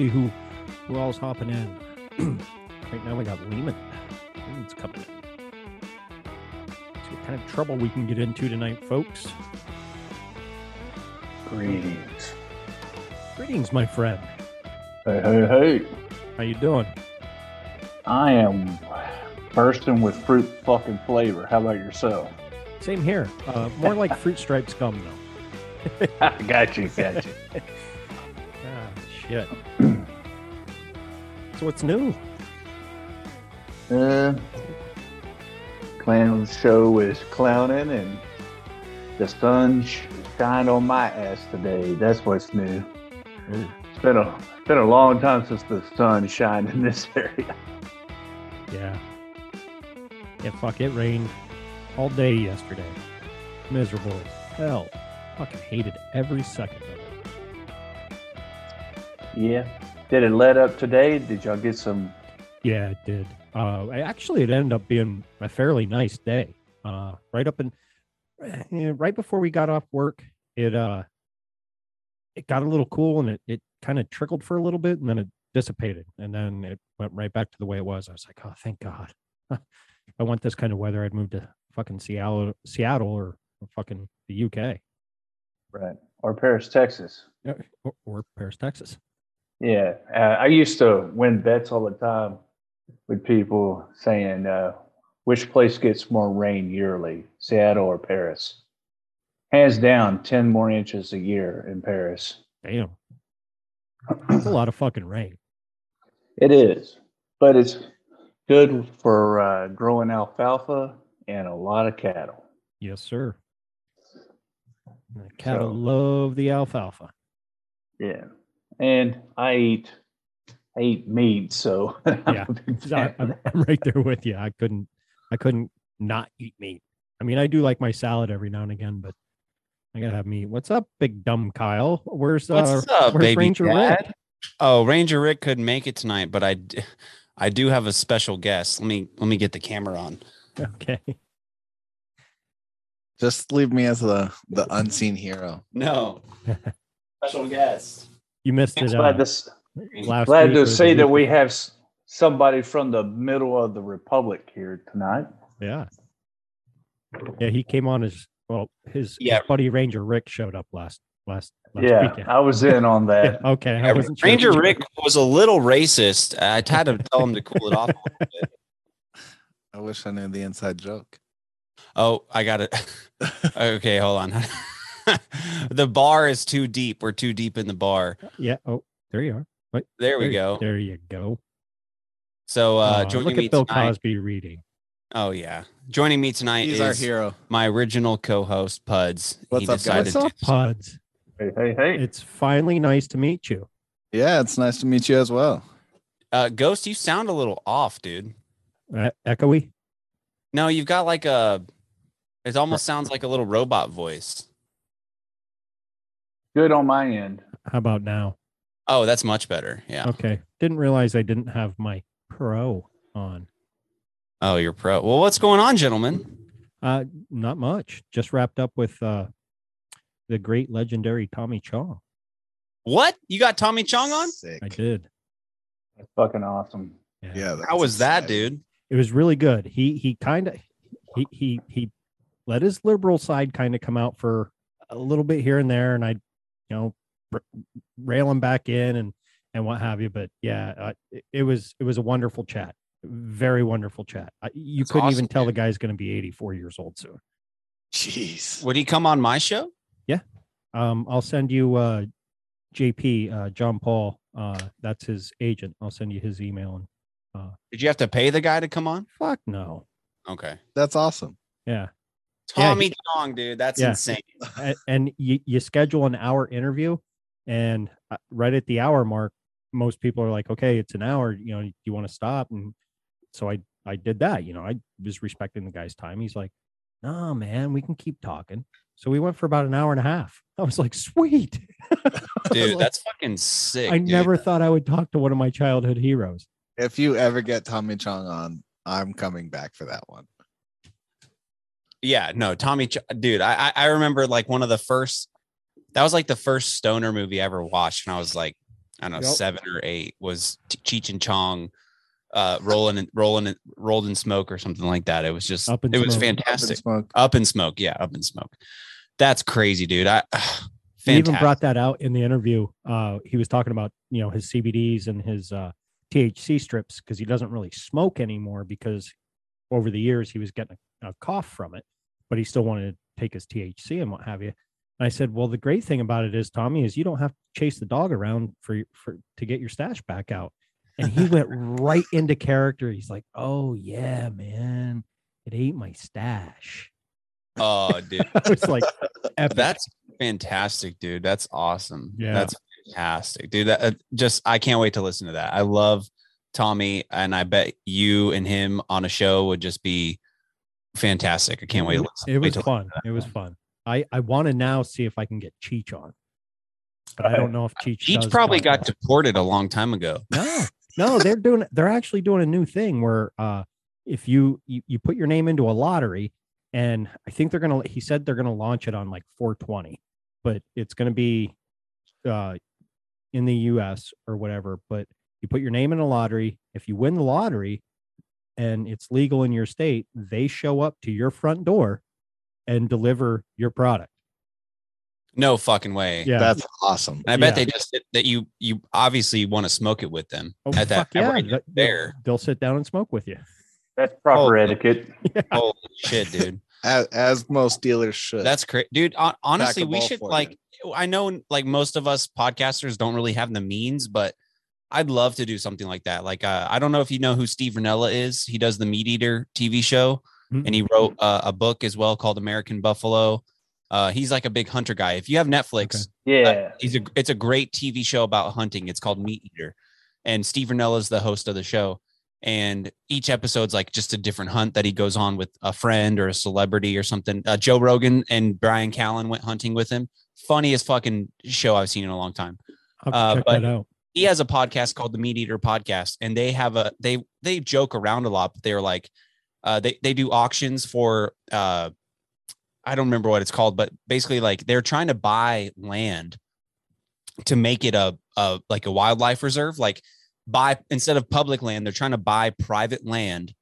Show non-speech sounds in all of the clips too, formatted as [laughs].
See who who all's hopping in. [clears throat] right now we got Lehman. Lehman's coming in. See what kind of trouble we can get into tonight, folks. Greetings. Greetings, my friend. Hey, hey, hey. How you doing? I am bursting with fruit fucking flavor. How about yourself? Same here. Uh, more like fruit stripes gum, though. [laughs] got you, got you. [laughs] Ah, shit. So what's new? Uh, clown show is clowning and the sun sh- shined on my ass today. That's what's new. It's been a been a long time since the sun shined in this [laughs] area. Yeah. Yeah, fuck, it rained all day yesterday. Miserable as hell. Fucking hated every second of it. Yeah. Did it let up today? Did y'all get some? Yeah, it did. Uh, actually, it ended up being a fairly nice day. Uh, right up in, eh, right before we got off work, it uh, it got a little cool and it it kind of trickled for a little bit and then it dissipated and then it went right back to the way it was. I was like, oh, thank God. [laughs] I want this kind of weather. I'd move to fucking Seattle, Seattle or, or fucking the UK Right. Or Paris, Texas. Or, or Paris, Texas. Yeah, uh, I used to win bets all the time with people saying uh, which place gets more rain yearly, Seattle or Paris. Hands down, 10 more inches a year in Paris. Damn. That's a lot of fucking rain. It is, but it's good for uh, growing alfalfa and a lot of cattle. Yes, sir. The cattle So- love the alfalfa. Yeah, and I eat, I eat meat, so [laughs] I'm Yeah. a big So I, fan. I'm, I'm right there with you. I couldn't, I couldn't not eat meat. I mean, I do like my salad every now and again, but I gotta have meat. What's up, big dumb Kyle? Where's uh, What's up, where's baby Ranger dad? Rick? Oh, Ranger Rick couldn't make it tonight, but I, I do have a special guest. Let me let me get the camera on. [laughs] Okay. Just leave me as the the unseen hero. No, [laughs] special guest. You missed it. glad Uh, to, s- last glad week to or the that we have somebody from the middle of the republic here tonight. Yeah. Yeah, he came on as well. His, his Yeah. buddy Ranger Rick showed up last last last yeah, weekend. I was in on Yeah, that. [laughs] okay, I wasn't sure. Ranger Rick was a little racist. I had to tell him to cool it off. A little bit. I wish I knew the inside joke. Oh, I got it. [laughs] Okay, hold on. [laughs] [laughs] the bar is too deep. We're too deep in the bar. Yeah. Oh, there you are. Wait, There we there- go. There you go. So uh, Aw, joining look me at Bill tonight. Cosby reading. Oh yeah, joining me tonight He's is our hero. my original co-host Puds. What's he up, guys? What's up, Puds? Hey, hey, hey. It's finally nice to meet you. Yeah, it's nice to meet you as well. Uh, Ghost, you sound a little off, dude. Uh, echoey. No, you've got like a. It almost sounds like a little robot voice. Good on my end. How about now? Oh, that's much better. Yeah. Okay. Didn't realize I didn't have my pro on. Oh, you're pro. Well, what's going on, gentlemen? Uh, not much. Just wrapped up with uh, the great legendary Tommy Chong. What? You got Tommy Chong on? Sick. I did. That's fucking awesome. Yeah. How was that, dude? It was really good. He he kind of he he he let his liberal side kind of come out for a little bit here and there, and I, you know, r- rail him back in and and what have you. But yeah, uh, it, it was it was a wonderful chat. Very wonderful chat. I, you That's couldn't even awesome, tell the guy's going to be 84 years old soon. Jeez. Would he come on my show? Yeah, um, I'll send you uh, JP uh, John Paul. Uh, that's his agent. I'll send you his email and uh, Did you have to pay the guy to come on? fuck no. Okay. That's awesome. Yeah. Yeah, Tommy Chong, dude. That's Yeah. insane. A- and you, you schedule an hour interview and uh, right at the hour mark most people are like okay it's an hour you know do you want to stop and so i i did that you know i was respecting the guy's time he's like no man we can keep talking so we went for about an hour and a half i was like sweet [laughs] Dude, Like, that's fucking sick. i dude. never thought i would talk to one of my childhood heroes If you ever get Tommy Chong on, I'm coming back for that one. Yeah, no, Tommy, Ch- dude, I I I remember like one of the first. That was like the first stoner movie I ever watched, and I was like, I don't know, Yep. seven or eight. Was Cheech and Chong, uh, rolling and rolling and rolled in smoke or something like that. It was just, Up in it was Smoke. Up in fantastic. smoke. Up in smoke, yeah, up in smoke. That's crazy, dude. I [sighs] he even brought that out in the interview uh he was talking about you know his cbds and his uh thc strips because he doesn't really smoke anymore because over the years he was getting a, a cough from it but he still wanted to take his thc and what have you and i said well the great thing about it is tommy is you don't have to chase the dog around for for to get your stash back out and he went [laughs] right into character he's like oh yeah man it ate my stash Oh, [laughs] dude, it's like epic. that's fantastic, dude. That's awesome. Yeah. that's fantastic, dude. That uh, just I can't wait to listen to that. I love Tommy, and I bet you and him on a show would just be fantastic. I can't wait. To listen, It was to fun. It was fun. I I want to now see if I can get Cheech on, but I don't know if Cheech. Cheech probably got podcasts. deported a long time ago. no, no. They're doing. They're actually doing a new thing where uh, if you, you you put your name into a lottery, and I think they're gonna. He said they're gonna launch it on like 420, but it's gonna be uh in the U.S. or whatever. But you put your name in a lottery. If you win the lottery, and it's legal in your state, they show up to your front door and deliver your product. No fucking way. Yeah. That's awesome. And I bet Yeah. they just that you you obviously want to smoke it with them Oh, at that fuck yeah. right that- there. They'll sit down and smoke with you. That's proper Oh. etiquette. [laughs] Holy shit, dude. As, as most dealers should. That's crazy, dude. hon- Honestly, we should for you. like. I know, like most of us podcasters don't really have the means, but I'd love to do something like that. Like, uh, I don't know if you know who Steve Rinella is. He does the Meat Eater TV show, and he wrote uh, a book as well called American Buffalo. Uh, he's like a big hunter guy. If you have Netflix, Yeah. uh, he's a it's a great TV show about hunting. It's called Meat Eater, and Steve Rinella is the host of the show. And each episode's like just a different hunt that he goes on with a friend or a celebrity or something. Uh, Joe Rogan and Bryan Callen went hunting with him. Funniest fucking show I've seen in a long time. I'll Uh, check but- that out. He has a podcast called the Meat Eater Podcast, and they have a they they joke around a lot, but they're like uh, they they do auctions for uh, I don't remember what it's called, but basically like they're trying to buy land to make it a, a like a wildlife reserve like buy instead of public land they're trying to buy private land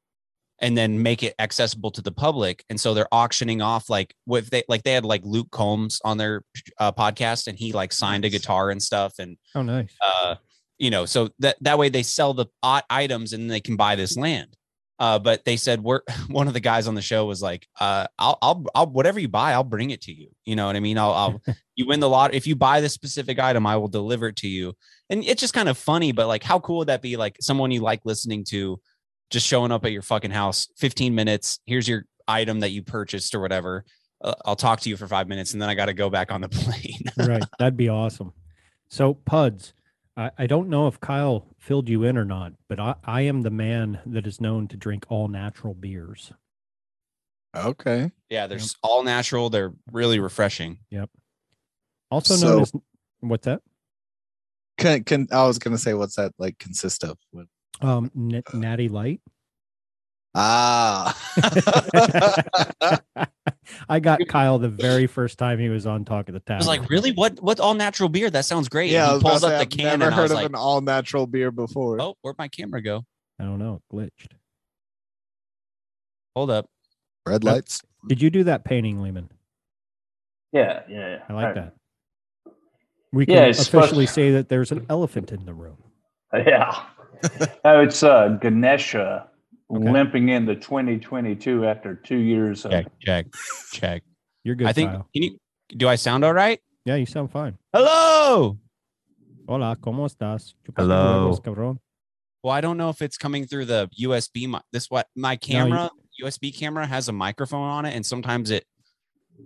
and then make it accessible to the public and so they're auctioning off like what they like they had like luke combs on their uh, podcast and he like signed a guitar and stuff and Oh, nice. uh you know so that that way they sell the items and they can buy this land uh but they said we're [laughs] one of the guys on the show was like uh i'll i'll, I'll whatever you buy i'll bring it to you you know what i mean i'll, I'll [laughs] you win the lot. If you buy this specific item, I will deliver it to you. And it's just kind of funny, but like, how cool would that be? Like someone you like listening to, just showing up at your fucking house, 15 minutes. Here's your item that you purchased or whatever. Uh, I'll talk to you for five minutes, and then I got to go back on the [laughs] plane. right. That'd be awesome. So, Puds, I, I don't know if Kyle filled you in or not, but I, I am the man that is known to drink all natural beers. Okay. yeah, they're s- all natural. They're really refreshing. Yep also So- as what's that? Can can I was gonna say what's that like consist of? What? Um, N- Natty Light. Ah. [laughs] I got [laughs] Kyle the very first time he was on Talk of the Town. I was like, really? What? What all natural beer? That sounds great. yeah, I And was he pulls about up to the say, can, I've never and I heard was of like, an all natural beer before. oh, where'd my camera go? I don't know, it glitched. Hold up. Red lights. Did you do that painting, Lehman? Yeah, yeah, yeah. I like Right. that. We can Yeah, it's supposed officially say that there's an elephant in the room. [laughs] Yeah. [laughs] oh, it's uh, Ganesha Okay. limping into 2022 after two years of Check, check, check. You're good, I think. Kyle. Can you? Do I sound all right? Yeah, you sound fine. Hello. Hola, ¿cómo estás? Hello. cabrón. Well, I don't know if it's coming through the USB. mi- This what my camera USB camera has a microphone on it, and sometimes it.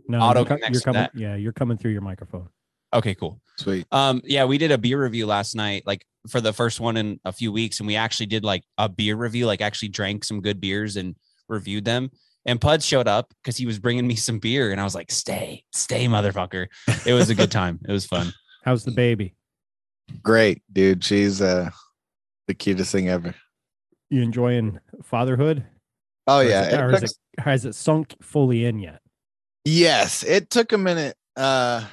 No, Auto you're, connects you're coming. Yeah, you're coming through your microphone. Okay, cool. Sweet. Um, yeah, we did a beer review last night, like for the first one in a few weeks, and we actually did like a beer review, like actually drank some good beers and reviewed them. And Pud showed up because he was bringing me some beer, and I was like, "Stay, stay, motherfucker!" It was a good time. It was fun. [laughs] How's the baby? Great, dude. She's uh the cutest thing ever. You enjoying fatherhood? Oh Or is yeah. it- it or is it, has it sunk fully in yet? Yes, it took a minute. Uh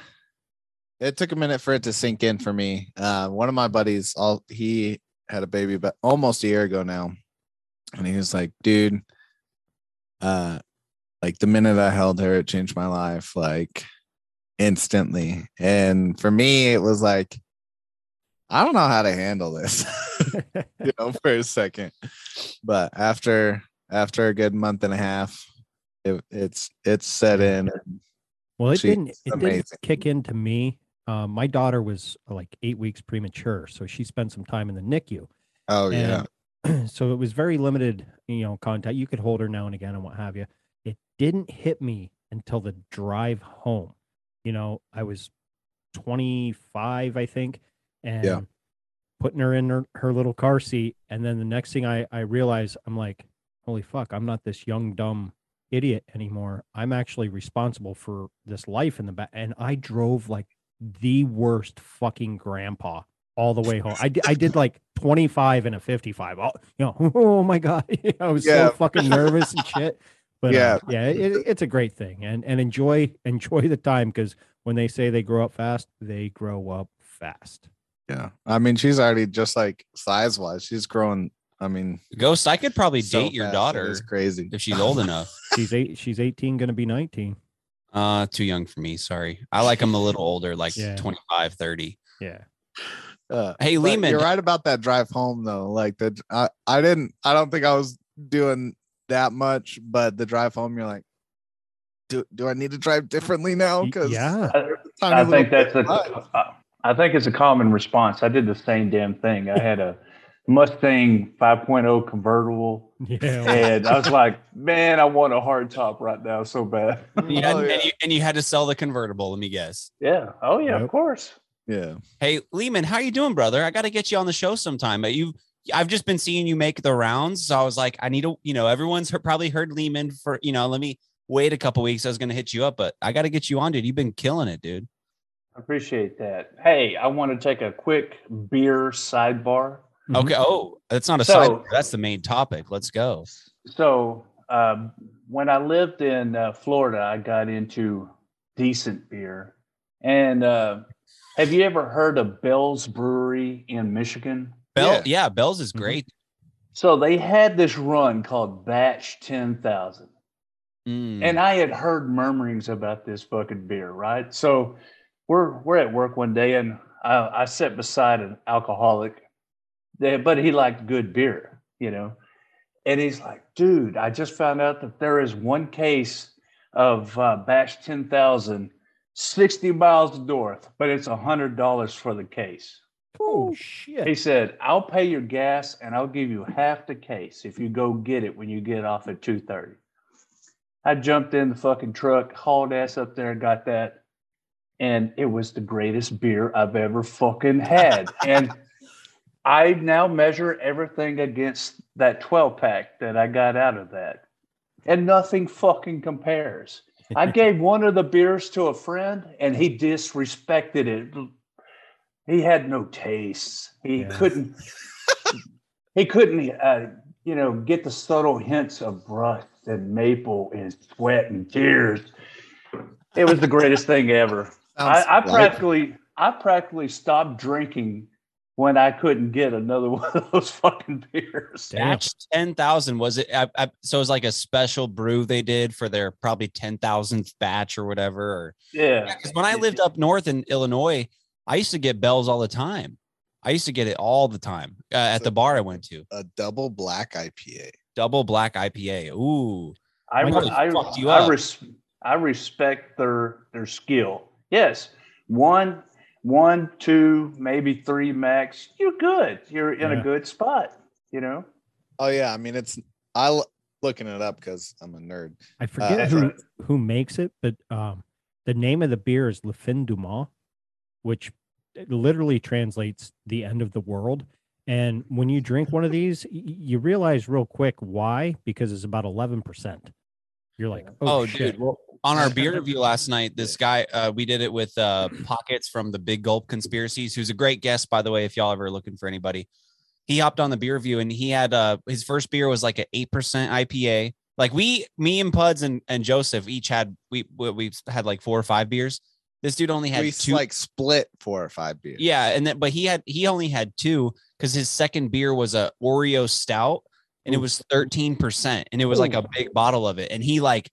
it took a minute for it to sink in for me. Uh one of my buddies, all he had a baby but almost a year ago now. And he was like, dude, uh like the minute I held her, it changed my life like instantly. And for me, it was like, I don't know how to handle this, [laughs] you know, for a second. But after after a good month and a half, it, it's it's set in. Well, it She's didn't. It didn't amazing. kick into me. Um, my daughter was like eight weeks premature, so she spent some time in the NICU. Oh yeah. [clears throat] So it was very limited, you know, contact. You could hold her now and again and what have you. It didn't hit me until the drive home. You know, I was 25, I think, and yeah. putting her in her, her little car seat. And then the next thing I, I realize, I'm like, holy fuck, I'm not this young, dumb idiot anymore. I'm actually responsible for this life in the back. And I drove like the worst fucking grandpa all the way home. I did, I did like [laughs] 25 and a 55. Oh, you [laughs] know, oh my God. [laughs] I was Yeah. so fucking nervous and shit. But Yeah. yeah, yeah, it, it's a great thing. And, and enjoy, enjoy the time because when they say they grow up fast, they grow up fast. Yeah. I mean, she's already just like size wise, she's growing. I mean, Ghost, I could probably so date your daughter is crazy. if she's old enough. She's eight, she's 18, going to be 19. Uh, too young for me. Sorry. I like them a little older, like Yeah. 25, 30. Yeah. Uh, Hey, but Lehman. You're right about that drive home though. Like the I, I didn't I don't think I was doing that much, but the drive home, you're like, do do I need to drive differently now? Because yeah. I think that's a. I- I think it's a common response. I did the same damn thing. I had a Mustang 5.0 convertible, Yeah. and I was like, "Man, I want a hard top right now so bad." Mm, you had- Oh, yeah. and, you, and you had to sell the convertible. Let me guess. Yeah. Oh yeah. Yep. Of course. yeah. Hey, Lehman, how you doing, brother? I got to get you on the show sometime. But you, I've just been seeing you make the rounds, so I was like, I need to, you know, everyone's heard, probably heard Lehman for, you know, let me wait a couple weeks. I was going to hit you up, but I got to get you on, dude. You've been killing it, dude. I appreciate that. Hey, I want to take a quick beer sidebar. Mhm. Okay. Oh, that's not a So- side. That's the main topic. Let's go. So, um, when I lived in uh, Florida, I got into decent beer. And uh, have you ever heard of Bell's Brewery in Michigan? Bell, Yeah. yeah, Bell's is Mhm. great. So they had this run called Batch 10,000. Mm. And I had heard murmurings about this fucking beer, right? So we're we're at work one day and I, I sat beside an alcoholic, there, but he liked good beer, you know. And he's like, dude, I just found out that there is one case of uh, batch 10,000 60 miles north, but it's a hundred dollars for the case. Oh shit. He said, I'll pay your gas and I'll give you half the case if you go get it when you get off at 2:30. I jumped in the fucking truck, hauled ass up there and got that. And it was the greatest beer I've ever fucking had. [laughs] and I now measure everything against that 12 pack that I got out of that. And nothing fucking compares. I [laughs] gave one of the beers to a friend and he disrespected it. He had no tastes. He Yeah. couldn't he couldn't uh, you know get the subtle hints of rust and maple and sweat and tears. It was the greatest thing ever. I, I practically I practically stopped drinking when I couldn't get another [laughs] one of those fucking beers. Damn. Batch ten thousand was it? I, I, so it was like a special brew they did for their probably ten thousandth batch or whatever. Or Yeah. because when I lived up north in Illinois, I used to get bells all the time. I used to get it all the time uh, at the bar I went to. a double black IPA. Double black IPA. Ooh, I, Michael re- I, you I, res- I respect their their skill. Yes, one, one, two, maybe three max. You're good. You're in Yeah. a good spot. You know. Oh yeah, I mean it's I l- looking it up because I'm a nerd. I forget that's who right. who makes it, but um, the name of the beer is Le Fin du Mois, which literally translates the end of the world. And when you drink one of these, you realize real quick why because it's about eleven percent. You're like, oh, Oh, shit. dude. Well, on our [laughs] beer review last night, this guy, uh, we did it with uh, Pockets from the Big Gulp Conspiracies, who's a great guest, by the way, if y'all ever looking for anybody. He hopped on the beer review and he had uh, his first beer was like an 8% IPA. Like we, me and Puds and, and Joseph each had, we, we, had like four or five beers. This dude only had We two. like split four or five beers. Yeah, and then but he had he only had two because his second beer was a Oreo stout and it was 13% and it was like a big bottle of it. And he like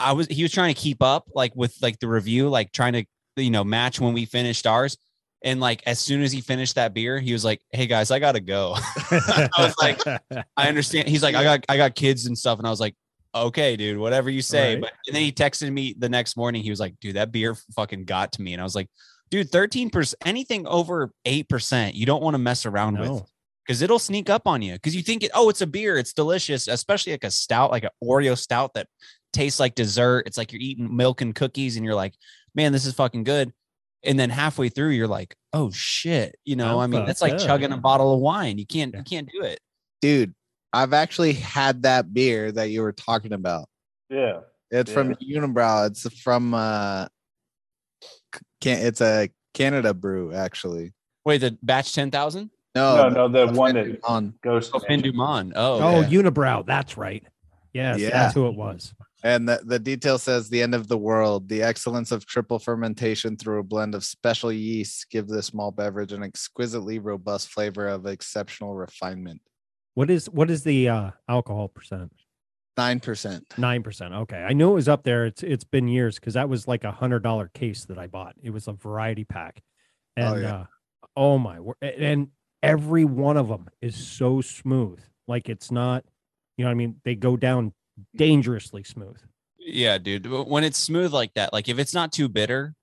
I was he was trying to keep up like with like the review, like trying to you know match when we finished ours. And like as soon as he finished that beer, he was like, Hey guys, I gotta go. [laughs] I was like, I understand. He's like, I got I got kids and stuff. And I was like, okay, dude, whatever you say. Right. But and then he texted me the next morning. He was like, dude, that beer fucking got to me. And I was like, dude, 13%, anything over 8%, you don't want to mess around with because it'll sneak up on you. Because you think it, oh, it's a beer, it's delicious, especially like a stout, like an Oreo stout that tastes like dessert. It's like you're eating milk and cookies, and you're like, man, this is fucking good. And then halfway through, you're like, oh shit, you know, I'm I mean, that's like up. chugging a bottle of wine. You can't, Yeah. you can't do it. dude. I've actually had that beer that you were talking about. Yeah. It's from Unibroue. It's from uh, can it's a Canada brew actually. Wait, the batch ten thousand? No, No, no, the one that on goes. Oh, Fin. Oh, Oh, yeah. Unibroue. That's right. Yes, Yeah. that's who it was. And the, the detail says the end of the world, the excellence of triple fermentation through a blend of special yeasts give this small beverage an exquisitely robust flavor of exceptional refinement. What is what is the uh, alcohol percent? Nine percent. Nine percent. Okay, I knew it was up there. It's it's been years because that was like a hundred dollar case that I bought. It was a variety pack, Oh, and yeah. uh, oh my, and every one of them is so smooth. Like it's not, you know, what I mean, they go down dangerously smooth. Yeah, dude. When it's smooth like that, like if it's not too bitter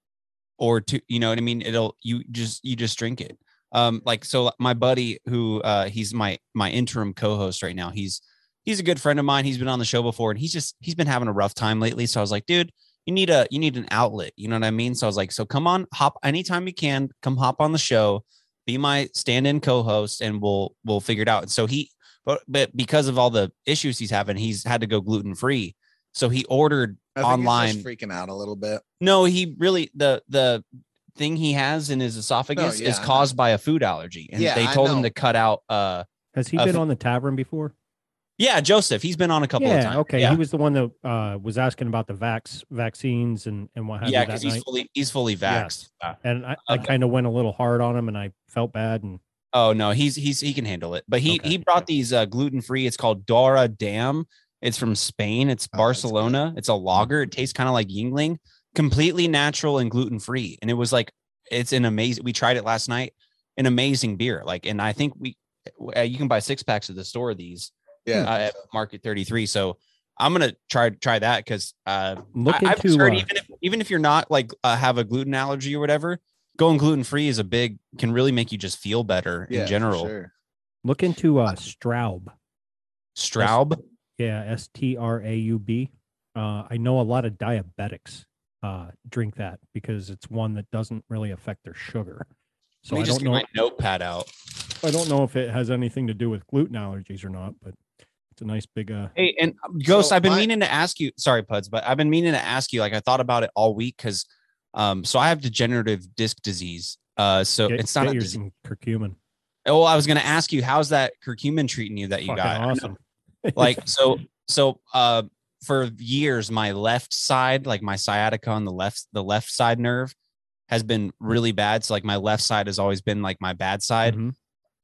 or too, you know what I mean? It'll you just you just drink it. Um, like so my buddy who uh he's my my interim co-host right now, he's he's a good friend of mine. He's been on the show before and he's just he's been having a rough time lately. So I was like, dude, you need a you need an outlet. You know what I mean? So I was like, so come on, hop anytime you can, come hop on the show, be my stand-in co-host, and we'll we'll figure it out. And so he but but because of all the issues he's having, he's had to go gluten-free. So he ordered I think he's online. just freaking out a little bit. No, he really the the thing he has in his esophagus yeah, is caused by a food allergy, and Yeah, they told him to cut out. uh Has he been f- on the tavern before? Yeah, Joseph, he's been on a couple of yeah. times. Okay. yeah, He was the one that uh, was asking about the vax vaccines and and what have yeah, because he's night. fully he's fully vaxxed. Uh, And I, I kind of went a little hard on him, and I felt bad. And Oh no, he's he's he can handle it. But he Okay. he brought these uh, gluten free. It's called Daura Damm. It's from Spain. It's Oh. Barcelona. It's a lager. It tastes kind of like Yuengling, completely natural and gluten free. And it was like it's an amazing. We tried it last night. An amazing beer. Like, and I think we uh, you can buy six packs at the store. of These Yeah. uh, at Market Thirty Three. So I'm gonna try try that because uh, look I, I've heard uh, even if even if you're not like uh, have a gluten allergy or whatever, going gluten free is a big can really make you just feel better Yeah, in general. sure. Look into uh Straub. Straub, Yeah, S T R A U B. Uh, I know a lot of diabetics uh, drink that because it's one that doesn't really affect their sugar. So let me I just don't get know. my notepad out. I don't know if it has anything to do with gluten allergies or not, but it's a nice big. Uh, Hey, and Ghost, So I've been my- meaning to ask you. Sorry, Puds, but I've been meaning to ask you. Like, I thought about it all week because, um, so I have degenerative disc disease. Uh, so get, it's not a disease. curcumin. Oh, I was going to ask you, how's that curcumin treating you that you Fucking got? awesome. [laughs] like so so uh for years my left side like my sciatica on the left the left side nerve has been really bad so like my left side has always been like my bad side Mhm.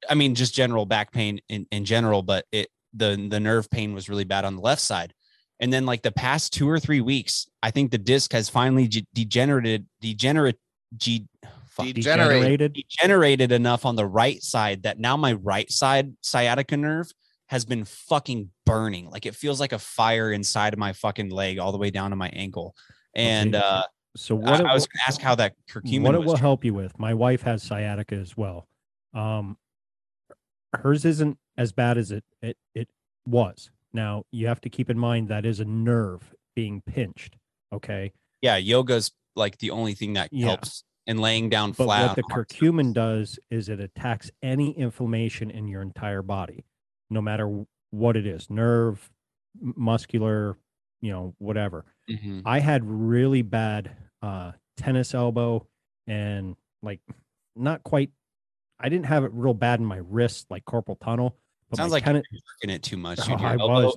i mean just general back pain in, in general but it the the nerve pain was really bad on the left side and then like the past two or three weeks i think the disc has finally ge- degenerated degenerate G. Degenerated. degenerated enough on the right side that now my right side sciatica nerve has been fucking burning. Like it feels like a fire inside of my fucking leg all the way down to my ankle. And uh, So I, what? it I was will- going to ask how that curcumin what it will treated. help you with. My wife has sciatica as well. Um, hers isn't as bad as it it it was. Now you have to keep in mind that is a nerve being pinched. Okay, Yeah, yoga's like the only thing that Yeah. helps. And laying down but flat. what the curcumin does is it attacks any inflammation in your entire body, no matter what it is, nerve, muscular, you know, whatever. Mhm. I had really bad uh, tennis elbow and like not quite. I didn't have it real bad in my wrist, like carpal tunnel. But Sounds like tennis, you're working it too much. [laughs] Oh. I was,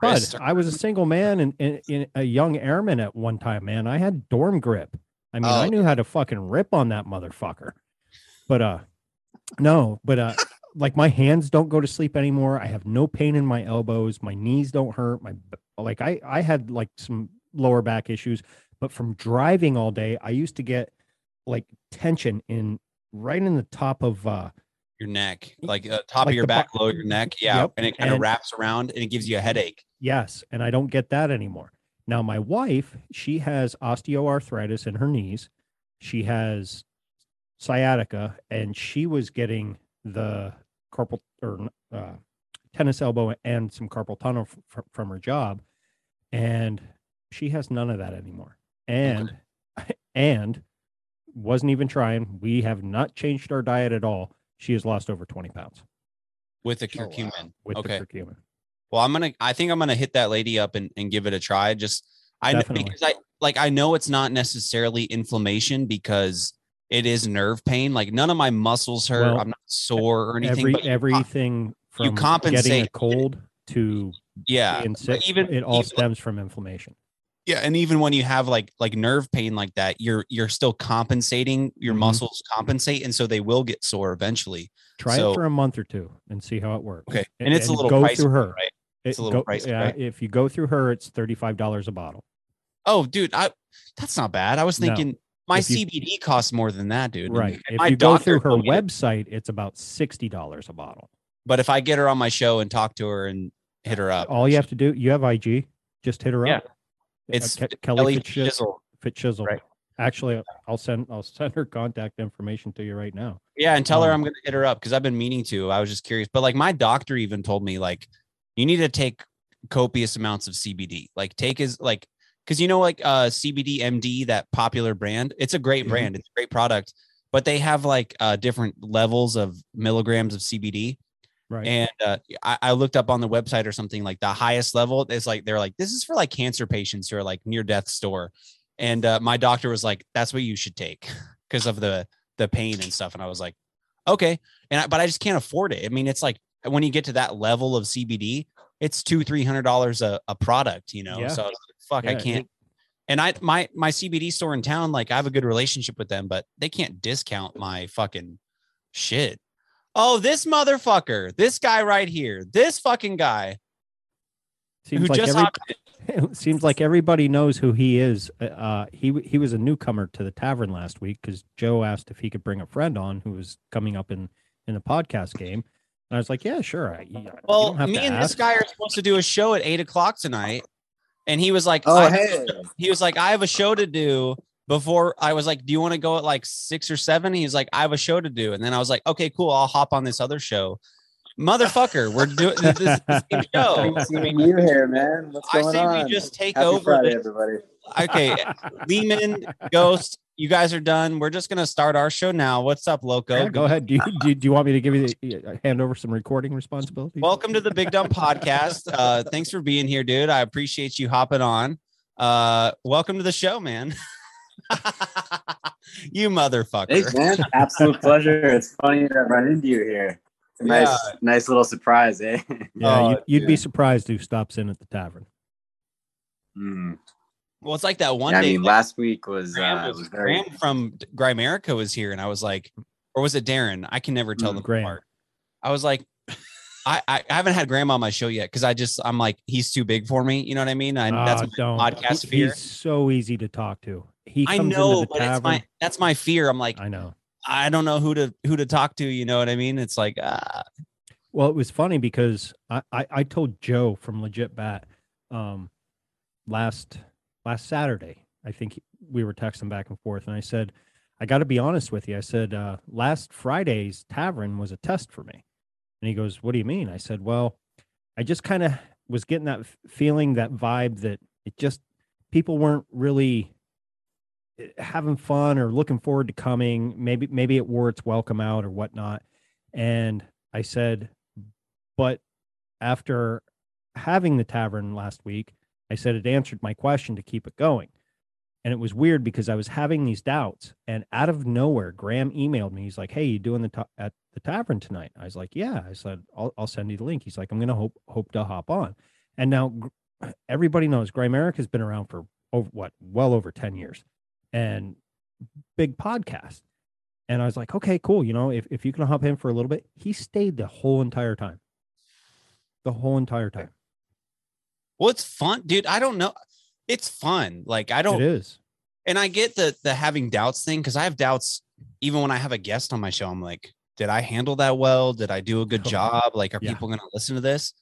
Bud, I was a single man and, and, and a young airman at one time, man. I had dorm grip. I mean, I Oh. knew how to fucking rip on that motherfucker. But uh, no, but uh, like my hands don't go to sleep anymore. I have no pain in my elbows. My knees don't hurt. My like I I had like some lower back issues, but from driving all day, I used to get like tension in right in the top of uh your neck, like uh, top like of your back, lower your neck. Yeah. Yep, And it kind of wraps around and it gives you a headache. Yes, and I don't get that anymore. Now my wife, she has osteoarthritis in her knees. She has sciatica and she was getting the carpal or uh, tennis elbow and some carpal tunnel f- f- from her job and she has none of that anymore. And [laughs] and wasn't even trying. We have not changed our diet at all. She has lost over 20 pounds with the Oh, wow. curcumin. with okay. the curcumin. Well, I'm gonna. I think I'm gonna hit that lady up and, and give it a try. Just I know Definitely. because I like I know it's not necessarily inflammation because it is nerve pain. Like none of my muscles hurt. Well, I'm not sore or anything. Every but you everything from you getting a cold to yeah, being sick, even it all even- stems from inflammation. Yeah, and even when you have like like nerve pain like that, you're you're still compensating. Your Mhm. muscles compensate, and so they will get sore eventually. Try So- it for a month or two and see how it works. Okay, and it's a little go pricey, through her. right? It It's a little go- pricey, yeah, right? If you go through her, it's thirty five dollars a bottle. Oh, dude, I that's not bad. I was No. thinking my you- CBD costs more than that, dude. Right. and If my you go through her told me to- website, it's about sixty dollars a bottle. but if I get her on my show and talk to her and hit her up, All you have to do, you have IG, just hit her Yeah. up. It's Ke- Kelly Kelly. Fitzchisel. Right. Actually, I'll send I'll send her contact information to you right now. Yeah, and tell her Um, I'm gonna hit her up because I've been meaning to. I was just curious, but like my doctor even told me like you need to take copious amounts of CBD. Like take as like because you know like uh CBD MD that popular brand. It's a great Mhm. brand. It's a great product, but they have like uh different levels of milligrams of CBD. Right. And uh, I, I looked up on the website or something like the highest level is like they're like this is for like cancer patients who are like near death store. And uh, my doctor was like, "That's what you should take [laughs] because of the the pain and stuff." And I was like, "Okay," and I, but I just can't afford it. I mean, it's like when you get to that level of CBD, it's two three hundred dollars a a product, you know. Yeah. So I like, fuck, I can't. And I my my CBD store in town, like I have a good relationship with them, but they can't discount my fucking shit. Oh, this motherfucker, this guy right here, this fucking guy Seems who like just every, hopped [laughs] seems like everybody knows who he is. Uh, Uh, he he was a newcomer to the tavern last week because Joe asked if he could bring a friend on who was coming up in in the podcast game, and I was like, yeah, sure. I, you, you Well, me to and this guy are supposed to do a show at eight o'clock tonight. and he was like, Oh, I- hey. he was like, I have a show to do. Before I was like, Do you want to go at like six or seven? He's like, I have a show to do. And then I was like, Okay, cool. I'll hop on this other show. Motherfucker, we're doing [laughs] this, this same show. Great seeing you here, man. What's I going say on? we just take Happy over. Friday, this- everybody. Okay, [laughs] Lehman, Ghost, you guys are done. We're just gonna start our show now. What's up, Loco? Yeah, go ahead. Do you, do, you, do you want me to give you the, uh, hand over some recording responsibilities? Welcome to the Big Dumb Podcast. [laughs] Uh, thanks for being here, dude. I appreciate you hopping on. Uh, welcome to the show, man. [laughs] you motherfucker. Thanks, man. Absolute pleasure. It's funny to run into you here. It's a nice, Yeah. nice little surprise, eh? [laughs] yeah, Oh, you'd, you'd be surprised who stops in at the tavern. Mm. Well, it's like that one Yeah, I day. mean, like, last week was, Graham, uh, was, was very. Graham from Grimerica was here, and I was like, or was it Darren? I can never tell Mm, them Graham. apart. I was like, I, I haven't had grandma on my show yet because I just I'm like he's too big for me. You know what I mean? I, that's Ah, my don't. podcast He- fear. He's so easy to talk to. He I comes know, but tavern. it's my that's my fear. I'm like I know. I don't know who to who to talk to. You know what I mean? It's like ah, Well, it was funny because I, I, I told Joe from Legit Bat um, last last Saturday. I think we were texting back and forth, and I said, I got to be honest with you. I said uh, last Friday's tavern was a test for me, and he goes, "What do you mean?" I said, "Well, I just kind of was getting that feeling, that vibe that it just people weren't really." eh, having fun or looking forward to coming maybe maybe it wore its welcome out or whatnot and i said but after having the tavern last week, I said it answered my question to keep it going. And it was weird because I was having these doubts. And out of nowhere, Graham emailed me. He's like, Hey, you doing the ta- at the tavern tonight? I was like, Yeah. I said, I'll, I'll send you the link. He's like, I'm going to hope, hope to hop on. And now [clears throat] everybody knows Grimerica has been around for over what, well over 10 years and big podcast. And I was like, okay, cool. You know, if, if you can hop in for a little bit, he stayed the whole entire time. The whole entire time. well, it's fun, dude. I don't know. It's fun. Like I don't, is. and I get the the having doubts thing because I have doubts even when I have a guest on my show. I'm like, did I handle that well? Did I do a good [laughs] job? Like, are yeah. people going to listen to this?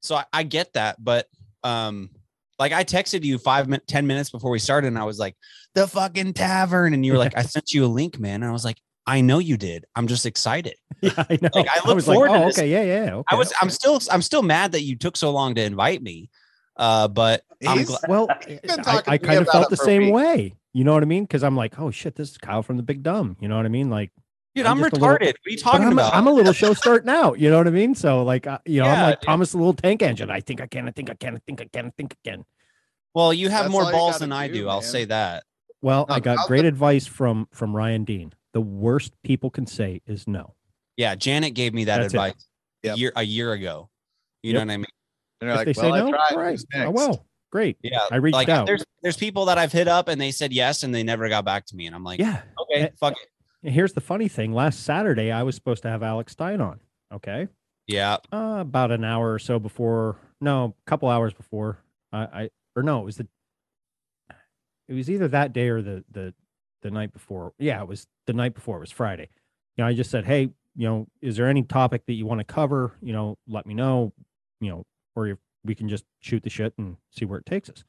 So I, I get that, but um, like I texted you five min- ten minutes before we started, and I was like, the fucking tavern, and you were like, I sent you a link, man, and I was like, I know you did. I'm just excited. [laughs] Yeah, I know. Like, I look was forward like, to oh, okay, yeah, yeah. Okay, I was, I'm still, I'm still mad that you took so long to invite me. Uh, but I'm He's- glad. [laughs] well, I, I kind of felt the same week. way. You know what I mean? Because I'm like, oh shit, this is Kyle from the Big Dumb. You know what I mean? Like, Dude, I'm I'm, just a little- retarded. what are you but talking I'm, about? I'm a little show starting out. You know what I mean? So like, uh, you know, I'm Yeah, like dude. Thomas the little tank engine. I think I can. I think I can. I think I can. I think I can. well, you have That's more balls gotta than I do, do. I'll say that. Well, No, I got I'll great put- advice from from Ryan Dean. The worst people can say is no. Yeah, Janet gave me that That's it. advice a Yep. year a year ago. You Yep. know what I mean? And they're they like, say well, no, I tried. all right. Who's Oh, well, great. Yeah. I reached like out. there's there's people that I've hit up and they said yes and they never got back to me. And I'm like, Yeah. okay, Eh, fuck it. And here's the funny thing. Last Saturday, I was supposed to have Alex Stein on. Okay. Yeah. uh, about an hour or so before no a couple hours before I, I or no it was the it was either that day or the the the night before yeah it was the night before it was friday you know i just said hey you know is there any topic that you want to cover you know let me know you know or if we can just shoot the shit and see where it takes us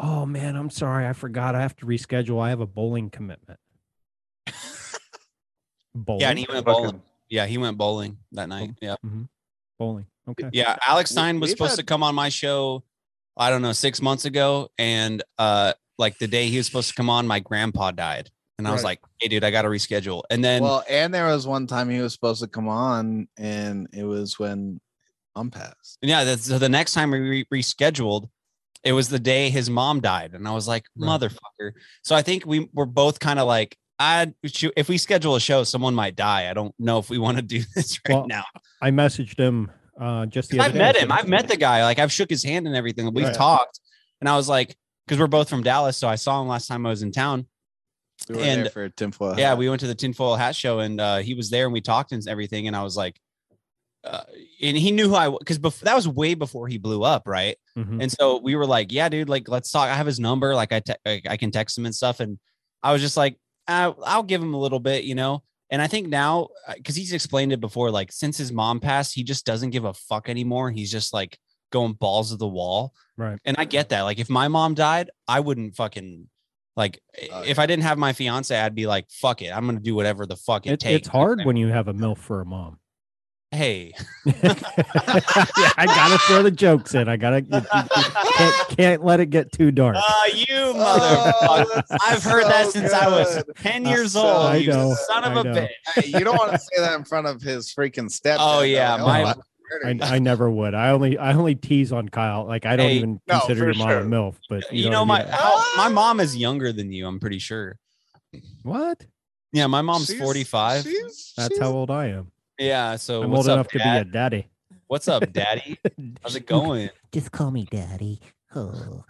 oh man i'm sorry i forgot i have to reschedule i have a bowling commitment bowling [laughs] Yeah, and he went Fucking- bowling. Yeah, he went bowling that night. Yeah. bowling okay Yeah. Alex Stein was we've supposed to come on my show, I don't know, six months ago. And uh like the day he was supposed to come on, my grandpa died. And I was like, hey dude, I gotta reschedule. And then Well, and there was one time he was supposed to come on, and it was when I'm passed. Yeah, that's, so the next time we re- rescheduled, it was the day his mom died, and I was like, Right. "Motherfucker!" So I think we were both kind of like, "I if we schedule a show, someone might die. I don't know if we want to do [laughs] this right Well, now." i messaged him uh just the I've day. Met him. I've met the guy. Like I've shook his hand and everything. We've Right. talked, and I was like, because we're both from Dallas, so I saw him last time I was in town. We were And- there for tinfoil. Yeah, we went to the tinfoil hat show, and uh, he was there, and we talked and everything. And I was like, uh, and he knew who I was because before that was way before he blew up, right? Mhm. And so we were like, yeah, dude, like let's talk. I have his number, like I te- I I can text him and stuff. And I was just like, uh, I'll give him a little bit, you know. And I think now, because he's explained it before, like since his mom passed, he just doesn't give a fuck anymore. He's just like going balls to the wall. Right. And I get that. Like if my mom died, I wouldn't fucking like Oh, if I didn't have my fiance, I'd be like, fuck it. I'm gonna do whatever the fuck it, It, takes. it's hard when you have a MILF for a mom. Hey, [laughs] [laughs] yeah, I gotta throw the jokes in. I gotta you- you- you can't, can't let it get too dark. uh, you Oh, I've heard that so since I was 10 years so- old. I you know, son of I a know. bitch. Hey, you don't want to say that in front of his freaking step. Oh, yeah, my- I, I, I never would. I only I only tease on Kyle. Like I don't Hey, even no, consider for your mom sure. a MILF, but You, you, know, what my I how, my mom is younger than you. I'm pretty sure. what? Yeah, my mom's She's- 45. she's- That's she's- how old I am. Yeah. So I'm what's old up, enough to be a daddy. What's up, [laughs] Daddy? How's it going? Just call me daddy. Oh.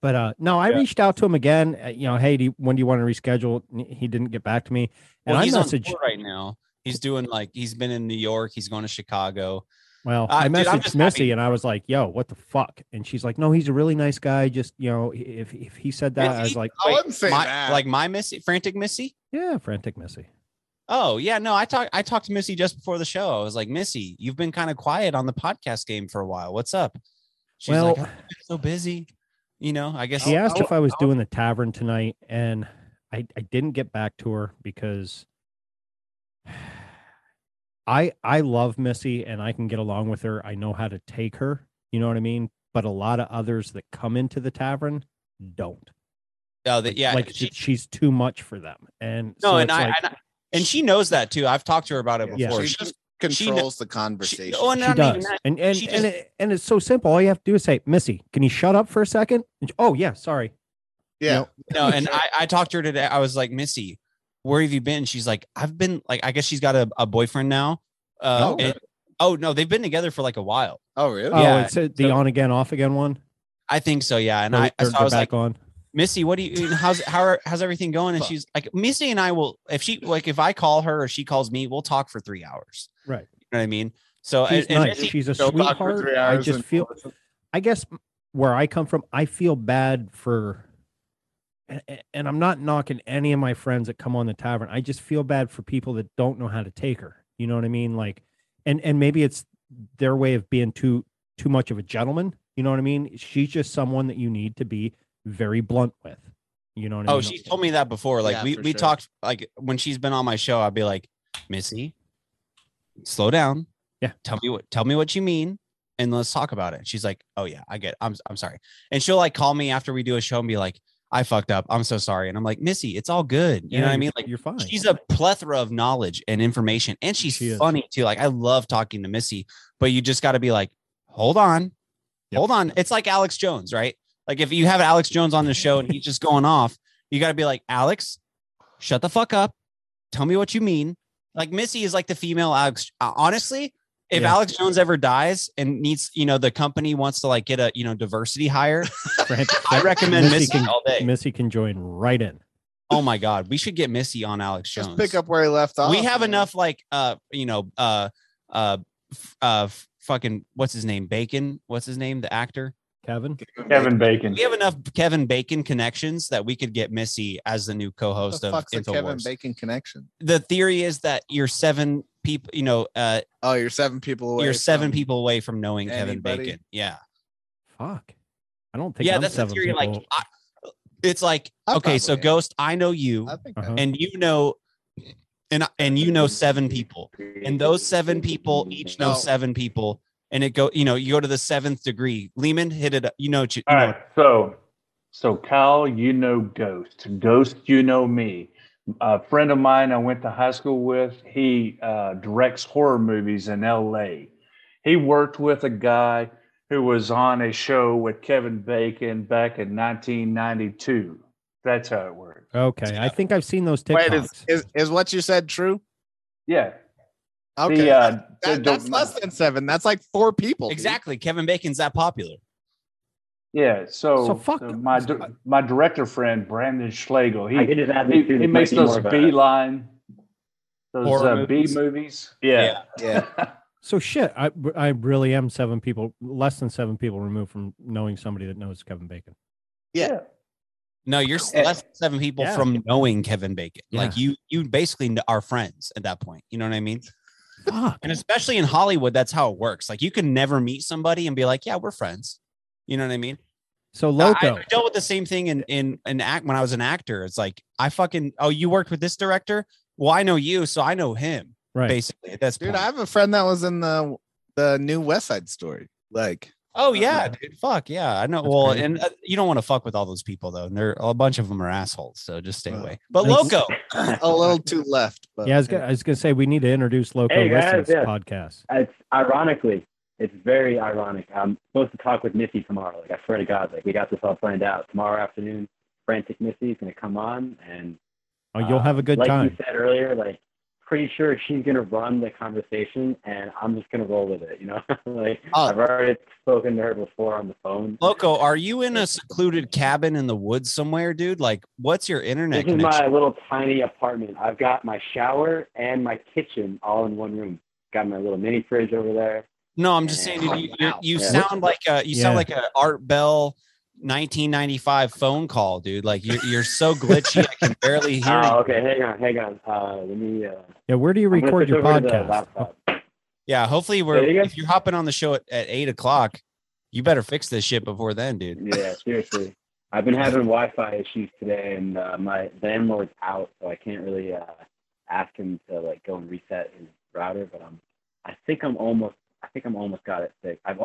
But uh no, I Yeah. reached out to him again. uh, You know, hey, do you, when do you want to reschedule? He didn't get back to me, and Well, I he's on messaged. tour right now. He's doing like he's been in New York. He's going to Chicago. Well, Uh, I dude, I'm messaged just Missy happy- and I was like, "Yo, what the fuck?" And she's like, "No, he's a really nice guy. Just you know, if if he said that, I was like, I wouldn't say my, that. Like my Missy, frantic Missy. yeah, frantic Missy." Oh yeah, no, I talked I talked to Missy just before the show. I was like, Missy, you've been kind of quiet on the podcast game for a while. What's up? She's well, like, "I've so busy. You know, I guess She I'll- asked I'll- if I was I'll- doing the tavern tonight, and I, I didn't get back to her because [sighs] I I love Missy and I can get along with her. I know how to take her. You know what I mean? But a lot of others that come into the tavern don't. oh, that yeah, like she, she's too much for them. And no, so and I, like, and I and she knows that too. I've talked to her about it Yeah. before. she She- just she kn- controls the she- conversation. oh, and she not even does. that. And and She and, just- it, and it's so simple. All you have to do is say, Missy, can you shut up for a second? And she- oh yeah, sorry. yeah, no, and I, I talked to her today. I was like, Missy, where have you been? She's like, I've been like, I guess she's got a, a boyfriend now. Uh, Oh, and- oh no, they've been together for like a while. Oh, really? Oh, Yeah, it's uh, the so- on again, off again one. I think so, yeah. And I, they're- so I they're was like, back on. Missy, what do you? How's how are, how's everything going? And she's like, Missy and I will, if she like, if I call her or she calls me, we'll talk for three hours. Right. You know what I mean? So She's and, and nice. Missy- She's a She'll talk for sweetheart. I just and- feel I guess where I come from, I feel bad for, and, and I'm not knocking any of my friends that come on the tavern. I just feel bad for people that don't know how to take her. You know what I mean? Like, and and maybe it's their way of being too too much of a gentleman. You know what I mean? She's just someone that you need to be very blunt with. You know what I oh, mean? she's told me that before. Like Yeah, we we sure. talked like when she's been on my show, I'd be like, Missy, slow down. Yeah. Tell me what tell me what you mean. And let's talk about it. She's like, Oh yeah, I get it. I'm I'm sorry. And she'll like call me after we do a show and be like, I fucked up. I'm so sorry. And I'm like, Missy, it's all good. You Yeah, know what I mean? Like you're fine. she's a plethora of knowledge and information and she's She is. funny too like i love talking to missy but you just got to be like hold on Yep. hold on it's like alex jones right like if you have alex jones on the show and he's just going off you got to be like alex shut the fuck up tell me what you mean like missy is like the female alex uh, honestly if Yeah. alex jones ever dies and needs you know the company wants to like get a you know diversity hire [laughs] Fran- i recommend missy, can, all day Missy can join right in. oh my god we should get missy on alex jones Just pick up where he left off. we have man. enough like uh you know uh uh uh fucking what's his name bacon what's his name the actor Kevin. Kevin Bacon. we have enough kevin bacon connections that we could get missy as the new co-host the of fuck's a Kevin infowars Bacon connection? the theory is that you're seven people you know uh Oh, you're seven people away. you're seven from- people away from knowing kevin bacon yeah Fuck. I don't think. yeah I'm that's the seven theory like. I, it's like I okay so am. ghost i know you I think Uh-huh. and you know and and you know seven people and those seven people each know No. seven people and it go you know you go to the seventh degree lehman hit it up you know, what you All know right. So, so Kyle, you know Ghost. Ghost, you know me. A friend of mine I went to high school with, he uh, directs horror movies in LA. He worked with a guy who was on a show with Kevin Bacon back in 1992. That's how it worked. Okay, I think I've seen those Wait, TikToks. is, is is what you said true? Yeah. Okay, The, uh, that- the- that's the- less than seven. That's like four people. dude. exactly kevin bacon's that popular Yeah. So, So fuck- so my my director friend Brandon Schlegel, I he get it. He, he makes those more of a- beeline, those Horror uh, B movies. movies. Yeah. Yeah. [laughs] So shit, I I really am seven people, less than seven people removed from knowing somebody that knows Kevin Bacon. Yeah. no you're s- less than seven people yeah. from knowing kevin bacon like you you basically are friends at that point you know what i mean Fuck. And especially in Hollywood, that's how it works. Like you can never meet somebody and be like, yeah, we're friends. You know what I mean? So I- Loco. I, dealt with the same thing in in an act when I was an actor. It's like I fucking oh, you worked with this director? Well, I know you, so I know him. right. Basically, that's Dude, I have a friend that was in the the new West Side Story. Like, Oh yeah, dude. Fuck yeah. I know. That's well, crazy. and uh, you don't want to fuck with all those people though. And they're a bunch of them are assholes. So just stay Well, away. But Loco, [coughs] a little too left. But Yeah, I was, gonna, I was gonna say we need to introduce Loco Hey, guys, yeah. podcast. It's ironically, it's very ironic. I'm supposed to talk with Missy tomorrow. Like I swear to God, like we got this all planned out. Tomorrow afternoon, Frantic Missy is gonna come on, and Oh, you'll uh, have a good like time. you said earlier, like pretty sure she's gonna run the conversation, and I'm just gonna roll with it. You know, [laughs] like Oh. I've already spoken to her before on the phone. Loco, are you in a secluded cabin in the woods somewhere, dude? Like, what's your internet This is my little tiny apartment. I've got my shower and my kitchen all in one room. Got my little mini fridge over there. No, I'm just saying, dude, you, you, you Yeah. sound like a you Yeah. sound like a Art Bell 1995 phone call, dude. Like you're you're so glitchy, I can barely [laughs] hear you. Oh, okay. Hang on, hang on. Uh, let me. Uh, Yeah, where do you I'm record your over to the podcast? laptop. Yeah, hopefully we're Say it again? if you're hopping on the show at, at eight o'clock, you better fix this shit before then, dude. Yeah, [laughs] seriously. I've been having Wi-Fi issues today, and uh, my landlord's out, so I can't really uh, ask him to like go and reset his router. But I'm, I think I'm almost, I think I'm almost got it fixed. I've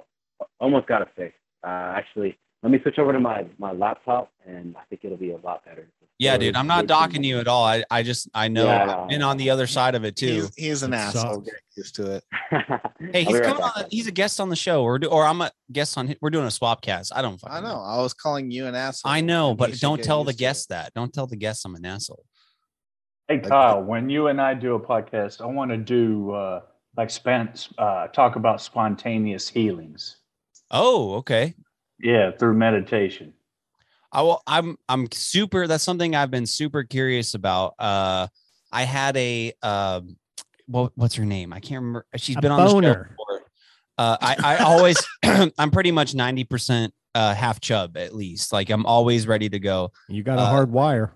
almost got it fixed. Uh, actually, let me switch over to my my laptop, and I think it'll be a lot better. Yeah, dude, I'm not docking you at all. I, I just I know Yeah, I know. I've been on the other side of it too. he's, he's an It asshole. sucks. Get used to it. [laughs] Hey, I'll he's be right coming back. on. He's a guest on the show, or do, or I'm a guest on. We're doing a swap cast. I don't. I fucking know. I was calling you an asshole. I know, but don't tell the used to it. guests that. Don't tell the guests I'm an asshole. Hey Kyle, when you and I do a podcast, I want to do uh, like span, uh, talk about spontaneous healings. Oh, okay. Yeah, through meditation. I will. I'm. I'm super. That's something I've been super curious about. Uh, I had a. Um, what, what's her name? I can't remember. She's A been on the show boner. before. Uh, I. I always. [laughs] [clears throat] I'm pretty much ninety percent uh half chub at least. Like I'm always ready to go. You got a Uh, hard wire.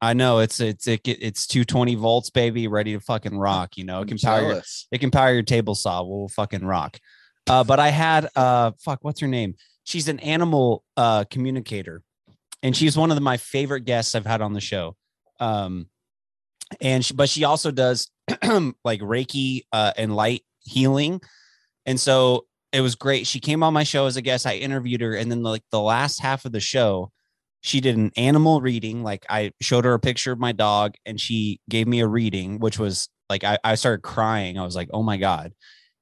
I know it's it's it, it's 220 volts, baby, ready to fucking rock. You know, it can power your it can power your table saw. We'll fucking rock. Uh, but I had uh fuck, what's her name? She's an animal uh communicator, and she's one of the, my favorite guests I've had on the show. Um, and she, but she also does [clears throat] like Reiki uh, and light healing, and so it was great. She came on my show as a guest. I interviewed her, and then like the last half of the show, she did an animal reading. Like I showed her a picture of my dog, and she gave me a reading, which was like I, I started crying. I was like, oh my god.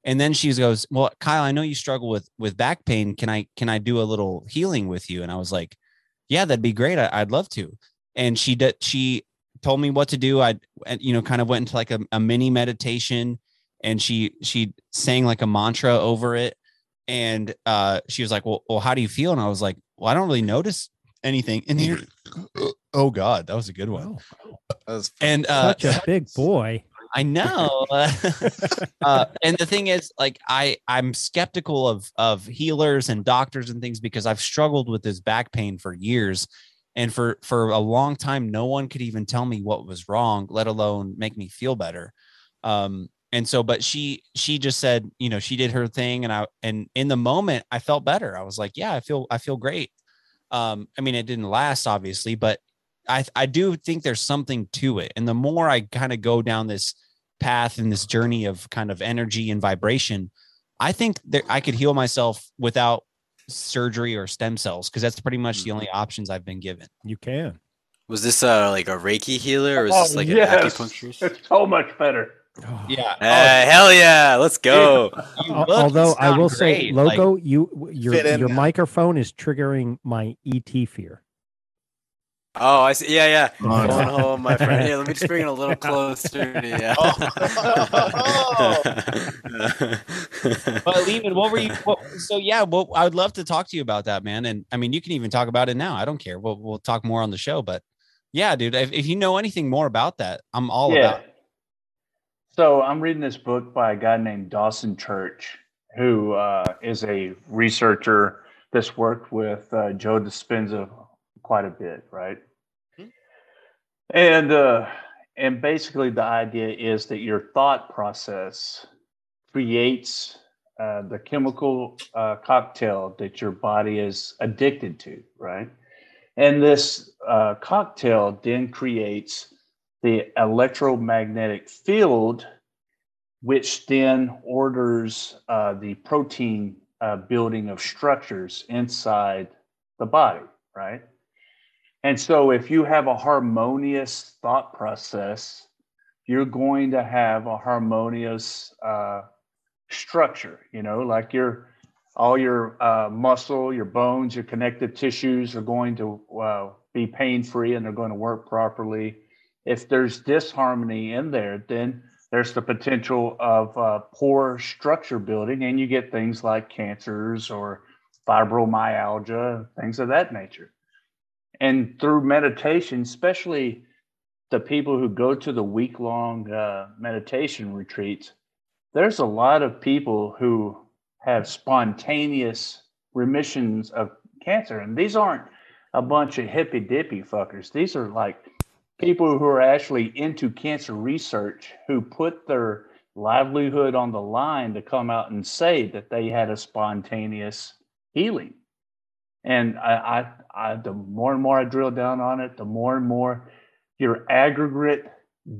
And then she goes, well, Kyle, I know you struggle with with back pain. Can I can I do a little healing with you? And I was like, yeah, that'd be great. I, I'd love to. And she did. She told me what to do. I, you know, kind of went into like a, a mini meditation, and she she sang like a mantra over it. And uh, she was like, well, well, how do you feel? And I was like, well, I don't really notice anything in here. oh God, that was a good one. That was And uh, Such a big boy. I know. [laughs] uh, and the thing is, like, I I'm skeptical of of healers and doctors and things because I've struggled with this back pain for years, and for for a long time, no one could even tell me what was wrong, let alone make me feel better. Um, and so, but she she just said, you know, she did her thing, and I and in the moment, I felt better. I was like, yeah, I feel I feel great. Um, I mean, it didn't last, obviously, but I I do think there's something to it. And the more I kind of go down this path and this journey of kind of energy and vibration, I think that I could heal myself without surgery or stem cells because that's pretty much the only options I've been given. You can. Was this uh like a Reiki healer or was Oh, this like yes. an acupuncturist? It's so much better. Yeah. Uh, hell yeah, let's go. look Although I sound will say, great, like- Loco, you your Fit in your microphone is triggering my ET fear. Oh, I see. Yeah, yeah. Oh, Going no. home, my friend. Here, let me just bring it a little [laughs] closer to you. [laughs] but Lehman, what were you? What, so yeah, well, I would love to talk to you about that, man. And I mean, you can even talk about it now. I don't care. We'll we'll talk more on the show. But yeah, dude, if, if you know anything more about that, I'm all about. It. So I'm reading this book by a guy named Dawson Church, who uh, is a researcher that's worked with uh, Joe Dispenza quite a bit, right? And uh, and basically the idea is that your thought process creates uh, the chemical uh, cocktail that your body is addicted to, right? And this uh, cocktail then creates the electromagnetic field, which then orders uh, the protein uh, building of structures inside the body, right? And so, if you have a harmonious thought process, you're going to have a harmonious uh, structure, you know, like your all your uh, muscle, your bones, your connective tissues are going to uh, be pain free and they're going to work properly. If there's disharmony in there, then there's the potential of uh, poor structure building, and you get things like cancers or fibromyalgia, things of that nature. And through meditation, especially the people who go to the week long uh, meditation retreats, there's a lot of people who have spontaneous remissions of cancer. And these aren't a bunch of hippy dippy fuckers. These are like people who are actually into cancer research who put their livelihood on the line to come out and say that they had a spontaneous healing. And I, I, I the more and more I drill down on it, the more and more your aggregate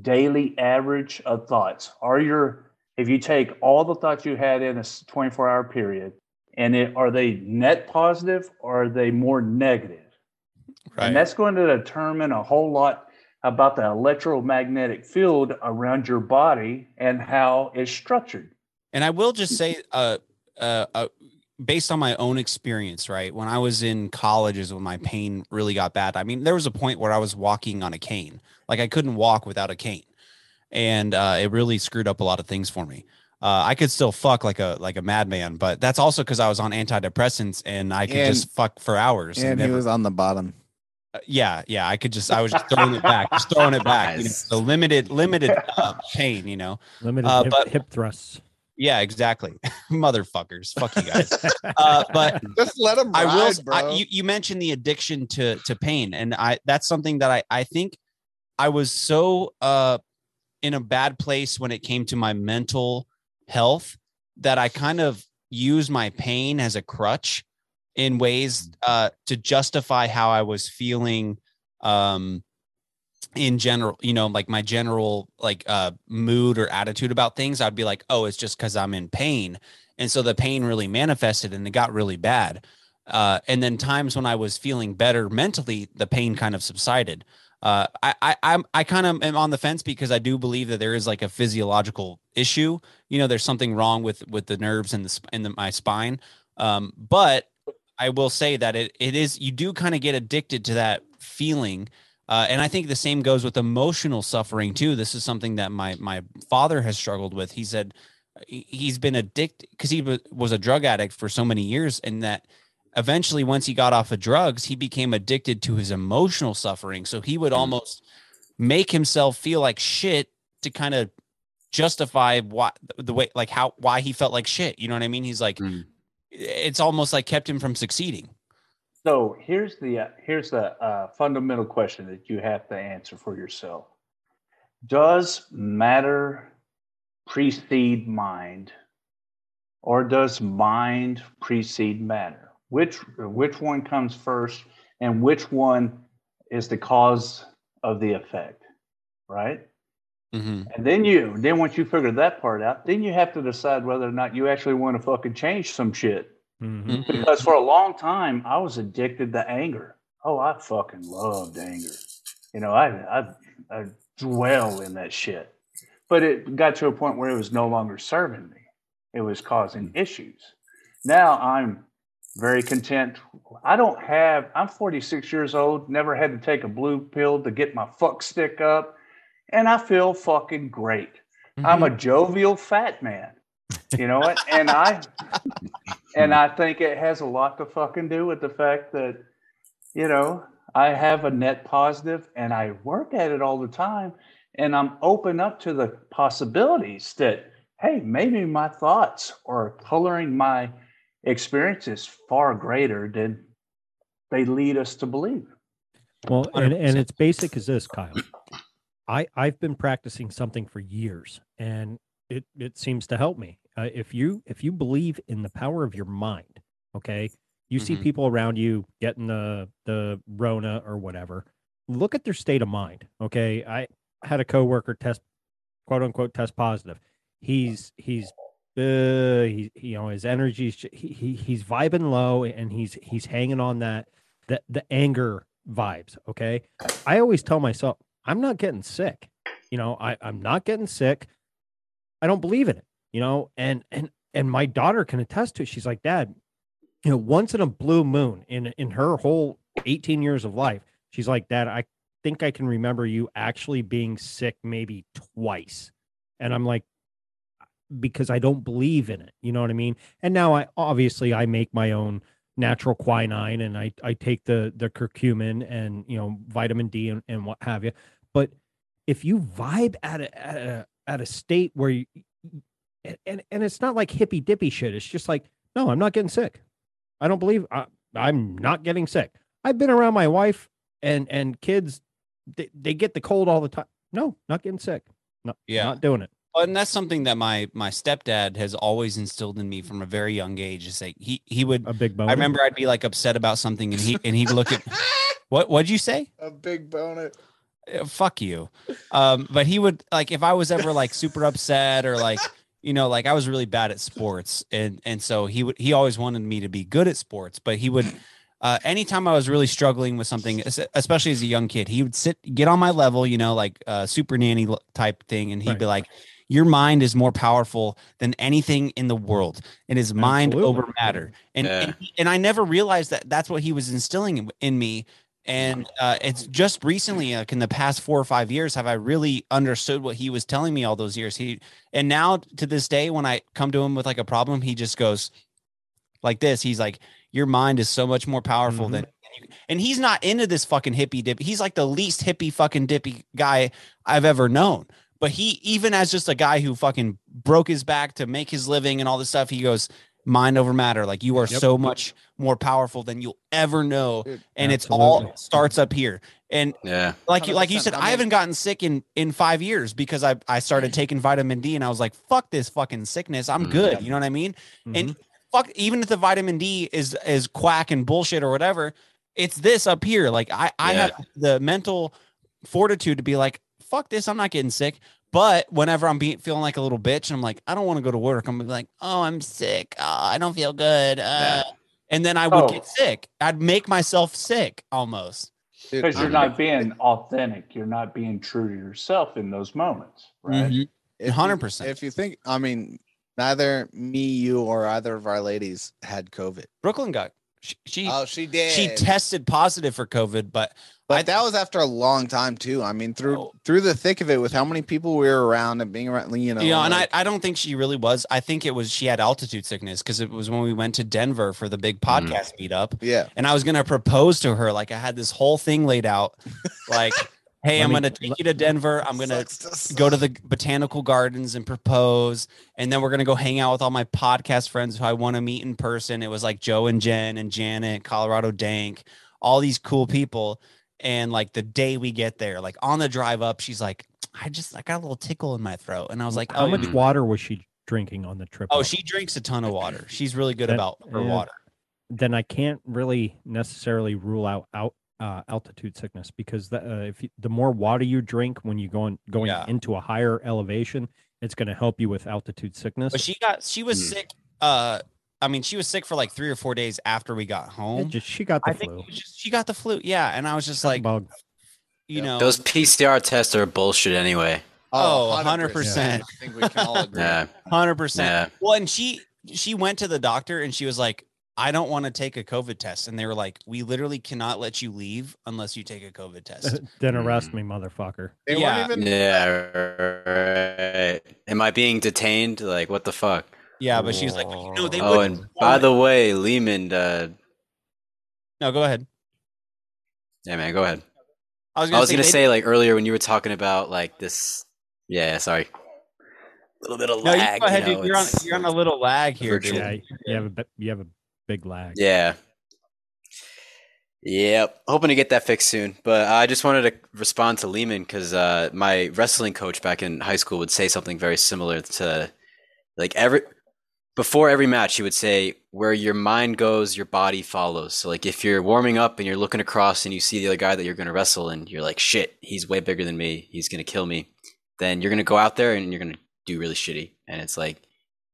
daily average of thoughts are your if you take all the thoughts you had in a 24 hour period and it, are they net positive or are they more negative right. and that's going to determine a whole lot about the electromagnetic field around your body and how it's structured and i will just say uh, uh, uh, based on my own experience right when i was in college is when my pain really got bad i mean there was a point where i was walking on a cane like i couldn't walk without a cane and uh, it really screwed up a lot of things for me. Uh, I could still fuck like a like a madman, but that's also because I was on antidepressants and I could and, just fuck for hours. And, and never, he was on the bottom. Uh, yeah, yeah. I could just I was just throwing it back, just throwing it back. You know, the limited limited uh, pain, you know, limited uh, hip, but, hip thrusts. Yeah, exactly. [laughs] Motherfuckers. Fuck you guys. [laughs] uh, but [laughs] just let them ride, I will bro. I, you, you mentioned the addiction to to pain. And I that's something that I I think I was so uh in a bad place when it came to my mental health that I kind of use my pain as a crutch in ways mm. uh, to justify how I was feeling um, in general, you know, like my general like uh, mood or attitude about things. I'd be like, oh, it's just because I'm in pain. And so the pain really manifested and it got really bad. Uh, and then times when I was feeling better mentally, the pain kind of subsided uh, I, I I'm I kind of am on the fence because I do believe that there is like a physiological issue. You know, there's something wrong with with the nerves in the in the, my spine. Um, but I will say that it it is you do kind of get addicted to that feeling. Uh, and I think the same goes with emotional suffering too. This is something that my my father has struggled with. He said he's been addicted because he was a drug addict for so many years, and that eventually once he got off of drugs he became addicted to his emotional suffering so he would mm. almost make himself feel like shit to kind of justify why the way like how why he felt like shit you know what i mean he's like mm. it's almost like kept him from succeeding so here's the uh, here's the uh, fundamental question that you have to answer for yourself. Does matter precede mind or does mind precede matter? Which which one comes first and which one is the cause of the effect right? Mm-hmm. and then you then once you figure that part out then you have to decide whether or not you actually want to fucking change some shit mm-hmm. mm-hmm. because for a long time i was addicted to anger oh i fucking loved anger you know i i, I dwell in that shit but it got to a point where it was no longer serving me it was causing mm. issues now i'm very content. I don't have, I'm 46 years old, never had to take a blue pill to get my fuck stick up, and I feel fucking great. Mm-hmm. I'm a mm-hmm. jovial fat man. You know what? and I [laughs] and hmm. I think it has a lot to fucking do with the fact that, you know, I have a net positive and I work at it all the time. And I'm open up to the possibilities that, hey, maybe my thoughts are coloring my experiences far greater than they lead us to believe. Well, and, and it's basic as this, Kyle. I, I've been practicing something for years and it, it seems to help me. Uh, if you if you believe in the power of your mind, okay, you see Mhm. people around you getting the the Rona or whatever. Look at their state of mind. Okay, I had a coworker test, quote unquote, test positive. He's he's uh, he, you know his energy's he, he he's vibing low and he's he's hanging on that the the anger vibes. Okay, I always tell myself I'm not getting sick. You know, I I'm not getting sick. I don't believe in it. You know, and and and my daughter can attest to it. She's like, Dad, you know, once in a blue moon in in her whole 18 years of life, she's like, Dad, I think I can remember you actually being sick maybe twice. And I'm like, because I don't believe in it. You know what I mean? And now I obviously I make my own natural quinine and I I take the the curcumin and you know vitamin D and, and what have you. But if you vibe at a at a at a state where you and and, and it's not like hippy dippy shit. It's just like, no, I'm not getting sick. I don't believe I, I'm not getting sick. I've been around my wife and and kids. They, they get the cold all the time. No, not getting sick. No, Yeah. not doing it. Well, and that's something that my my stepdad has always instilled in me from a very young age. Is like he he would. A big bone. I remember I'd be like upset about something, and he and he'd look at [laughs] what what'd you say? A big boner. Uh, fuck you. Um, but he would like if I was ever like super upset or like you know like I was really bad at sports, and and so he would he always wanted me to be good at sports, but he would. Uh, anytime I was really struggling with something, especially as a young kid, he would sit, get on my level, you know, like uh, super nanny type thing, and he'd be like, "Your mind is more powerful than anything in the world. It is mind Absolutely. over matter." And, Yeah. and and I never realized that that's what he was instilling in, in me. And uh, it's just recently, like in the past four or five years, have I really understood what he was telling me all those years. He and now to this day, when I come to him with like a problem, he just goes like this. He's like, "Your mind is so much more powerful Mhm. than." And he's not into this fucking hippie dip. He's like the least hippie fucking dippy guy I've ever known. But he, even as just a guy who fucking broke his back to make his living and all this stuff, he goes, mind over matter. Like you are Yep. so much more powerful than you'll ever know. Dude, and it's all starts up here. And Yeah. like you, like you said, I I, haven't gotten sick in in five years because I I started taking vitamin D and I was like, fuck this fucking sickness. I'm Mm. good. You know what I mean? And fuck, even if the vitamin D is is quack and bullshit or whatever, it's this up here. Like I I Yeah. have the mental fortitude to be like, fuck this. I'm not getting sick. But whenever I'm being feeling like a little bitch, and I'm like, I don't want to go to work. I'm like, oh, I'm sick. Oh, I don't feel good. Uh, Yeah. And then I would Oh. get sick. I'd make myself sick almost. Because you're not being authentic. You're not being true to yourself in those moments, right? Mhm. if you- 100%. If you think, I mean, neither me, you, or either of our ladies had COVID. Brooklyn got she she, Oh, she did. she tested positive for COVID, but but that was after a long time too. I mean, through Oh. through the thick of it, with how many people we were around and being around, you know. you know, and I, like- I don't think she really was. I think it was she had altitude sickness because it was when we went to Denver for the big mm-hmm. podcast meetup. yeah. And I was gonna propose to her. Like I had this whole thing laid out. Like, [laughs] hey, Let I'm me- gonna [laughs] take you to Denver. I'm gonna Sucks go to the botanical gardens and propose and then we're going to go hang out with all my podcast friends who i want to meet in person it was like joe and jen and janet colorado dank all these cool people and like the day we get there like on the drive up she's like i just i got a little tickle in my throat and i was like how oh much you- water was she drinking on the trip? oh up? she drinks a ton of water [laughs] she's really good That- about her yeah. water then I can't really necessarily rule out out uh, altitude sickness because the, uh, if you, the more water you drink when you go on, going Yeah. into a higher elevation, it's going to help you with altitude sickness. but she got she was Hmm. sick uh i mean she was sick for like three or four days after we got home just she got the i flu. it just, she got the flu yeah and i was just like Bug. you Yeah. know Those PCR tests are bullshit anyway. Oh, 100%. 100%. I think we can all agree. [laughs] Yeah. Hundred percent. Well, and she she went to the doctor and she was like, "I don't want to take a COVID test," and they were like, "We literally cannot let you leave unless you take a COVID test." [laughs] then arrest Mm. me, motherfucker. They Yeah. even. Yeah. Right. Am I being detained? Like, what the fuck? Yeah, but she was like, well, "You know, they Oh, would." and by the way, Lehman. Uh, no, go ahead. yeah, man, go ahead. I was gonna was say, gonna they- say like earlier when you were talking about like this. Yeah, sorry. A little bit of No, you go ahead, you dude. know, You're on you're on a little lag here, virtual. dude. Yeah, you have a you have a big lag. Yeah. Yep. Hoping to get that fixed soon. But I just wanted to respond to Lehman because uh, my wrestling coach back in high school would say something very similar to like every before every match, he would say, "Where your mind goes, your body follows." So, like, if you're warming up and you're looking across and you see the other guy that you're going to wrestle, and you're like, "Shit, he's way bigger than me. He's going to kill me," then you're going to go out there and you're going to do really shitty. And it's like,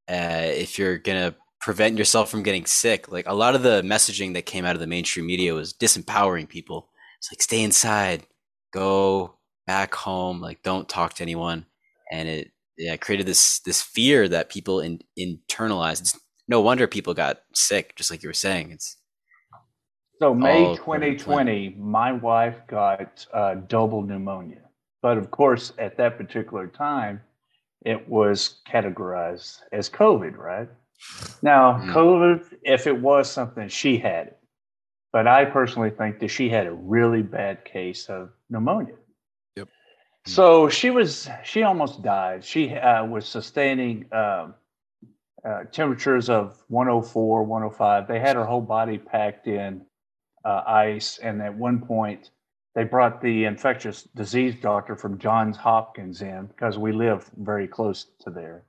uh, if you're going to prevent yourself from getting sick, like a lot of the messaging that came out of the mainstream media was disempowering people. It's like, stay inside, go back home, like, don't talk to anyone, and it yeah created this this fear that people in, internalize. It's no wonder people got sick, just like you were saying. It's So May Oh, 2020, my wife got uh, double pneumonia. But of course, at that particular time, it was categorized as COVID, right? Now, Mhm. COVID, if it was something, she had it. But I personally think that she had a really bad case of pneumonia. So she was, she almost died. She uh, was sustaining um, uh, temperatures of 104, 105. They had her whole body packed in uh, ice. And at one point, they brought the infectious disease doctor from Johns Hopkins in because we live very close to there.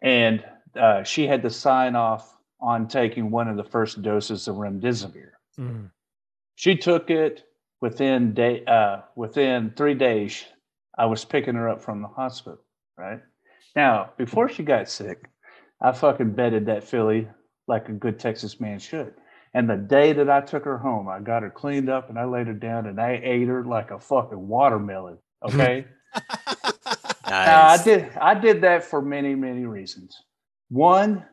And uh, she had to sign off on taking one of the first doses of remdesivir. Mm. She took it within day uh, within three days. I was picking her up from the hospital. Right now, before she got sick, I fucking bedded that filly like a good Texas man should. And the day that I took her home, I got her cleaned up and I laid her down and I ate her like a fucking watermelon. Okay. [laughs] Now, I did I did that for many, many reasons. One,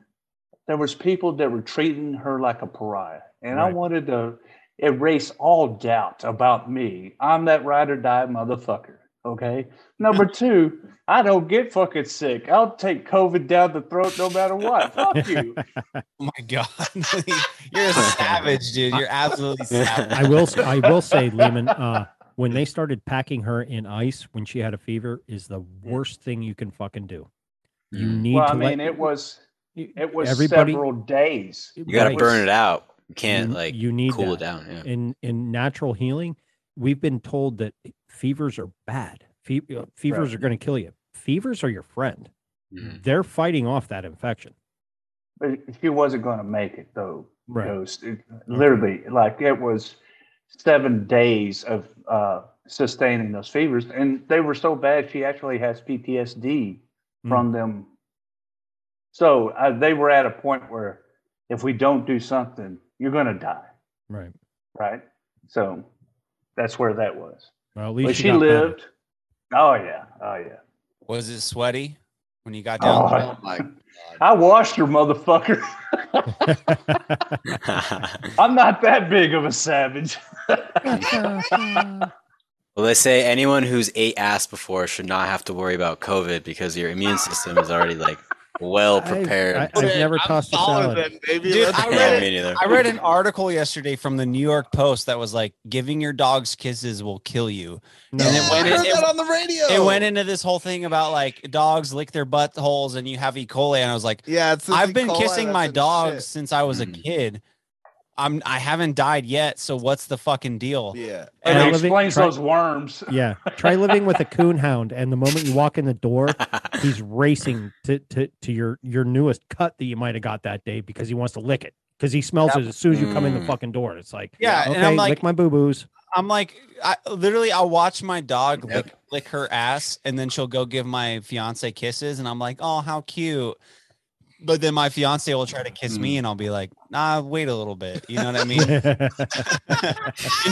there was people that were treating her like a pariah. And I wanted to erase all doubt about me. I'm that ride or die motherfucker. Okay. Number two, I don't get fucking sick. I'll take COVID down the throat no matter what. Fuck [laughs] you. Oh my god, [laughs] you're a savage, dude. You're absolutely savage. I will. s- I will say, Lehman. Uh, when they started packing her in ice when she had a fever, is the worst thing you can fucking do. You Mm. need Well, to I mean, let it was it was everybody. several days. You got to right. burn it out. You can't You- like you need cool it down. Yeah. in in natural healing, we've been told that fevers are bad. Fe- fevers Right. are going to kill you. Fevers are your friend. Mhm. They're fighting off that infection. But she wasn't going to make it though. Right. Ghost. It- literally, like it was seven days of uh, sustaining those fevers, and they were so bad she actually has PTSD Mm. from them. So uh, they were at a point where if we don't do something, you're going to die, Right. right? So that's where that was. Well, at But least you she got better. lived. Oh yeah, oh yeah. Was it sweaty when you got oh, down? Oh, Oh my [laughs] I washed her, mother,fucker. [laughs] [laughs] I'm not that big of a savage. well, they say anyone who's ate ass before should not have to worry about COVID because your immune system is already like well I've- prepared. I, have never tossed a salad. baby. Dude, Let's I read yeah, me neither. I read an article yesterday from the New York Post that was like, "Giving your dogs kisses will kill you." No. And it I went in- heard it- that on the radio. It went into this whole thing about like dogs lick their buttholes and you have E. coli, and I was like, Yeah, it's I've been Cola, kissing my dogs shit. since I was a Mm. kid. I'm I haven't died yet, so what's the fucking deal? Yeah. And Try it living- explains try- those worms. [laughs] Yeah. Try living with a coon hound, and the moment you walk in the door, he's racing to to to your your newest cut that you might have got that day because he wants to lick it because he smells Yep. it as soon as you come in the Mm. fucking door. It's like, Yeah, okay, and I'm like, lick my boo boos. I'm like, I literally, I'll watch my dog Yep. lick, lick her ass, and then she'll go give my fiance kisses, and I'm like, oh, how cute. But then my fiance will try to kiss me, mm. and I'll be like, nah, wait a little bit. You know what I mean? [laughs] and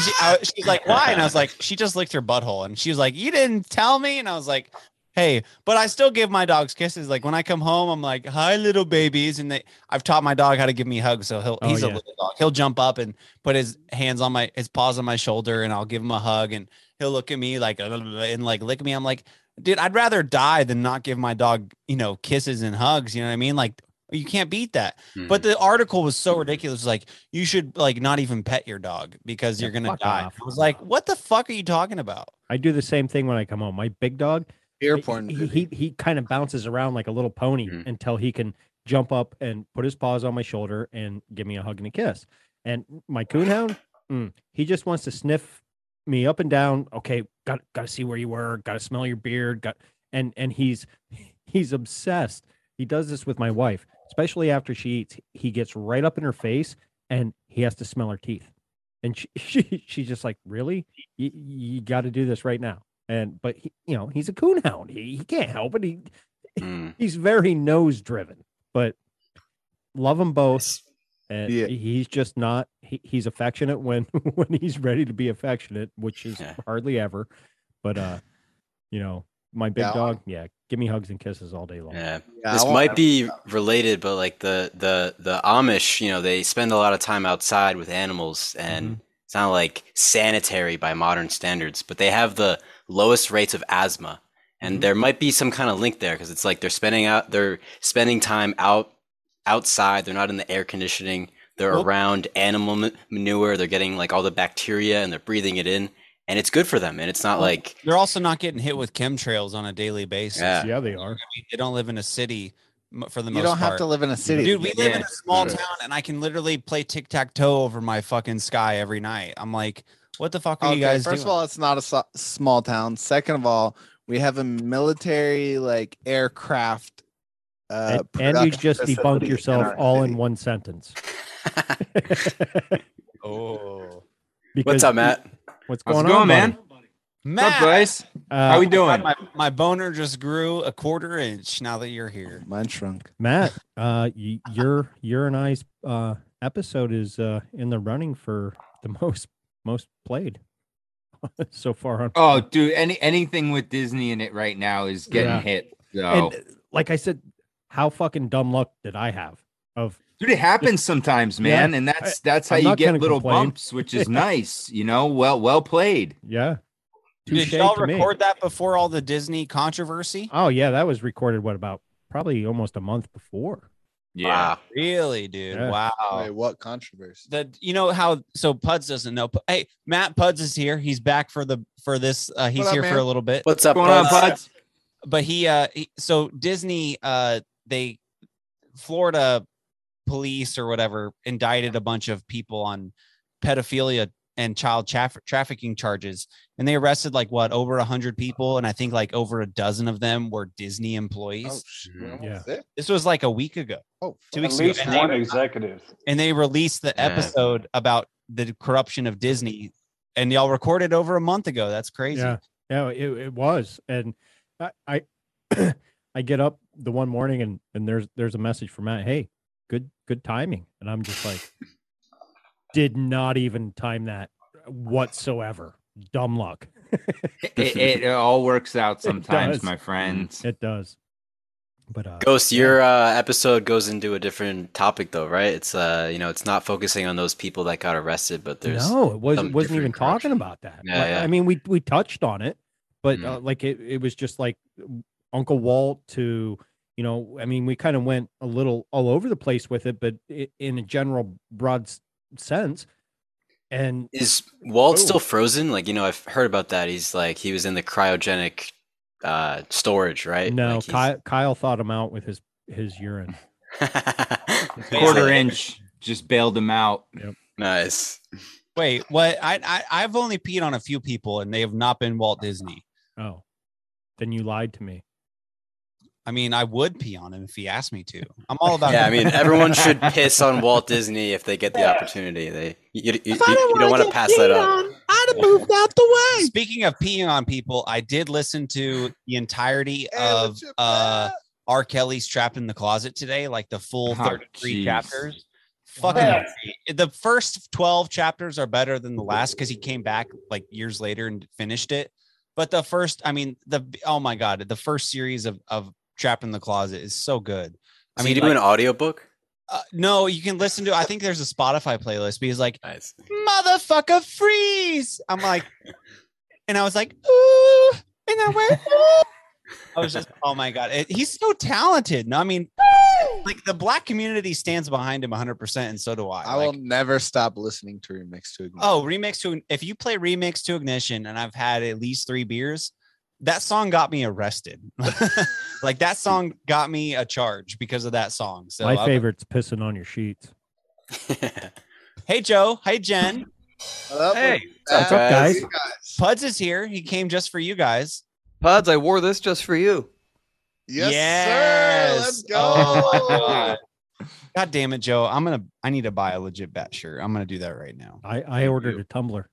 she, I, she's like, why? And I was like, she just licked her butthole, and she was like, you didn't tell me, and I was like. Hey, but I still give my dogs kisses. Like when I come home, I'm like, "Hi, little babies," and they. I've taught my dog how to give me hugs, so he'll. Oh, he's a little dog. He'll jump up and put his hands on my his paws on my shoulder and I'll give him a hug and he'll look at me like [laughs] and like lick me. I'm like, dude, I'd rather die than not give my dog, you know, kisses and hugs. You know what I mean? Like you can't beat that. Mhm. But the article was so ridiculous. Like you should like not even pet your dog because Yeah, you're gonna die. off. I was like, what the fuck are you talking about? I do the same thing when I come home. My big dog, Ear he- he, he, he kind of bounces around like a little pony Mhm. until he can jump up and put his paws on my shoulder and give me a hug and a kiss. And my coonhound, mm, he just wants to sniff me up and down. Okay, got got to see where you were. Got to smell your beard. Got and and he's [laughs] he's obsessed. He does this with my wife. especially after she eats, he gets right up in her face and he has to smell her teeth. And she, [laughs] she she's just like, really? You, you got to do this right now. And but he, you know he's a coonhound. He, he can't help it. He Mm. [laughs] he's very nose driven, but love them both. And Yeah. he's just not. He, he's affectionate when [laughs] when he's ready to be affectionate, which is Yeah. hardly ever. But uh, you know, my big Yeah, dog, yeah, give me hugs and kisses all day long. Yeah. Yeah, this might be related, but like the the the Amish, you know, they spend a lot of time outside with animals, and it's not like sanitary by modern standards, but they have the lowest rates of asthma, and Mhm. there might be some kind of link there because it's like they're spending out they're spending time out outside. They're not in the air conditioning. They're Well- around animal manure. They're getting like all the bacteria, and they're breathing it in, and it's good for them. And it's not Well, like They're also not getting hit with chemtrails on a daily basis. Yeah. Yeah, they are. I mean, they don't live in a city for the You most You don't part. have to live in a city. Dude, we live in a small sure. town and I can literally play tic tac toe over my fucking sky every night. I'm like, what the fuck are Okay, you guys first doing? of all, it's not a so- small town. Second of all, we have a military like aircraft. Uh, and, and you just facility debunked yourself our all in one sentence. [laughs] [laughs] oh, Because what's up, Matt? What's How's going it going, on, man? buddy? Matt, What's up, guys? Uh, How we doing? My, my boner just grew a quarter inch now that you're here. Mine shrunk. Matt, [laughs] uh, y- your your and I's uh, episode is uh, in the running for the most most played so far on. Oh, dude, any anything with Disney in it right now is getting Yeah. hit. So, And like I said, how fucking dumb luck did I have? Of dude, it happens sometimes, Yeah, man, and that's that's how I'm you get little complain. bumps, which is [laughs] nice. You know, well, well played. yeah, Did touche y'all to me. record that before all the Disney controversy? Oh yeah, that was recorded. What about probably almost a month before? Wow. Really, dude? Yeah. Wow. Wait, what controversy? the you know how so Puds doesn't know. Hey, Matt Puds is here. He's back for the for this. Uh, he's What up, here for a little bit. What's up, What's going on, Puds? Puds? but he uh he, so disney uh they florida police or whatever indicted a bunch of people on pedophilia and child traf- trafficking charges. And they arrested like what over a hundred people. And i think like over a dozen of them were disney employees. Oh, shit, we're almost Yeah. this was like a week ago. Oh, Two weeks At ago, least and they- one executive. and they released the Yeah. episode about the corruption of disney. And y'all recorded over a month ago. That's crazy. Yeah, yeah, it, it was, and I, I, [clears throat] I get up the one morning and and there's there's a message from Matt. Hey, good good timing, and I'm just like, did not even time that whatsoever. Dumb luck. It, it, it all works out sometimes, my friends. It does. But uh, Ghost, your uh, episode goes into a different topic, though, right? It's uh, you know, it's not focusing on those people that got arrested, but there's no, it wasn't wasn't even different talking about that. Yeah, Like, yeah. I mean, we we touched on it, but Mhm. uh, like it, it was just like Uncle Walt to you know. I mean, we kind of went a little all over the place with it, but i in a general broad sense. And Is Walt Oh. still frozen? Like, you know, I've heard about that. He's like he was in the cryogenic uh storage, right? no, Like, Kyle, Kyle thought him out with his his urine. [laughs] Quarter inch just bailed him out. nice. wait what I, I i've only peed on a few people and they have not been walt disney Oh, then you lied to me. I mean, I would pee on him if he asked me to. I'm all about. Yeah, I mean, everyone [laughs] should piss on Walt Disney if they get the opportunity. They you, you, you, you don't want to pass that up. I'd have moved out the way. Speaking of peeing on people, I did listen to the entirety of uh? R. Kelly's Trapped in the Closet today, like the full Oh, 33 jeez. chapters. Fucking great. the first 12 chapters are better than the last because he came back like years later and finished it. But the first, I mean, the oh my god, the first series of of Trapped in the Closet is so good. I I mean, mean, do like, an audiobook? uh, no, you can listen to. I think there's a Spotify playlist. But he's like, Nice. motherfucker, freeze! I'm like, [laughs] and I was like, ooh, and I went, ooh. I was just, oh my god, it, he's so talented. No, I mean, [laughs] like the black community stands behind him 100, percent and so do I. I Like, will never stop listening to remix to Ignition. Oh, remix to if you play remix to ignition, and I've had at least three beers. That song got me arrested. [laughs] like that [laughs] song got me a charge because of that song. So My I- favorite's pissing on your sheets. [laughs] Hey Joe, hey Jen. What up, Hey, what's up, guys? Puds is here. He came just for you guys. Puds, I wore this just for you. Yes, Yes. sir. Let's go. Oh God. God damn it, Joe. I'm gonna I need to buy a legit bat shirt. I'm gonna do that right now. I, I ordered a tumbler.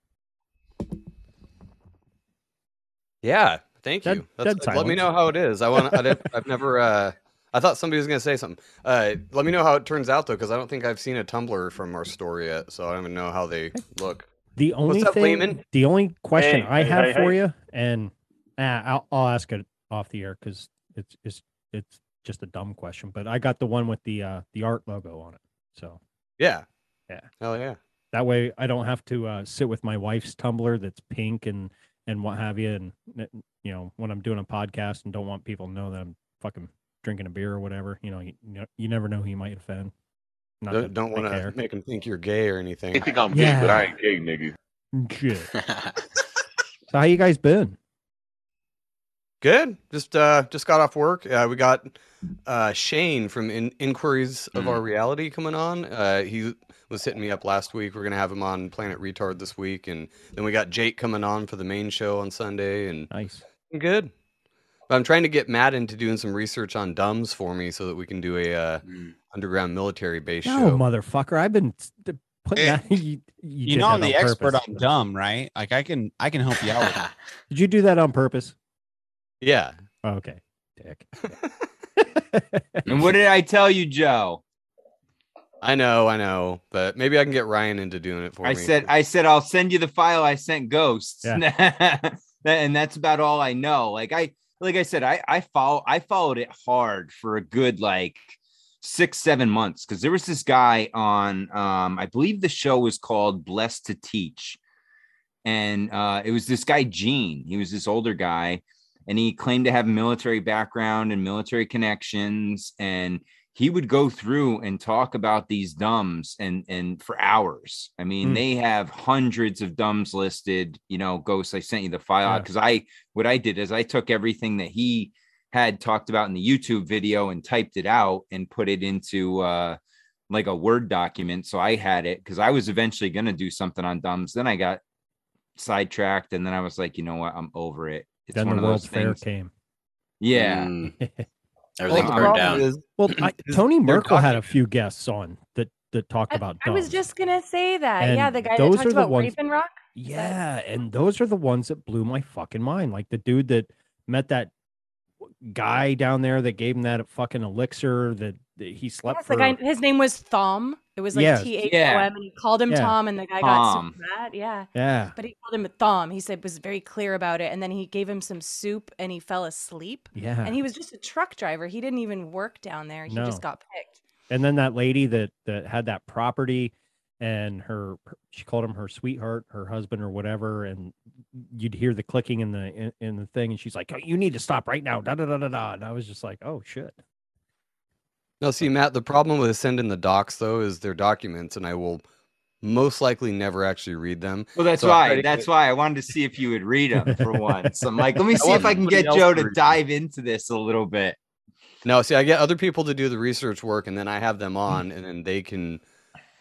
Yeah, thank Dead- you. That's, dead let me know how it is. I want. I didn't, I've never. Uh, I thought somebody was gonna say something. Uh, let me know how it turns out though, because I don't think I've seen a tumbler from our store yet, so I don't even know how they look. The only What's up, thing, Lehman? the only question Hey, I hey, have hey, for hey. you, and ah, I'll, I'll ask it off the air because it's it's it's just a dumb question. But I got the one with the uh the art logo on it, so Yeah. Yeah. Hell yeah. that way I don't have to uh, sit with my wife's tumbler that's pink and and what have you, and uh, you know when I'm doing a podcast and don't want people to know that I'm fucking drinking a beer or whatever. You know, you, you know, you never know who you might offend. Not Don't, that don't I want to care. make them think you're gay or anything. They think I'm gay, but I ain't gay, nigga. Shit. [laughs] So how you guys been? Good. Just uh just got off work. Uh, we got uh Shane from In- Inquiries of Our Reality coming on. Uh he was hitting me up last week. We're gonna have him on Planet Retard this week, and then we got Jake coming on for the main show on Sunday. And nice. Good. But I'm trying to get Matt into doing some research on dumbs for me so that we can do a uh, underground military base No, show. motherfucker. I've been s- the- putting that. [laughs] You, you, You, know I'm the on expert purpose. on dumb, right? Like I can I can help you out with that. [laughs] [laughs] Did you do that on purpose? Yeah. Okay. Dick. And what did I tell you, Joe? I know, I know, but maybe I can get Ryan into doing it for I me. I said, I said, I'll send you the file I sent Ghosts, Yeah. And that's about all I know. Like I, like I said, I, I follow, I followed it hard for a good like six, seven months because there was this guy on, um, I believe the show was called Blessed to Teach, and uh, it was this guy Gene. He was this older guy, and he claimed to have military background and military connections, and he would go through and talk about these dumbs and and for hours. I mean, Hmm. they have hundreds of dumbs listed. You know, ghosts. I sent you the file Yeah. because I what I did is I took everything that he had talked about in the YouTube video and typed it out and put it into uh like a Word document. So I had it because I was eventually gonna do something on dumbs. Then I got sidetracked and then I was like, you know what, I'm over it. It's then one the of World's those Fair things. came. Yeah. [laughs] Everything's Well, burned down. is- [clears throat] Well, I, [clears throat] Tony they're Merkel had a few guests on that that talked about. I was just gonna say that. And yeah, the guy that talked about ones- Raven Rock. Yeah, and those are the ones that blew my fucking mind. Like the dude that met that guy down there that gave him that fucking elixir that, that he slept Yes, for. the guy. His name was Thom. It was like Yes. T H O Yeah. M, and he called him Yeah. Tom, and the guy got Tom. super mad. Yeah. Yeah. But he called him a Thom. He said was very clear about it, and then he gave him some soup, and he fell asleep. Yeah. And he was just a truck driver. He didn't even work down there. He No. just got picked. and then that lady that that had that property and her her- she called him her sweetheart her husband or whatever and you'd hear the clicking in the in, in the thing and she's like oh, you need to stop right now da da da da da and i was just like oh shit No, see, Matt, the problem with sending the docs though is they're documents, and I will most likely never actually read them. Well, that's So why. to That's get- why I wanted to see if you would read them for [laughs] once. I'm like, let me see want if I can get Joe to to them. dive into this a little bit. No, see, I get other people to do the research work, and then I have them on, and then they can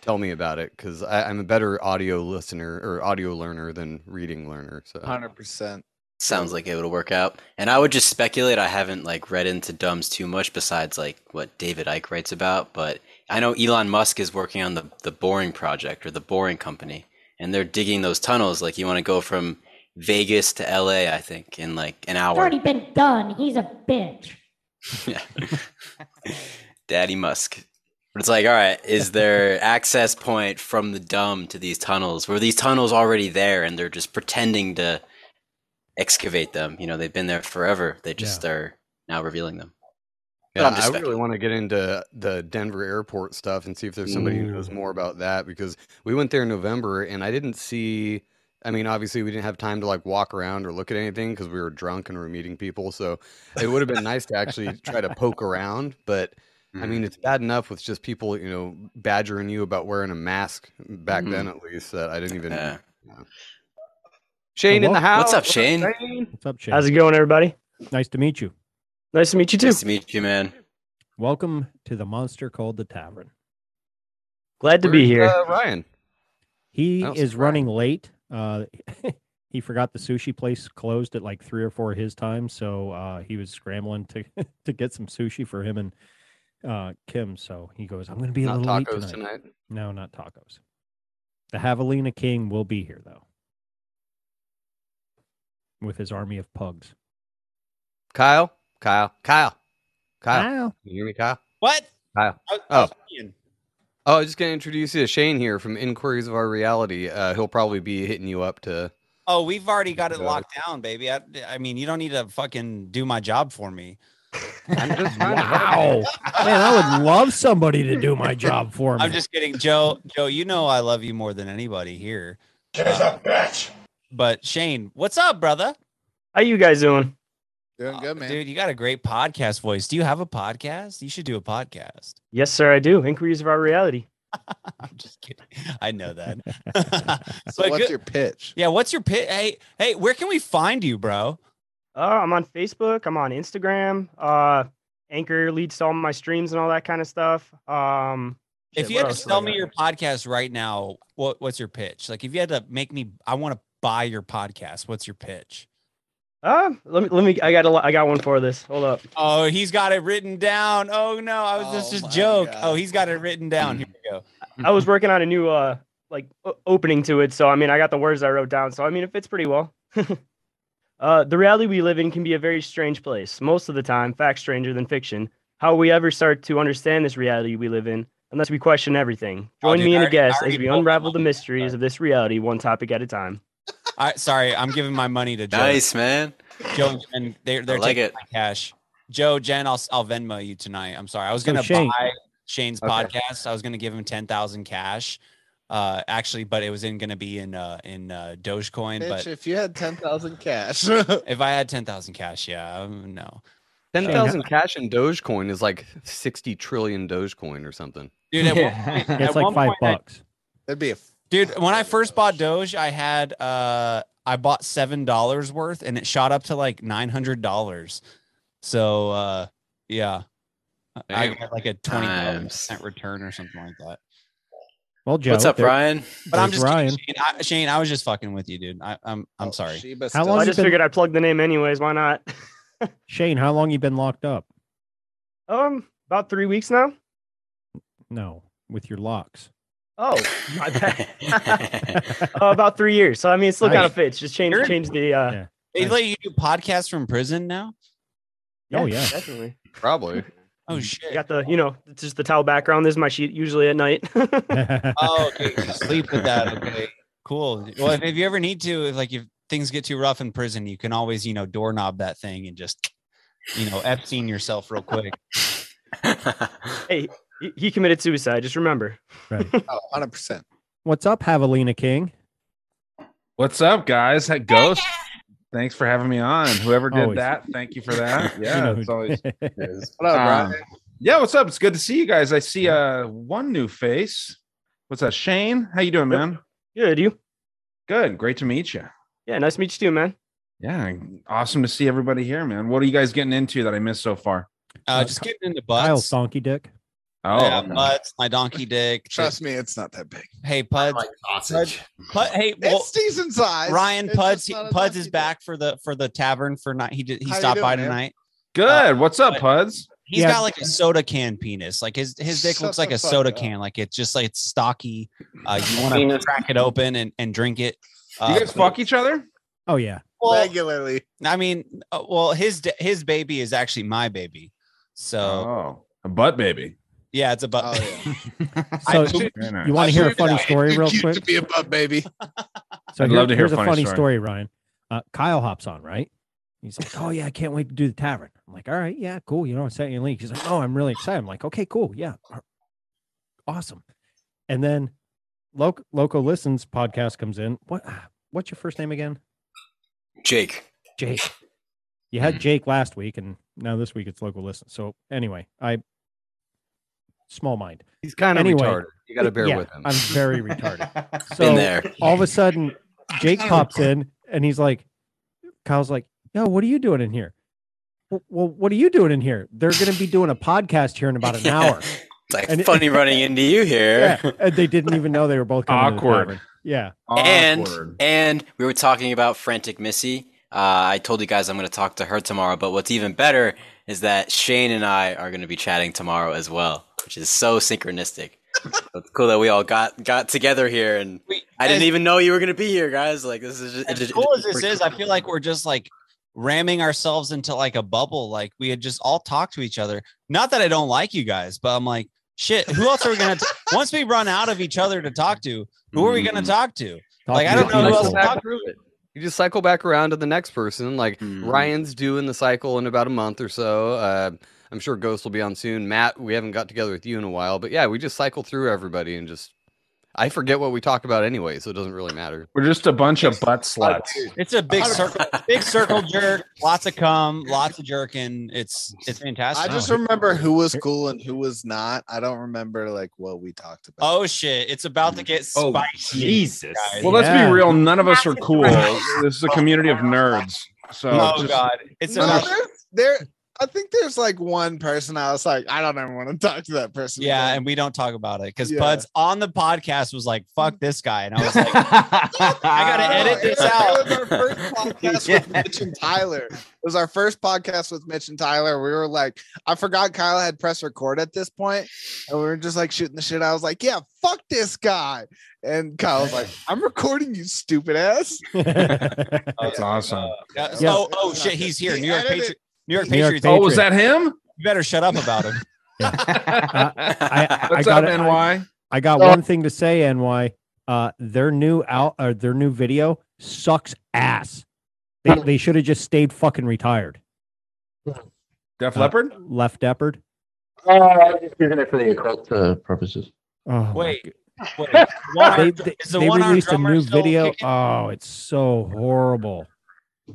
tell me about it because I'm a better audio listener or audio learner than reading learner. So Hundred percent. Sounds like it would work out. And I would just speculate. I haven't like read into dumbs too much besides like what David Icke writes about, but I know Elon Musk is working on the the Boring project or the Boring Company, and they're digging those tunnels. Like you want to go from Vegas to LA, I think, in like an hour. It's already been done. He's a bitch. [laughs] Daddy Musk. But it's like, all right, is there [laughs] access point from the dumb to these tunnels? Were these tunnels already there and they're just pretending to excavate them? You know, they've been there forever. They just are now revealing them. Yeah, I'm I really want to get into the Denver airport stuff and see if there's somebody who knows more about that because we went there in November and I didn't see. I mean, obviously, we didn't have time to like walk around or look at anything because we were drunk and we were meeting people. So it would have been nice to actually try to poke around. But I mm-hmm. mean, it's bad enough with just people, you know, badgering you about wearing a mask back mm-hmm. then, at least, that I didn't even. Yeah. you know. Shane in the house. What's up, Shane? what's up Shane? How's it going, everybody? nice to meet you Nice to meet you too. Nice to meet you, man. welcome to the monster called the tavern Glad to be here. uh, Ryan. he is see running late uh [laughs] he forgot the sushi place closed at like three or four of his time so uh he was scrambling to [laughs] to get some sushi for him and uh, Kim. So he goes, I'm going to be a Not little late tacos tonight. tonight. No, not tacos. The Javelina King will be here though, with his army of pugs. Kyle, Kyle, Kyle, Kyle. Kyle. You hear me, Kyle? What? Kyle. I- I Oh. was Oh, I was just gonna introduce you to Shane here from Inquiries of Our Reality. Uh, he'll probably be hitting you up to. Oh, we've already got it locked down, baby. I, I mean, you don't need to fucking do my job for me. I'm just [laughs] Wow, man, I would love somebody to do my job for me. I'm just kidding, Joe. Joe, you know I love you more than anybody here. Uh, But Shane, what's up, brother? How you guys doing? Doing good, man. Dude, you got a great podcast voice. Do you have a podcast? You should do a podcast. Yes, sir, I do. Inquiries of our reality. [laughs] I'm just kidding. I know that. [laughs] [laughs] So what's good- your pitch? Yeah, what's your pitch? Hey, hey, where can we find you, bro? Uh, I'm on Facebook. I'm on Instagram. Uh, Anchor leads to all my streams and all that kind of stuff. Um, if shit, you what had to else do I sell me your podcast right now, what what's your pitch? Like if you had to make me I want to buy your podcast, what's your pitch? Uh, let me let me. I got a. I got one for this. Hold up. Oh, he's got it written down. Oh no, I was just Oh just my joke. God. Oh, he's got it written down. Here we go. I was working on a new uh like opening to it, so I mean I got the words I wrote down, so I mean it fits pretty well. [laughs] uh, the reality we live in can be a very strange place. Most of the time, facts stranger than fiction. How will we ever start to understand this reality we live in unless we question everything? Oh, Join dude, me in and a already- I guest as we unravel the money. mysteries of this reality one topic at a time. I sorry, I'm giving my money to Joe. Nice, man. Joe and they're they're I like taking it. my cash. Joe, Jen, I'll I'll Venmo you tonight. I'm sorry. I was gonna Shane- buy Shane's Okay. podcast. I was gonna give him ten thousand cash. Uh actually, but it was in gonna be in uh in uh Dogecoin. Bitch, But if you had ten thousand cash, [laughs] if I had ten thousand cash, yeah, um, no. Ten thousand cash in Dogecoin is like sixty trillion Dogecoin or something. Dude, at one [laughs] Yeah. point, Yeah, at it's like one five point I- bucks. that'd be a. f- Dude, when I first bought Doge, I had uh I bought seven dollars worth and it shot up to like nine hundred dollars. So uh yeah. I- I got like a twenty percent return or something like that. Well, Joe, What's up, there- Ryan? But I'm just Ryan. kidding, Shane. I, Shane, I was just fucking with you, dude. I, I'm I'm oh, sorry. How long I just been- figured I'd plug the name anyways. Why not? [laughs] Shane, how long you been locked up? um, about three weeks now. No, with your locks. Oh, my bad. uh, about three years. So I mean, it still kind of fits. Just change You're- change the. uh Yeah. They let you do podcasts from prison now? Oh, yeah. definitely. Probably. Oh You shit. got the, you know, it's just the towel background. This is my sheet usually at night. [laughs] Oh, okay. you sleep with that. Okay. Cool. Well, if, if you ever need to, if like if things get too rough in prison, you can always, you know, doorknob that thing and just, you know, Epstein yourself real quick. hey, he, he committed suicide. Just remember. right. [laughs] Oh, 100%. What's up, Javelina King? What's up, guys? Hey, Ghost. Thanks for having me on. Whoever did Always. that, thank you for that. [laughs] You Yeah, know it's who- always. [laughs] What up, Um, yeah, what's up? It's good to see you guys. I see uh one new face. What's that, Shane? How you doing, Yep. man? Good, you? Good. Great to meet you. Yeah, nice to meet you too, man. Yeah, awesome to see everybody here, man. What are you guys getting into that I missed so far? Uh, just getting into Kyle's butts. donkey dick. Oh, yeah, okay. butts, my donkey dick. Trust me, it's not that big. Hey, Puds. sausage. Pud, hey, well, it's decent size. Ryan It's Puds, just Puds donkey is dick. back for the for the tavern for night. He did he How stopped doing, by man? tonight. Good. What's up, Puds? He's Yeah. got like a soda can penis. Like his his dick Shut looks like a soda up. can. Like it's just like it's stocky. Uh, you want to crack it open and, and drink it. Uh, You guys fuck each other? Oh yeah. well, regularly. I mean, uh, well, his his baby is actually my baby. So Oh, a butt baby. Yeah, it's a butt. Oh, yeah. [laughs] So Very you want to hear a funny It'd story real quick? To be a butt baby. [laughs] So I'd here- love to hear a here's a funny funny story. story, Ryan. Uh, Kyle hops on, right? He's like, "Oh yeah, I can't wait to do the tavern." I'm like, "All right, yeah, cool. You know, set you a link." He's like, "Oh, I'm really excited." I'm like, "Okay, cool, yeah, awesome." And then, Loc Loco listens podcast comes in. What? What's your first name again? Jake. Jake. [laughs] You had Jake last week, and now this week it's Local Listen. So anyway, I small mind. He's kind of Anyway, retarded. You got to bear yeah, with him. I'm very retarded. [laughs] So Been there. all of a sudden, Jake [laughs] pops in and he's like, Kyle's like, yo, what are you doing in here? "Well- Well, what are you doing in here? They're going to be doing a podcast here in about an [laughs] hour. It's like And it- funny running into you here. Yeah, and they didn't even know they were both coming to the Awkward. Yeah. and Awkward. and we were talking about frantic missy uh, i told you guys i'm going to talk to her tomorrow but what's even better is that Shane and I are going to be chatting tomorrow as well, which is so synchronistic. So [laughs] it's cool that we all got got together here, and I didn't even know you were going to be here, guys. Like this is just, as just- cool it as this just- is, I feel like we're just like ramming ourselves into like a bubble. Like we had just all talked to each other. Not that I don't like you guys, but I'm like, shit, who else are we gonna t- once we run out of each other to talk to, who are we gonna mm. talk to? like I don't know who else to talk to. You just cycle back around to the next person. Like Mm-hmm. Ryan's doing the cycle in about a month or so. Uh, I'm sure Ghost will be on soon. Matt, we haven't got together with you in a while, but yeah, we just cycle through everybody and just. I forget what we talk about anyway, so it doesn't really matter. We're just a bunch of butt sluts. It's a big circle, big circle jerk, lots of cum, lots of jerking. It's it's fantastic. I just oh. remember who was cool and who was not. I don't remember like what we talked about. Oh shit! It's about to get Oh, spicy. Jesus. guys. Well, let's be real. None of us are cool. This is a community of nerds. So Oh, just- God. It's no, a- there's, there. I think there's like one person I was like, I don't ever want to talk to that person. Yeah, again. and we don't talk about it because Yeah. Puds on the podcast was like, "Fuck this guy," and I was like, [laughs] "I gotta edit this out." It was our first podcast with [laughs] Mitch and Tyler. It was our first podcast with Mitch and Tyler. We were like, I forgot Kyle had press record at this point, and we were just like shooting the shit. I was like, yeah, fuck this guy. And Kyle was like, [laughs] I'm recording you, stupid ass. That's awesome. Uh, yeah, Yeah. Oh, oh shit, he's here. New York edited- Patriot. New York New York Patriots. Oh, was that him? You better shut up about him. [laughs] I, What's I got up, it- NY? I got one thing to say, NY. Uh, their new out, or their new video sucks ass. They they should have just stayed fucking retired. Def Uh, Leppard? Left Deppard. Oh, I'm just using it for the occult uh, purposes. Oh, Wait, wait. [laughs] One they arm- they, is the they one released a new video. kicking? Oh, it's so horrible.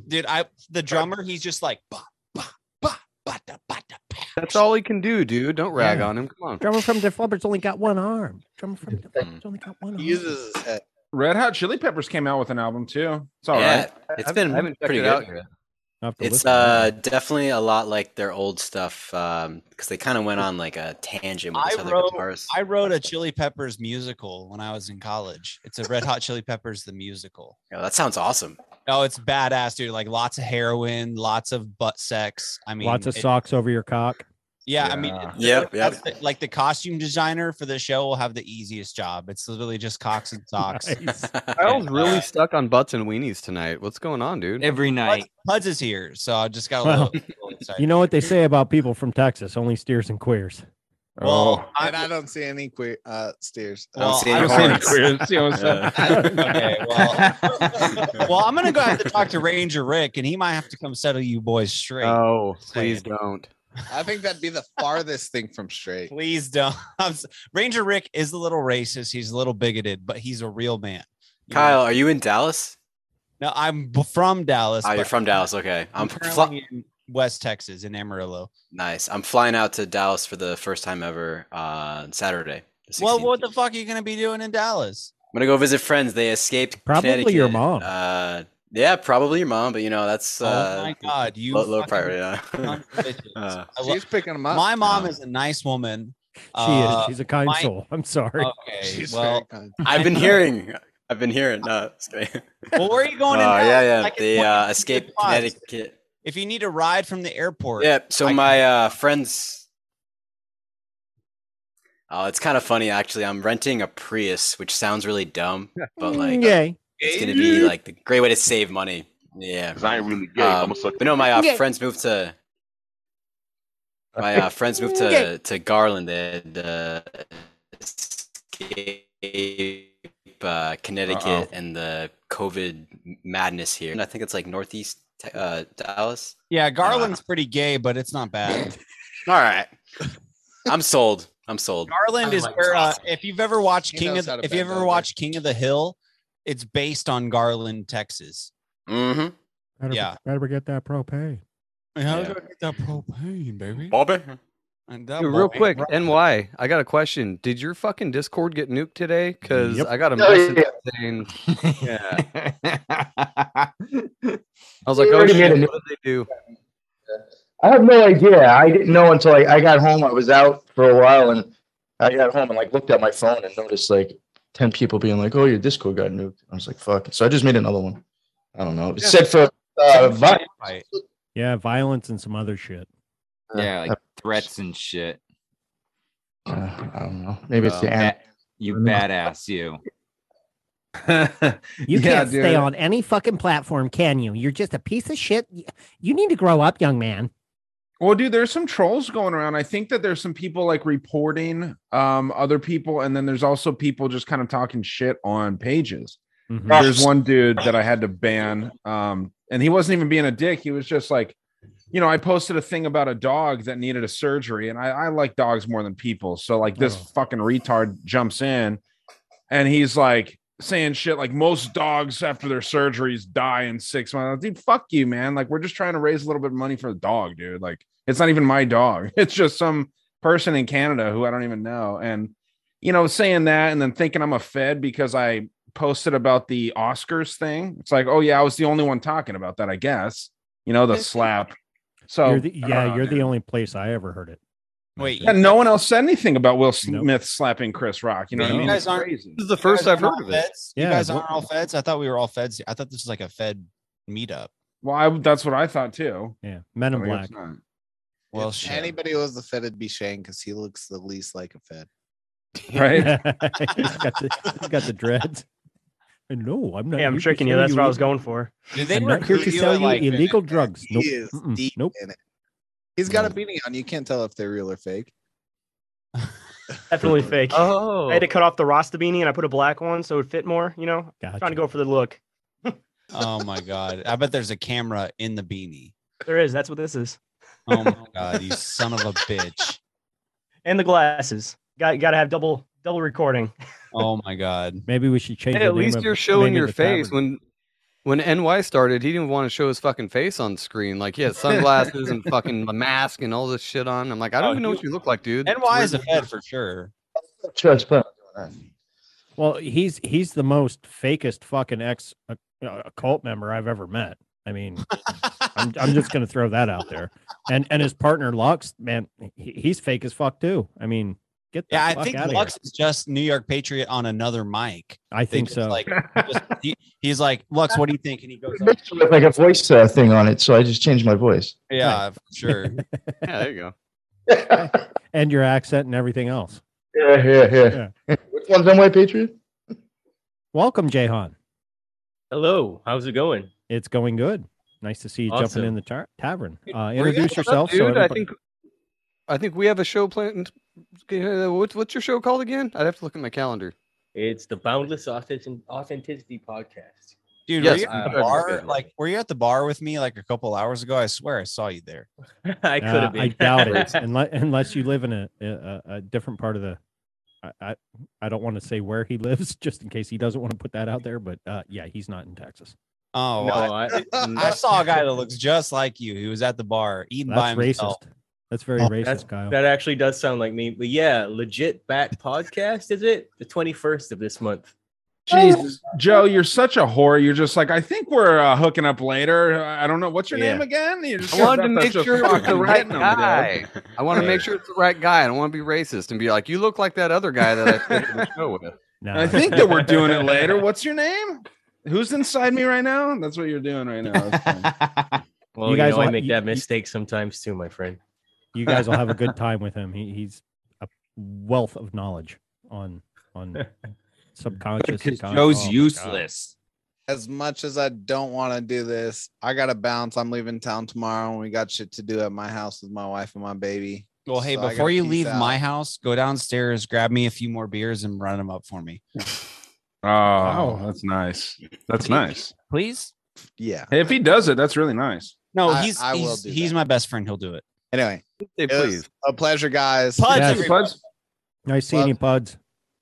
Dude, I the drummer, he's just like, "Bah, That's all he can do, dude. Don't rag Yeah. on him. Come on. Drummer from Def Leppard's only got one arm. Drummer from Def Leppard's only got one arm. He uses his head. Red Hot Chili Peppers came out with an album too. It's all right. yeah, it's I been haven't pretty it good. out yet. I'll have to It's uh definitely a lot like their old stuff because they kind of went on like a tangent with I other wrote, guitarist. I wrote a Chili Peppers musical when I was in college. It's a Red Hot Chili Peppers the musical. Yeah, that sounds awesome. Oh, it's badass, dude! Like lots of heroin, lots of butt sex. I mean, Lots of it- socks over your cock. Yeah, I mean, Yeah. it- Yep, the- like the costume designer for the show will have the easiest job. It's literally just cocks and [laughs] socks. Kyle's [laughs] really stuck on butts and weenies tonight. What's going on, dude? Every Puds, Puds is here, so I just got a Well, little, little [laughs] excited. You know what they say about people from Texas? Only steers and queers. Well, and I don't see any queer uh steers. Well, see I don't see any horns. queers. You know what [laughs] okay, well, [laughs] well, I'm gonna go have to talk to Ranger Rick, and he might have to come settle you boys straight. Oh, please saying. don't. I think that'd be the farthest thing from straight. Please don't. [laughs] Ranger Rick is a little racist. He's a little bigoted, but he's a real man. You know? Kyle, are you in Dallas? No, I'm from Dallas. Oh, you're from Dallas. Okay, I'm I'm currently fly- in West Texas in Amarillo. nice. I'm flying out to Dallas for the first time ever on Saturday. Well, what the fuck are you gonna be doing in Dallas? I'm gonna go visit friends. They escaped. Probably your mom. Uh, yeah, probably your mom. But you know that's uh, oh my god, you low, low priority. Yeah. son of [laughs] bitches. Uh, She's picking them up. my mom is a nice woman. She Uh, is. She's a kind my- soul. I'm sorry. Okay, She's well, very kind. I've been hearing. I've been hearing. No, just kidding. well, where are you going? Oh in yeah, yeah. I can They uh, you to escaped spots. Connecticut. If you need a ride from the airport, Yeah. So I- my uh, friends. Oh, it's kind of funny actually. I'm renting a Prius, which sounds really dumb, [laughs] but like Yay. it's gonna be like the great way to save money. Yeah. I ain't really gay. Um, I'm a sucker. but no, my uh, friends moved to. My uh, [laughs] friends moved to to Garland. They had uh, escape uh, Connecticut Uh-oh. and the COVID madness here. And I think it's like northeast uh, Dallas. yeah, Garland's pretty gay, but it's not bad. [laughs] All right, I'm sold. I'm sold. Garland is where uh, if you've ever watched He King of the, if you bend ever watched King of the Hill, it's based on Garland, Texas. Mm-hmm. Better, Yeah. Better get that propane. How Yeah. do I get that propane, baby? Bobby. And that Dude, real quick, right? NY, I got a question. Did your fucking Discord get nuked today? Because Yep. I got a Oh, yeah. message saying, yeah. [laughs] I was like, oh shit, what did they do? I have no idea. I didn't know until I, I got home. I was out for a while and I got home and like looked at my phone and noticed like 10 people being like, oh, your Discord got nuked. I was like, fuck. So I just made another one. I don't know. It said for uh, vi- Right. Yeah, violence and some other shit. Yeah, like Uh, threats and shit. Uh, I don't know. Maybe it's the Well, an- you badass you. [laughs] You Yeah, can't stay on any fucking platform, can you? You're just a piece of shit. You need to grow up, young man. Well, dude, there's some trolls going around. I think that there's some people like reporting um other people, and then there's also people just kind of talking shit on pages. Mhm. There's one dude that I had to ban, um, and he wasn't even being a dick. He was just like, you know, I posted a thing about a dog that needed a surgery, and I, I like dogs more than people. So like this Oh. fucking retard jumps in, and he's like saying shit like most dogs after their surgeries die in six months. Dude, fuck you, man. Like we're just trying to raise a little bit of money for the dog, dude. Like it's not even my dog. [laughs] It's just some person in Canada who I don't even know. And you know, saying that and then thinking I'm a fed because I posted about the Oscars thing. It's like, oh yeah, I was the only one talking about that, I guess. You know, the slap. So You're the, yeah, know, you're the only place I ever heard it. Wait, Yeah, no one else said anything about Will Nope. Smith slapping Chris Rock. You know Wait, what I you mean? guys It's aren't- crazy. This is the first I've heard all of it. Feds? Yeah, you guys what- aren't all feds. I thought we were all feds. I thought this was like a Fed meetup. Well, I, that's what I thought too. Yeah, Men in I Black. Well, if shit. anybody was the Fed, it'd be Shane because he looks the least like a Fed. Right? [laughs] he's got the he's got the dreads. And no, I'm not. Hey, I'm tricking you. sell That's what I was going for. Did they I'm not here to sell you like, illegal drugs. He Nope. is Mm-mm. deep Nope. in it. He's got a beanie on. You can't tell if they're real or fake. [laughs] Definitely [laughs] fake. Oh, I had to cut off the Rasta beanie and I put a black one so it fit more. You know, Gotcha. trying to go for the look. [laughs] Oh my god! I bet there's a camera in the beanie. There is. That's what this is. Oh my god! You son of a bitch! And the glasses. Got got to have double double recording. Oh my god! Maybe we should change. Hey, at name least of- you're name showing your face. tavern. When when NY started, he didn't want to show his fucking face on screen. Like he had sunglasses and fucking a [laughs] mask and all this shit on. I'm like, I don't Oh, even know what you look like, dude. NY is a Fed for sure. Just plan on doing Well, he's he's the most fakest fucking ex uh, uh, cult member I've ever met. I mean, [laughs] I'm, I'm just gonna throw that out there. And and his partner Lux, man, he, he's fake as fuck too. I mean, get the Yeah, I think outta Lux here. is just New York Patriot on another mic. I think so. Like, just- he- he's like, Lux, what do you think? And he goes, that. Mixed with like a voice uh, thing on it, so I just changed my voice. Yeah, for sure. [laughs] Yeah, there you go. [laughs] and your accent and everything else. Yeah, yeah, yeah. Which one's on White Patriot? Welcome, Jahan. Hello, how's it going? It's going good. Nice to see you Awesome. jumping in the tar- tavern. Uh, introduce at? What's up, yourself. so dude. I think I think we have a show planned. Uh, What's what's your show called again? I'd have to look at my calendar. It's the Boundless Authenticity Podcast. Dude, Yes, were you at uh, the bar? Like, were you at the bar with me like a couple hours ago? I swear I saw you there. [laughs] I could Uh, have been. I doubt it, [laughs] unless unless you live in a a, a different part of the. I, I I don't want to say where he lives, [laughs] just in case he doesn't want to put that out there. But uh, yeah, he's not in Texas. Oh, No, I, I- I saw a guy that looks just like you. He was at the bar eating by himself. racist. That's very Oh, racist, that's- Kyle. That actually does sound like me. But yeah, legit back podcast, is it? The 21st of this month. Jesus, Joe, you're such a whore. You're just like, I think we're uh, hooking up later. I don't know what's your name again. You just I wanted to make sure it was the right getting 'em, dude. guy. [laughs] I want to make sure it's the right guy. I don't want to be racist and be like, you look like that other guy that I [laughs] started the show with. No, I think that we're doing it later. What's your name? Who's inside me right now? That's what you're doing right now. [laughs] Well, You you, guys know, I make you- that you- mistake sometimes too, my friend. You guys will have a good time with him. He, he's a wealth of knowledge on on [laughs] subconscious. Because con- Joe's oh useless. As much as I don't want to do this, I gotta bounce. I'm leaving town tomorrow, and we got shit to do at my house with my wife and my baby. Well, hey, So before you leave out. my house, go downstairs, grab me a few more beers, and run them up for me, [laughs] Oh, that's nice. That's nice. please. Yeah. Hey, if he does it, that's really nice. No, I- he's I will he's, do he's that. my best friend. He'll do it. Anyway, Say it please. a pleasure, guys. Puds, Yes. everybody. Buds? Nice seeing you, Puds.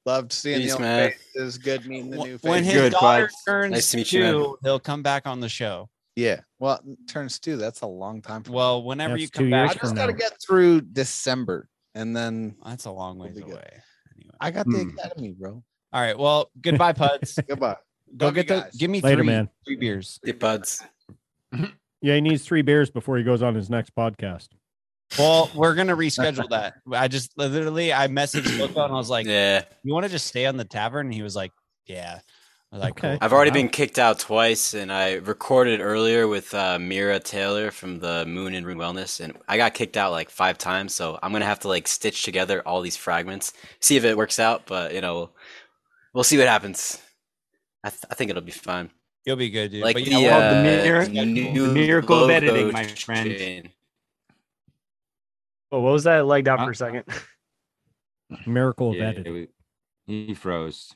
Loved seeing Peace, the old man. faces. Good meeting the new When faces. his Good, daughter Buds. turns Nice to meet you, man. two, he'll come back on the show. Yeah. Well, turns two. That's a long time. from Well, whenever That's you come back, I just got to get through December, and then that's a long We'll ways away. Anyway. I got the Hmm. academy, bro. All right. Well, goodbye, Puds. [laughs] Goodbye. Go Love get the. Give me Later, three, man. three beers. Hey, buds. Yeah, he needs three beers before he goes on his next podcast. Well, we're gonna reschedule that. [laughs] I just literally I messaged Loco and I was like, Yeah. "You want to just stay on the tavern?" And he was like, "Yeah." Like, Okay. I've already Wow. been kicked out twice, and I recorded earlier with uh, Mira Taylor from the Moon and Ring Wellness, and I got kicked out like five times. So I'm gonna have to like stitch together all these fragments, see if it works out. But you know, we'll see what happens. I, th- I think it'll be fine. You'll be good, dude. Like But the, yeah, uh, the mir- new the miracle of editing, my friend. chain. Oh, what was that? It Lagged out for a second. [laughs] Miracle of Yeah, editing. we- he froze.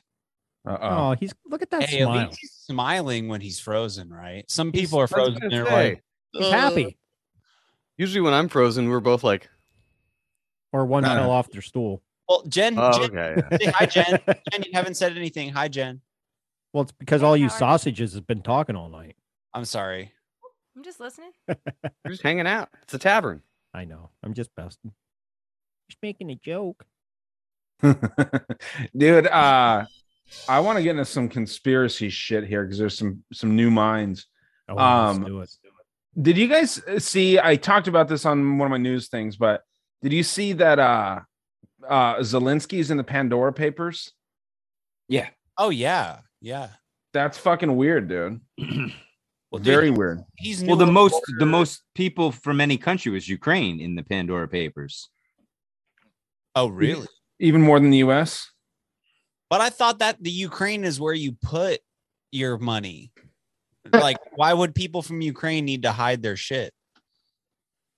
Oh, he's look at that hey, at smile. least he's smiling when he's frozen, right? Some He's- people are frozen. gonna and they're say, like, He's "Ugh." happy. Usually when I'm frozen, we're both like, Or one Uh. fell off their stool. Well, Jen, Oh, Jen okay, [laughs] yeah. say hi, Jen. [laughs] Jen, you haven't said anything. Hi, Jen. Well, it's because all you sausages have been talking all night. I'm sorry. I'm just listening. we're just hanging out. It's a tavern. I know. I'm just busting. Just making a joke. [laughs] dude uh i want to get into some conspiracy shit here because there's some some new minds Oh, um let's do it. did you guys uh, see i talked about this on one of my news things but did you see that uh uh zelensky's in the pandora papers Yeah. Oh yeah, yeah. that's fucking weird dude [clears throat] Well, dude, very weird He's Well, the most reporter. the most people from any country was Ukraine in the Pandora Papers. Oh really? even more than the us But I thought that the Ukraine is where you put your money. [laughs] Like, why would people from Ukraine need to hide their shit?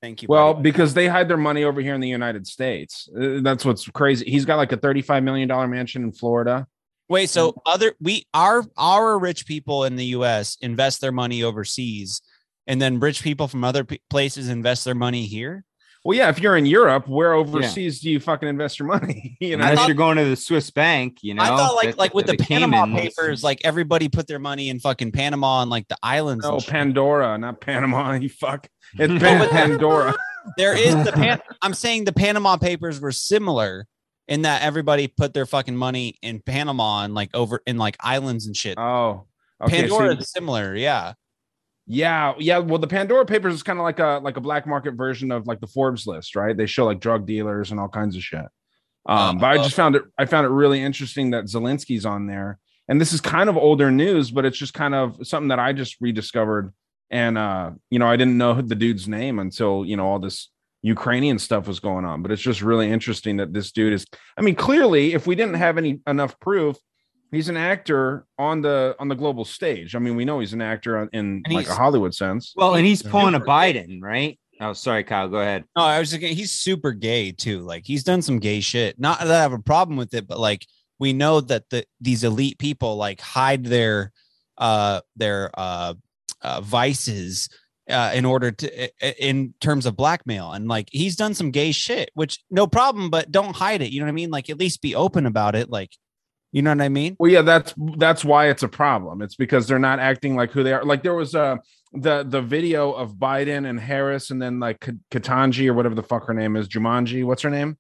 Thank you. well buddy. because they hide their money over here in the united states Uh, that's what's crazy he's got like a 35 million dollar mansion in florida wait, so mm-hmm. other we our our rich people in the U.S. invest their money overseas, and then rich people from other p- places invest their money here. well yeah if you're in europe where overseas do you fucking invest your money [laughs] you know Unless you're going to the Swiss bank, you know. I thought like that- like with the, the Panama Papers, like everybody put their money in fucking Panama and like the islands. Oh, No. Pandora, not Panama. [laughs] You fuck. It's No, [laughs] Pan- oh, Pandora. there is the Pan- I'm saying the Panama Papers were similar in that everybody put their fucking money in Panama and like over in like islands and shit. Oh, okay, Pandora so- is similar, yeah. Yeah, yeah. Well, the Pandora Papers is kind of like a like a black market version of like the Forbes list, right? They show like drug dealers and all kinds of shit. Um, but I just found it I found it really interesting that Zelensky's on there. And this is kind of older news, but it's just kind of something that I just rediscovered. And uh, you know, I didn't know the dude's name until you know all this Ukrainian stuff was going on. But it's just really interesting that this dude is. I mean, clearly, if we didn't have any enough proof, he's an actor on the on the global stage. I mean, we know he's an actor in And like a Hollywood sense. Well, and he's pulling a Biden, right? Oh, sorry, Kyle. Go ahead. No, I was just he's super gay too. Like he's done some gay shit. Not that I have a problem with it, but like we know that the these elite people like hide their uh their uh, uh vices uh in order to in terms of blackmail and like he's done some gay shit which no problem but don't hide it you know what i mean like at least be open about it like you know what i mean Well, yeah, that's that's why it's a problem. It's because they're not acting like who they are. Like there was uh the the video of Biden and Harris, and then like Ketanji or whatever the fuck her name is, Jumanji. What's her name?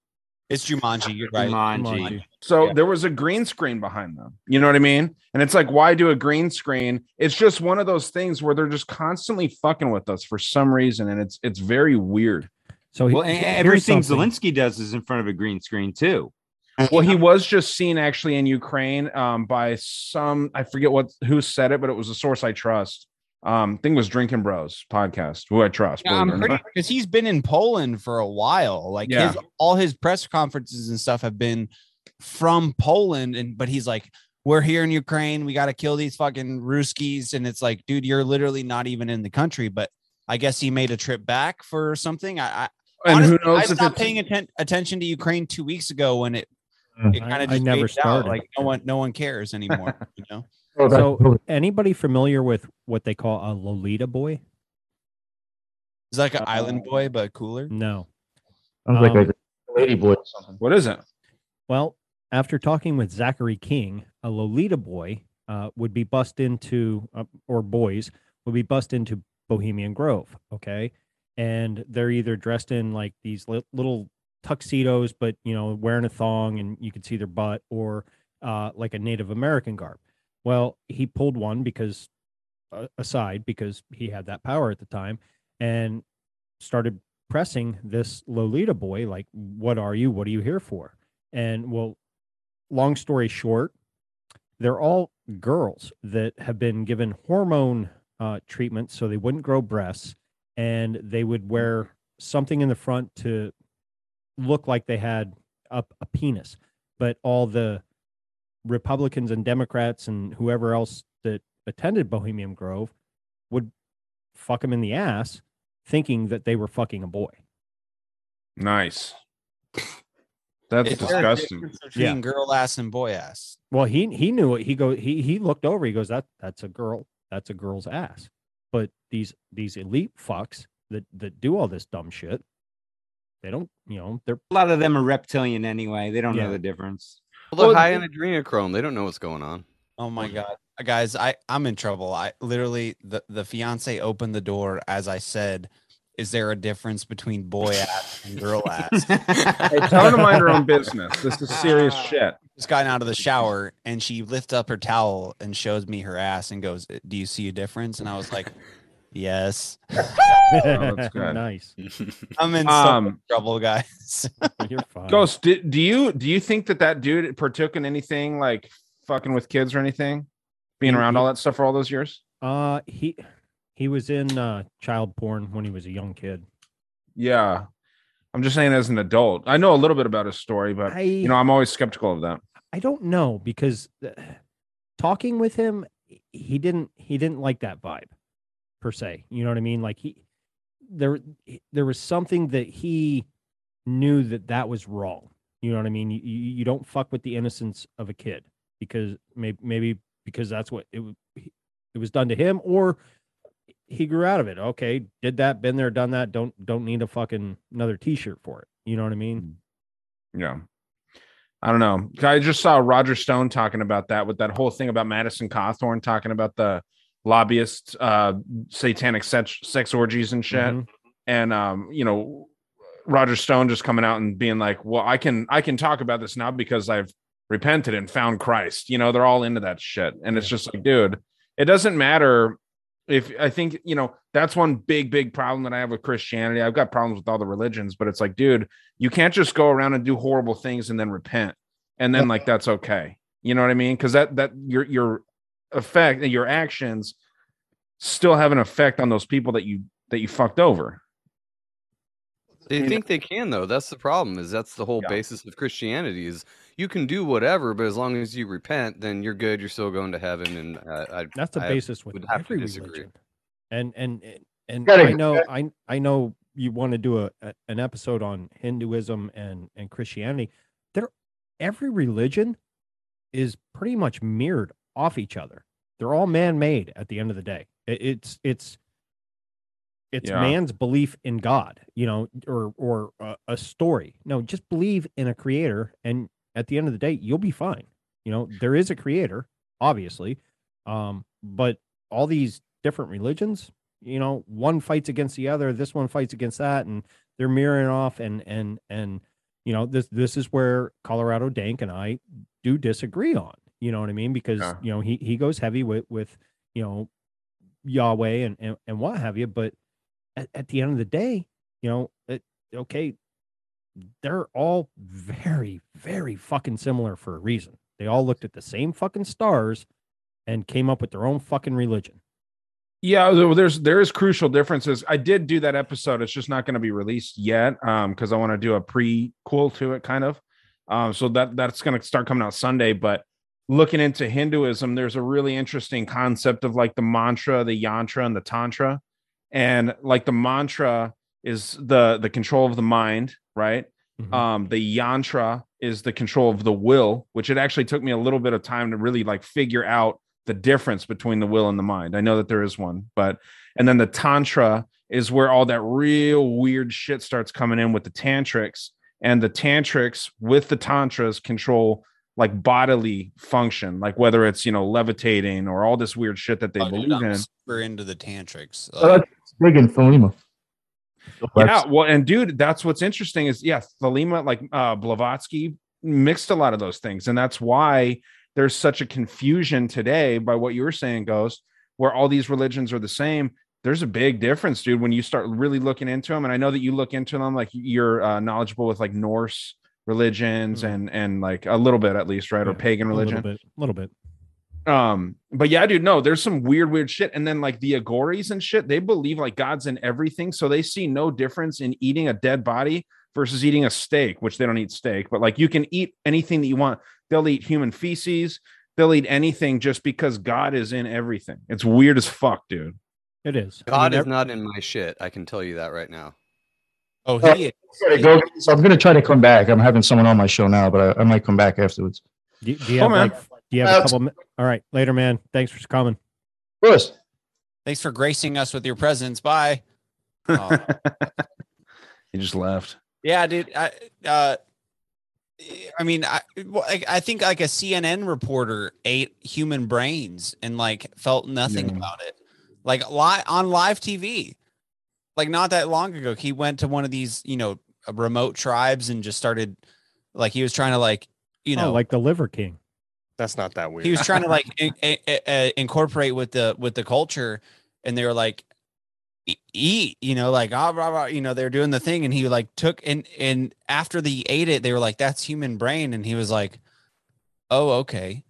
It's Jumanji. You're right. Jumanji. So there was a green screen behind them. You know what I mean? And it's like, why do a green screen? It's just one of those things where they're just constantly fucking with us for some reason, and it's it's very weird. So Well, and everything Zelensky does is in front of a green screen too. Well, he was just seen actually in Ukraine um, by some I forget what who said it, but it was a source I trust. Um, thing think it was Drinking Bros podcast, who I trust. Yeah, believe I'm it or pretty not. because he's been in Poland for a while. Like Yeah. his all his press conferences and stuff have been from Poland, and but he's like, "We're here in Ukraine. We got to kill these fucking Ruskies," and it's like, dude, you're literally not even in the country. But I guess he made a trip back for something. I, I And who honestly, knows I if stopped it's- paying atten- attention to Ukraine two weeks ago when it Mm. it I- kind of I just never never started. Like no one no one cares anymore. [laughs] You know. So, anybody familiar with what they call a Lolita boy? It's like an island boy, but cooler. No. Sounds like Um, a lady boy or something. What is it? Well, after talking with Zachary King, a Lolita boy uh, would be bust into, uh, or boys would be bust into Bohemian Grove. Okay. And they're either dressed in like these li- little tuxedos, but, you know, wearing a thong and you could see their butt or uh, like a Native American garb. Well, he pulled one because, uh, aside, because he had that power at the time and started pressing this Lolita boy, like, what are you? What are you here for? And well, long story short, they're all girls that have been given hormone uh, treatment so they wouldn't grow breasts, and they would wear something in the front to look like they had a, a penis. But all the Republicans and Democrats and whoever else that attended Bohemian Grove would fuck him in the ass, thinking that they were fucking a boy. Nice. That's Is there a disgusting. difference Between girl ass and boy ass. Well, he he knew it. He go he he looked over. He goes that that's a girl. That's a girl's ass. But these these elite fucks that that do all this dumb shit, they don't. You know, they're A lot of them are reptilian anyway. They don't Yeah. know the difference. Well, they're Well, high it- in adrenochrome. They don't know what's going on. Oh my god, guys, I I'm in trouble. I literally the the fiance opened the door as I said, "Is there a difference between boy ass and girl ass?" [laughs] Hey, tell her to mind her own business. This is serious [laughs] shit. Just gotten out of the shower and she lifts up her towel and shows me her ass and goes, "Do you see a difference?" And I was like, "Yes." Oh, that's [laughs] good. nice. [laughs] I'm in some Um, trouble, guys. [laughs] You're fine. Ghost, do, do you do you think that that dude partook in anything like fucking with kids or anything, being He- around he- all that stuff for all those years? Uh, he he was in uh child porn when he was a young kid. Yeah, I'm just saying as an adult. I know a little bit about his story, but I- you know I'm always skeptical of that. I don't know because uh, talking with him, he didn't he didn't like that vibe per se. You know what I mean? Like he there there was something that he knew that that was wrong. You know what I mean? You, you don't fuck with the innocence of a kid because maybe maybe because that's what it it was done to him or he grew out of it. Okay, did that, been there, done that. Don't don't need a fucking another T-shirt for it. You know what I mean? Mm. Yeah. I don't know. I just saw Roger Stone talking about that with that whole thing about Madison Cawthorn talking about the lobbyist uh satanic sex, sex orgies and shit. Mhm. And um, you know, Roger Stone just coming out and being like, "Well, I can I can talk about this now because I've repented and found Christ." You know, they're all into that shit. And it's just like, dude, it doesn't matter if I think, you know, that's one big big problem that I have with Christianity. I've got problems with all the religions, but it's like, dude, you can't just go around and do horrible things and then repent and then like that's okay. You know what I mean? Cuz that that your your effect that your actions still have an effect on those people that you that you fucked over. They think they can though. That's the problem. Is that's the whole basis of Christianity is you can do whatever, but as long as you repent, then you're good. You're still going to heaven. And uh, I, That's the I basis with would have to every disagree. religion. And and and- and I know I I know you want to do a, a an episode on Hinduism and and Christianity. They're every religion is pretty much mirrored off each other. They're all man-made at the end of the day. It's it's it's Yeah. man's belief in God, you know, or or a, a story. No, just believe in a creator, and at the end of the day, you'll be fine. You know, there is a creator, obviously, um, but all these different religions, you know, one fights against the other. This one fights against that, and they're mirroring off. And and and you know, this this is where Colorado Dank and I do disagree on. You know what I mean? Because Yeah. you know he he goes heavy with with you know Yahweh and and, and what have you, but at, at the end of the day, you know, it, okay, they're all very, very fucking similar for a reason. They all looked at the same fucking stars and came up with their own fucking religion. Yeah, there's there is crucial differences. I did do that episode. It's just not going to be released yet um because I want to do a prequel to it kind of. Um so that that's going to start coming out Sunday, but looking into Hinduism, there's a really interesting concept of like the mantra, the yantra and the tantra. And like the mantra is the the control of the mind, right? Um the yantra is the control of the will, which it actually took me a little bit of time to really like figure out the difference between the will and the mind. I know that there is one, but and then the tantra is where all that real weird shit starts coming in with the tantrics and the tantrics with the tantras control like bodily function, like whether it's you know levitating or all this weird shit that they Oh, dude, believe I'm in. super into the tantrics. So that's big in Thelema. Yeah, well, and dude, that's what's interesting is yeah, Thelema, like uh Blavatsky mixed a lot of those things, and that's why there's such a confusion today by what you were saying, Ghost, where all these religions are the same. There's a big difference, dude, when you start really looking into them. And I know that you look into them, like you're uh, knowledgeable with like Norse religions and and like a little bit at least, right, or pagan religion a little bit, a little bit. Um, but yeah, dude, no, there's some weird, weird shit. And then like the Aghoris and shit, they believe like God's in everything. So they see no difference in eating a dead body versus eating a steak, which they don't eat steak, but like you can eat anything that you want. They'll eat human feces, they'll eat anything just because God is in everything. It's weird as fuck, dude. It is. God is not in my shit. I can tell you that right now. Oh, Uh, gotta go, so I'm gonna try to come back. I'm having someone on my show now, but I, I might come back afterwards. Do, do you Oh, have man. like? Do you have a couple? mi- All right, later, man. Thanks for coming. Chris. Thanks for gracing us with your presence. Bye. [laughs] Oh. He just left. Yeah, dude. I, uh, I mean, I, I, I think like a CNN reporter ate human brains and like felt nothing Yeah. about it, like live on live TV. Like not that long ago, he went to one of these, you know, remote tribes and just started, like he was trying to like, you know, oh, like the Liver King. That's not that weird. he was trying to like [laughs] in, in- uh, incorporate with the with the culture and they were like "E- eat you know like ah, blah, blah, you know they're doing the thing and he like took and and after they ate it they were like that's human brain and he was like oh okay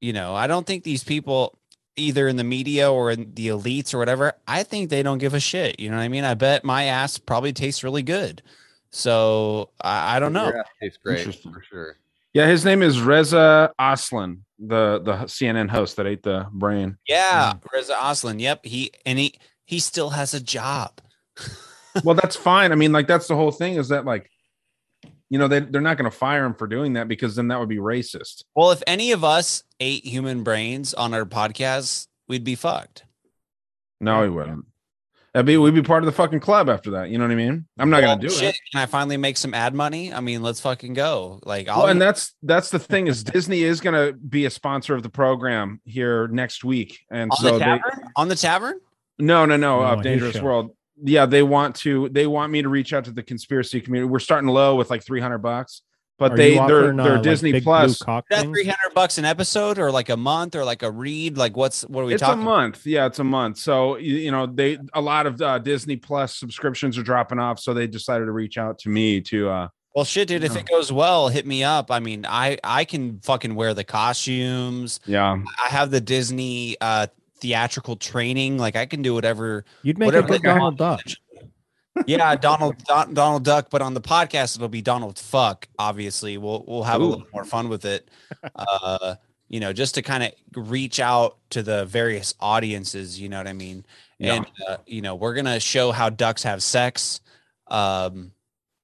you know i don't think these people either in the media or in the elites or whatever i think they don't give a shit you know what i mean i bet my ass probably tastes really good so i, I don't know Your ass tastes great Interesting. for sure. Yeah, his name is Reza Aslan, the the CNN host that ate the brain. yeah reza aslan yep he and he he still has a job [laughs] well, that's fine. I mean, like that's the whole thing is that like, you know, they they're not going to fire him for doing that because then that would be racist. Well, if any of us ate human brains on our podcast, we'd be fucked. No, he wouldn't. That'd be we'd be part of the fucking club after that. You know what I mean? I'm not Well, gonna do shit, it. Can I finally make some ad money? I mean, let's fucking go. Like, I'll Well, and that's that's the thing is Disney is gonna be a sponsor of the program here next week, and on so the they tavern. on the tavern. no no no, No, uh, Dangerous. World. Yeah, they want to they want me to reach out to the conspiracy community. We're starting low with like 300 bucks, but Are they they're offering, uh, they're like, Disney big blue Plus. cock Is that three hundred bucks an episode, or like a month, or like a read? Like, what's what are we it's talking? a month yeah it's a month so you, you know they a lot of uh, disney plus subscriptions are dropping off so they decided to reach out to me to uh Well, shit, dude. If No. it goes well, hit me up. I mean, I I can fucking wear the costumes. yeah I have the Disney uh theatrical training. Like, I can do whatever. You'd make whatever a good Donald Duck. [laughs] yeah, Donald Don, Donald Duck, but on the podcast it'll be Donald Fuck. Obviously, we'll we'll have a little more fun with it. Uh, you know, just to kind of reach out to the various audiences. You know what I mean? Yeah. And uh, you know, we're gonna show how ducks have sex. Um,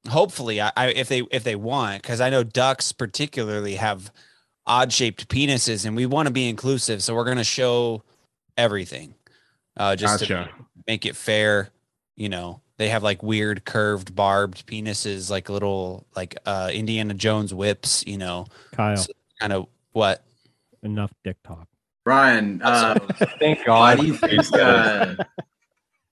hopefully, I, I if they if they want, because I know ducks particularly have odd shaped penises, and we want to be inclusive, so we're gonna show everything. Uh, just to make it fair you know they have like weird curved barbed penises like little like uh indiana jones whips you know Kyle, kind of what enough dick talk. Ryan, uh, Thank why God. do you think? Uh,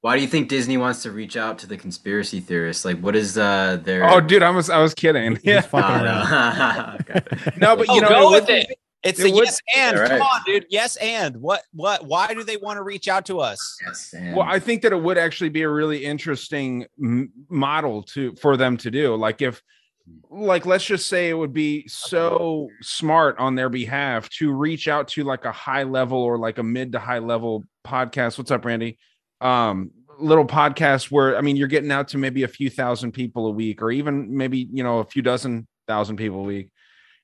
why do you think Disney wants to reach out to the conspiracy theorists? Like, what is uh, their? oh dude i was i was kidding yeah [laughs] fucking around. [laughs] okay. no but you oh, know go with would- it it's it the would- yes and Yeah, come on dude. Yes and. What what why do they want to reach out to us? Yes, and. Well i think that it would actually be a really interesting m- model to for them to do. Like if like let's just say it would be so smart on their behalf to reach out to like a high level or like a mid to high level podcast. What's up randy? Um little podcast where i mean you're getting out to maybe a few thousand people a week or even maybe you know a few dozen thousand people a week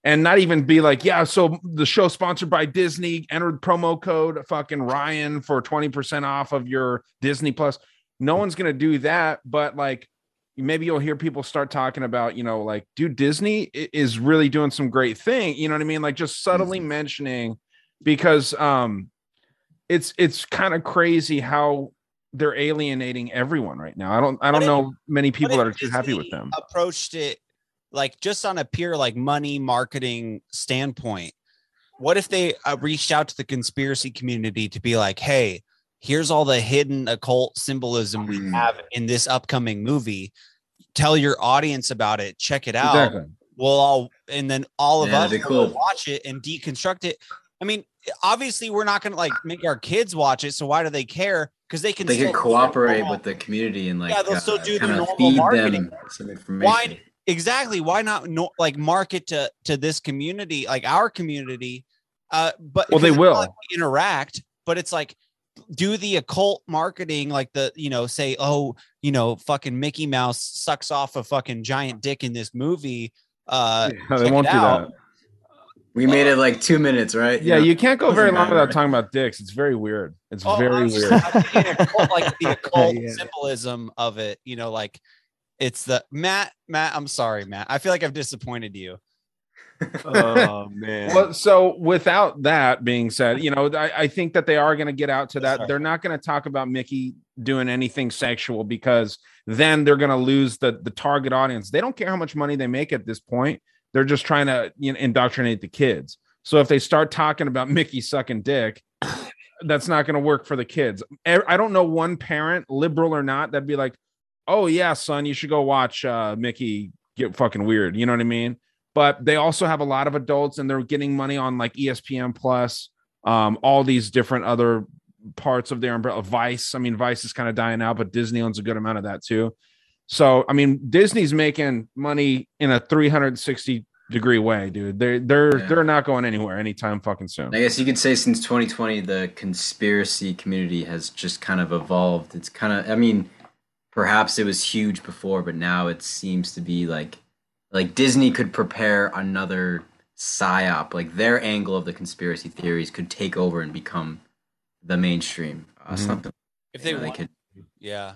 and not even be like, yeah, so the show sponsored by Disney, enter the promo code fucking Ryan for 20% off of your Disney Plus. No one's gonna do that, but like maybe you'll hear people start talking about, you know, like, dude, Disney is really doing some great thing. You know what I mean? Like just subtly mentioning because um it's it's kind of crazy how they're alienating everyone right now. I don't I don't What if- know many people that are too happy with them. approached it like just on a pure like money marketing standpoint what if they uh, reached out to the conspiracy community to be like hey here's all the hidden occult symbolism we Hmm. have in this upcoming movie tell your audience about it check it out Exactly. we'll all and then all of Yeah, us will cool. watch it and deconstruct it i mean obviously we're not going to like make our kids watch it so why do they care because they can they still could cooperate with the community and like Yeah, they'll still do kinda normal feed marketing. them some information. why exactly why not no, like market to to this community like our community Uh, but Well, they because it's not will. like we interact, but it's like do the occult marketing, like the you know say, oh, you know, fucking Mickey Mouse sucks off a fucking giant dick in this movie. Uh, No, they won't do out. that. We made it like two minutes, right? Yeah, know, you can't go very long matter. without talking about dicks. It's very weird. It's Oh, very I'm just- weird. I'm occult, like the [laughs] occult Yeah. symbolism of it. You know, like it's the Matt. Matt, I'm sorry, Matt. I feel like I've disappointed you. Oh [laughs] man. Well, so without that being said, you know, I, I think that they are going to get out to that. They're not going to talk about Mickey doing anything sexual because then they're going to lose the the target audience. They don't care how much money they make at this point. They're just trying to you know, indoctrinate the kids. So if they start talking about Mickey sucking dick, that's not going to work for the kids. I don't know one parent, liberal or not, that'd be like, "Oh yeah, son, you should go watch uh, Mickey get fucking weird." You know what I mean? But they also have a lot of adults, and they're getting money on like ESPN Plus, um, all these different other parts of their umbrella. Vice, I mean, Vice is kind of dying out, but Disney owns a good amount of that too. So I mean, Disney's making money in a 360 degree way, dude. They're they're Yeah. they're not going anywhere anytime fucking soon. I guess you could say since 2020, the conspiracy community has just kind of evolved. It's kind of, I mean, perhaps it was huge before, but now it seems to be like, like Disney could prepare another psyop. Like their angle of the conspiracy theories could take over and become the mainstream. Uh, Mhm. Something If they you know, they could Yeah.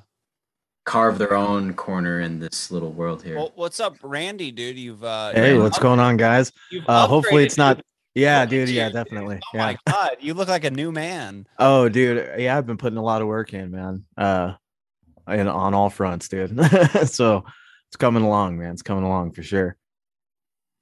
carve their own corner in this little world here. Well, what's up, Randy, dude? You've uh, Hey, you've what's going on, guys? Uh, hopefully it's not. dude. Yeah, Look dude. Yeah, you, definitely. Oh Yeah. my god, you look like a new man. Oh, dude. Yeah, I've been putting a lot of work in, man. Uh, and on all fronts, dude. [laughs] so it's coming along, man. It's coming along for sure.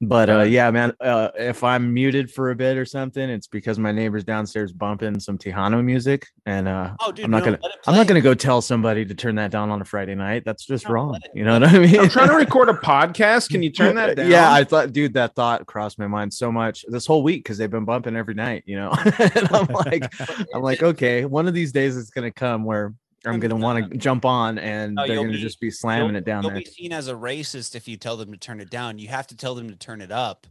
But uh, yeah, man. Uh, if I'm muted for a bit or something, it's because my neighbors downstairs bumping some Tejano music, and uh, Oh, dude, I'm not no, gonna. I'm not gonna go tell somebody to turn that down on a Friday night. That's just wrong. You know what I mean? I'm trying to record a [laughs] podcast. Can you turn that down? Yeah, I thought, dude, that thought crossed my mind so much this whole week because they've been bumping every night, you know. [laughs] and I'm like, I'm like, okay, one of these days it's gonna come where I'm gonna want to jump on and No, they're gonna be- just be slamming you'll- it down You'll there. be seen as a racist if you tell them to turn it down. You have to tell them to turn it up.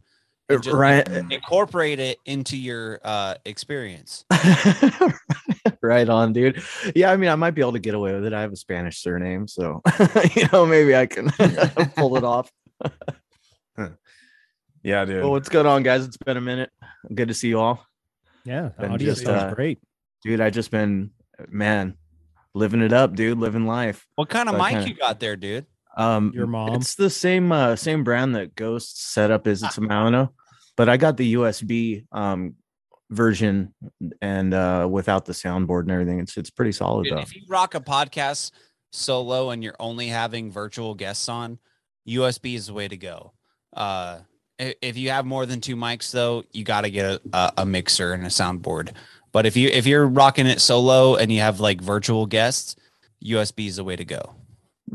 and just Uh, Right. Incorporate it into your uh, experience. [laughs] right on, dude. Yeah, I mean, I might be able to get away with it. I have a Spanish surname, so [laughs] you know, maybe I can [laughs] pull it off. Yeah, dude. Well, what's going on, guys? It's been a minute. Good to see you all. Yeah, the audio just, uh, great. dude. I just been man, living it up, dude. Living life. What kind of So mic kinda- you got there, dude? Um, Your mom? It's the same uh same brand that Ghost set up is it's a Maono, but I got the USB um version and uh without the soundboard and everything. It's it's pretty solid Dude, though. if you rock a podcast solo and you're only having virtual guests on, USB is the way to go. Uh, if you have more than two mics, though, you got to get a, a, a mixer and a soundboard. But if you if you're rocking it solo and you have like virtual guests, USB is the way to go.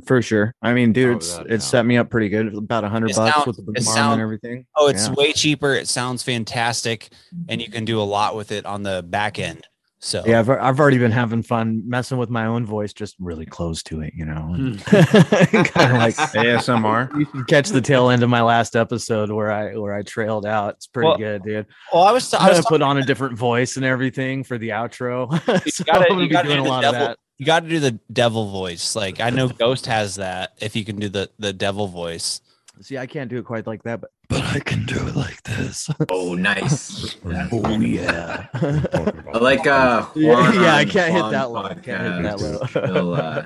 For sure. I mean, dude, Oh, it's without it set me up pretty good. About a hundred bucks sound- with the boom sound- and everything. Oh, it's Yeah. way cheaper. It sounds fantastic, and you can do a lot with it on the back end. So Yeah, I've, I've already been having fun messing with my own voice, just really close to it, you know. Hmm. [laughs] kind of like [laughs] ASMR. [laughs] You can catch the tail end of my last episode where I where I trailed out. It's pretty Well- good, dude. Well, I was, I I was put on a different voice and everything for the outro. so you gotta, you be gotta doing do a lot devil, of that. You got to do the devil voice. Like I know Ghost has that. If you can do the the devil voice. See, I can't do it quite like that, but but I can do it like this. Oh, [laughs] nice. oh yeah. I like uh Yeah, Juan yeah, I can't hit that low. I can't hit that podcast. low. He'll, uh,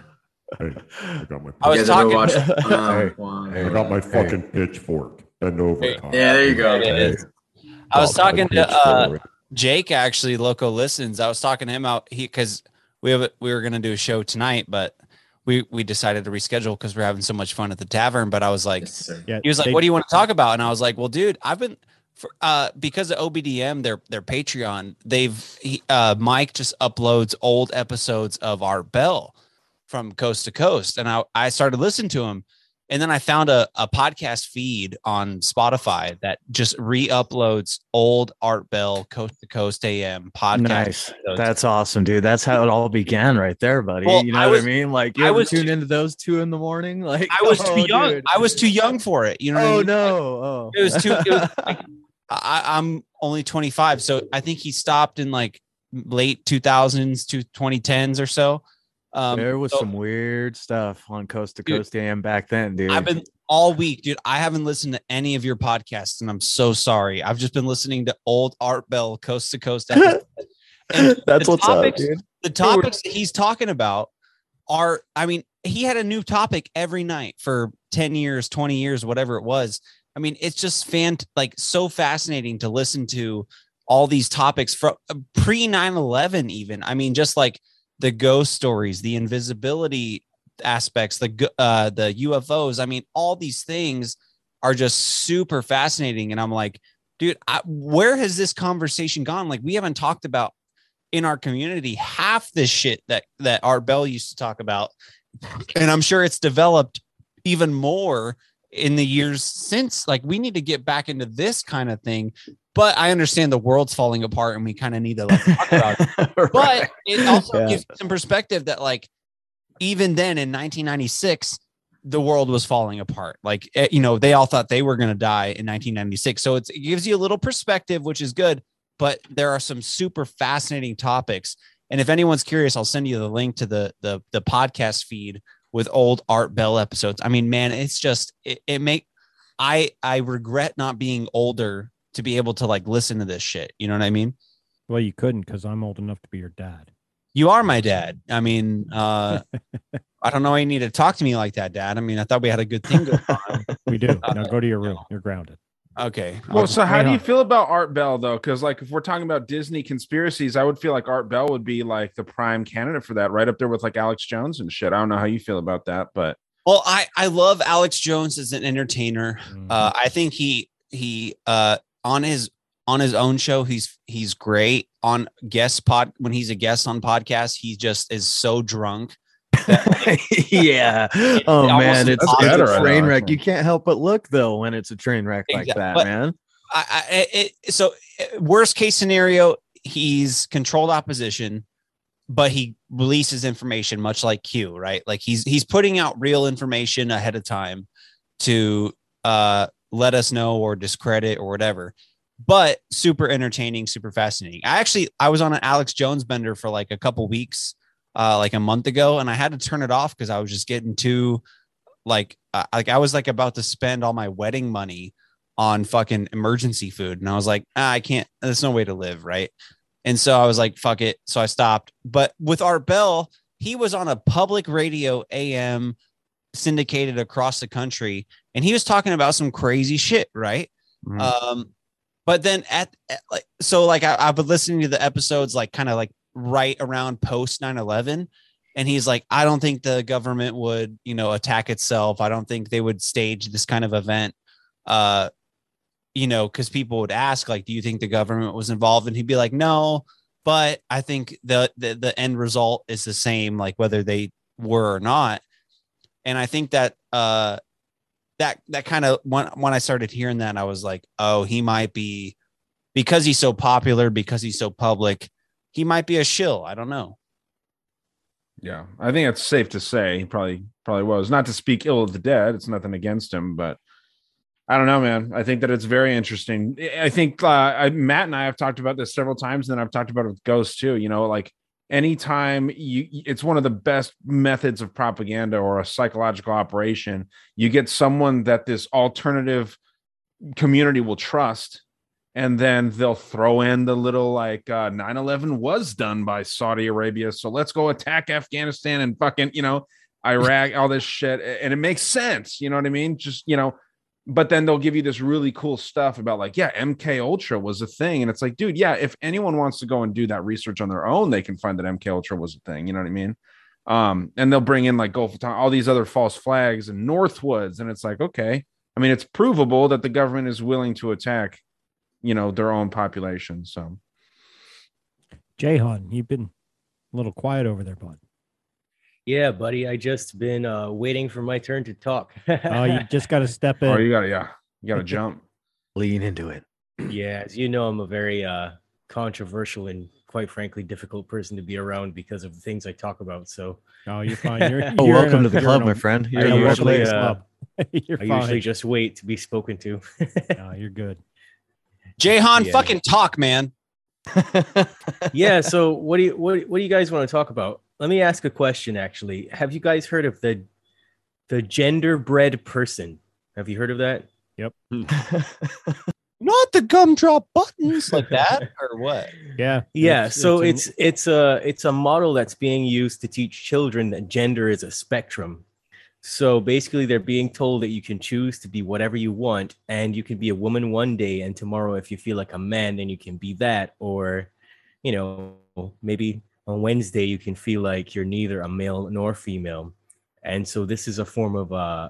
[laughs] I got my. I was you guys ever talking- watch, [laughs] Hey, um, Juan, I got my fucking pitchfork. Bend over. Hey. Yeah, there you go. Hey. is. I was talking to uh. Jake actually, Loco listens. I was talking to him out he because we have we were gonna do a show tonight, but we we decided to reschedule because we're having so much fun at the tavern. But I was like, Yeah, he was like, they- "What do you want to talk about?" And I was like, "Well, dude, I've been." For, uh, because of OBDM, their their Patreon, they've he, uh, Mike just uploads old episodes of Art Bell from coast to coast, and I I started listening to him, and then I found a, a podcast feed on Spotify that just re-uploads old Art Bell Coast to Coast AM podcast. Nice. episodes. That's awesome, dude. That's how it all began right there, buddy. Well, you know I what was- I mean? Like you I was tune too- into those two in the morning? [laughs] Like I was oh, too young. dude. I was too young for it. You know. what I Oh mean? no. Oh. It was too. It was [laughs] like, I, I'm only 25, so I think he stopped in like late 2000s to 2010s or so. Um, there was so some weird stuff on Coast to Dude, Coast AM back then, dude. I've been all week, dude. I haven't listened to any of your podcasts, and I'm so sorry. I've just been listening to old Art Bell Coast to Coast. [laughs] [laughs] That's what's up, topics, dude. The topics that he's talking about are, I mean, he had a new topic every night for 10 years, 20 years, whatever it was. I mean, it's just fan like so fascinating to listen to all these topics from pre 9 11, even. I mean, just like the ghost stories, the invisibility aspects, the uh, the UFOs. I mean, all these things are just super fascinating. And I'm like, dude, I, where has this conversation gone? Like, we haven't talked about in our community half this shit that that Art Bell used to talk about, and I'm sure it's developed even more in the years since. Like, we need to get back into this kind of thing. But I understand the world's falling apart, and we kind of need to like, talk about it. [laughs] But it also Yeah. gives some perspective that, like, even then in 1996, the world was falling apart. Like, eh, you know, they all thought they were going to die in 1996. So it's, it gives you a little perspective, which is good. But there are some super fascinating topics. And if anyone's curious, I'll send you the link to the the, the podcast feed with old Art Bell episodes. I mean, man, it's just it, it make I I regret not being older to be able to like listen to this shit. You know what I mean? Well, you couldn't because I'm old enough to be your dad. You are my dad. I mean, uh [laughs] I don't know why you need to talk to me like that, Dad. I mean, I thought we had a good thing going on. [laughs] We do. Now go to your room. You're grounded. Okay. Well, so how Hang do you on. feel about Art Bell though? Because like if we're talking about Disney conspiracies, I would feel like Art Bell would be like the prime candidate for that, right up there with like Alex Jones and shit. I don't know how you feel about that, but Well, I I love Alex Jones as an entertainer. Uh, I think he he uh on his on his own show he's he's great on guest pod when he's a guest on podcast he just is so drunk. [laughs] yeah. [laughs] It Oh almost man, it's, a train wreck. You can't help but look though when it's a train wreck like that, but- man. I, I it, so uh, worst case scenario, he's controlled opposition, but he releases information much like Q, right? Like he's he's putting out real information ahead of time to uh let us know or discredit or whatever. But super entertaining, super fascinating. I actually I was on an Alex Jones bender for like a couple weeks, uh, like a month ago, and I had to turn it off because I was just getting too like uh, like I was like about to spend all my wedding money on fucking emergency food. And I was like, ah, I can't, there's no way to live. Right. And so I was like, fuck it. So I stopped. But with Art Bell, he was on a public radio AM syndicated across the country and he was talking about some crazy shit. Right. Um, but then at, at like, so like I, I've been listening to the episodes, like kind of like right around post 9 11 and he's like i don't think the government would you know attack itself i don't think they would stage this kind of event uh you know because people would ask like do you think the government was involved and he'd be like no but i think the the, the end result is the same like whether they were or not and i think that uh that that kind of when when i started hearing that i was like oh he might be because he's so popular because he's so public he might be a shill i don't know yeah, I think it's safe to say he probably probably was. Not to speak ill of the dead, it's nothing against him, but I don't know, man. I think that it's very interesting. I think uh, I, Matt and I have talked about this several times, and then I've talked about it with Ghost too. You know, like anytime you, it's one of the best methods of propaganda or a psychological operation. You get someone that this alternative community will trust and then they'll throw in the little like uh 9-11 was done by saudi arabia so let's go attack afghanistan and fucking you know iraq all this shit and it makes sense you know what i mean just you know but then they'll give you this really cool stuff about like yeah mk ultra was a thing and it's like dude yeah if anyone wants to go and do that research on their own they can find that mk ultra was a thing you know what i mean? Um and they'll bring in like gulf of Tonkin, all these other false flags and northwoods and it's like okay. I mean it's provable that the government is willing to attack you know their own population so. Jahan, you've been a little quiet over there, bud. Yeah, buddy. I just been uh, waiting for my turn to talk. [laughs] Oh, you just got to step in. oh you gotta yeah you gotta jump [laughs] Lean into it. [clears throat] yeah, as you know, I'm a very uh, controversial and quite frankly difficult person to be around because of the things I talk about. So, Oh, you're fine. You're, [laughs] Oh, you're in welcome a- to the club, a- my friend. I You're in the usually, uh, club. you're I fine. usually just wait to be spoken to. No, you're good. Jahan, Yeah. fucking talk, man. yeah. So what do you what what do you guys want to talk about? Let me ask a question. Actually, have you guys heard of the the genderbread person? Have you heard of that? Yep. Hmm. [laughs] Not the gumdrop buttons like that, or what? Yeah. Yeah. It's- so it's it's it's a it's a model that's being used to teach children that gender is a spectrum. So basically, they're being told that you can choose to be whatever you want, and you can be a woman one day, and tomorrow, if you feel like a man, then you can be that, or you know, maybe on Wednesday you can feel like you're neither a male nor female. And so this is a form of uh,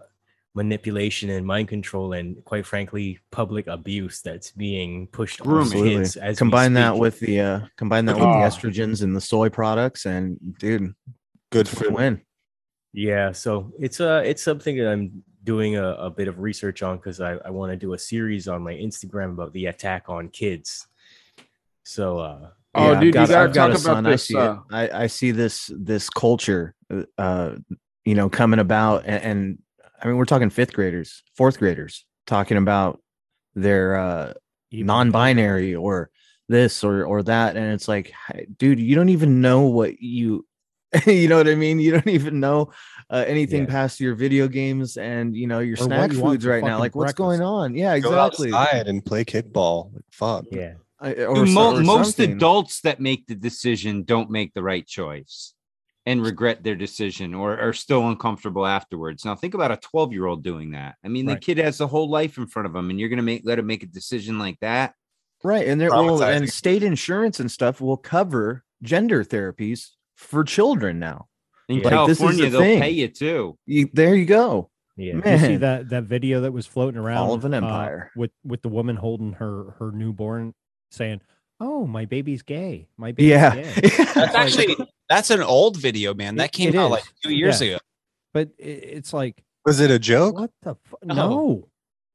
manipulation and mind control, and quite frankly, public abuse that's being pushed on Absolutely. kids. As we combine that with the uh combine that with the Oh. estrogens and the soy products, and dude, good for the win. Yeah, so it's uh it's something that I'm doing a, a bit of research on because I, I want to do a series on my Instagram about the attack on kids. So uh Oh, I've dude, you got- gotta I've got talk a about son, this, I see uh. I, I see this this culture, uh, you know, coming about, and, and I mean, we're talking fifth graders, fourth graders, talking about their uh, non-binary or this or or that, and it's like, dude, you don't even know what you, [laughs] you know what I mean? You don't even know uh, anything past your video games and you know your Or snack you foods right now. fucking Like, what's going on? Yeah, exactly. Go exactly. outside and play kickball. Like, fuck. Yeah. I- or, mo- or most something. adults that make the decision don't make the right choice and regret their decision or are still uncomfortable afterwards. Now think about a 12 year old doing that. I mean, the kid has a whole life in front of him and you're going to make, let him make a decision like that. Right. And there will and state insurance and stuff will cover gender therapies for children now. In Like, this is California, the they'll thing. pay you too. You, there you go. Yeah. Did you see that that video that was floating around of an uh, empire. with with the woman holding her her newborn saying, "Oh, my baby's gay. My baby's Yeah. gay." [laughs] That's actually that's an old video, man. That came out is. like two years Yeah. ago. But i- it's like, Was it a joke? what the fuck? No. No.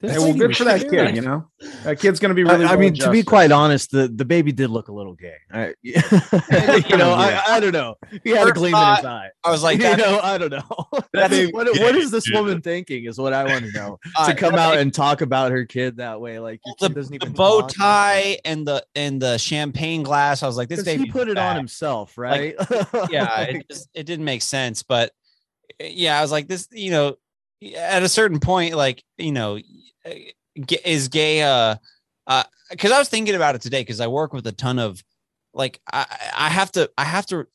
This Hey, well, lady good for that serious. kid. You know, that kid's gonna be I- really. I, mean, to be quite honest, the, the baby did look a little gay. I, [laughs] you [laughs] know, I, I don't know. He had a First gleam in his eye. I was like, [laughs] you know, I don't know. That baby- what, what is this woman thinking? Is what I want to know. Uh, to come out baby- and talk about her kid that way, like your the, kid doesn't the bow tie and the and the champagne glass. I was like, this baby he put it on himself, right? yeah, it, just, it didn't make sense. But eh, yeah, I was like, this, you know, at a certain point, like, you know, ga- is gay, uh, uh, because I was thinking about it today because I work with a ton of, like, I, I have to, I have to,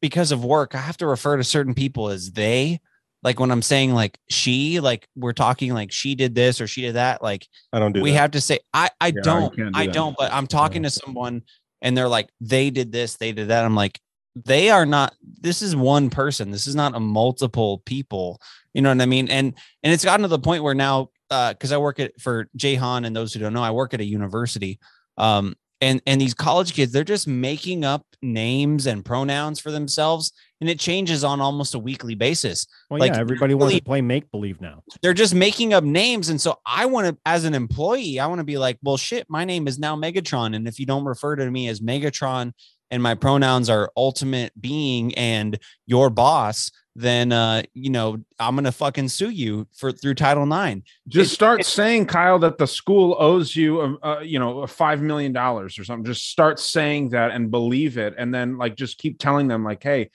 because of work, I have to refer to certain people as they. Like when I'm saying like she, like we're talking like she did this or she did that, like I don't do we that. have to say I I Yeah, don't do I that. don't but I'm talking to someone and they're like they did this they did that I'm like they are not this is one person this is not a multiple people you know what I mean and and it's gotten to the point where now uh because I work at for Jahan and those who don't know I work at a university um and and these college kids they're just making up names and pronouns for themselves and it changes on almost a weekly basis Well, like yeah, everybody wants to play make believe now. they're just making up names. And so I want to, as an employee, I want to be like, well, shit, my name is now Megatron. And if you don't refer to me as Megatron and my pronouns are ultimate being and your boss, then, uh, you know, I'm going to fucking sue you for through Title Nine. Just start saying, Kyle, that the school owes you, um, uh, you know, a five million dollars or something. Just start saying that and believe it, and then like just keep telling them, like, hey,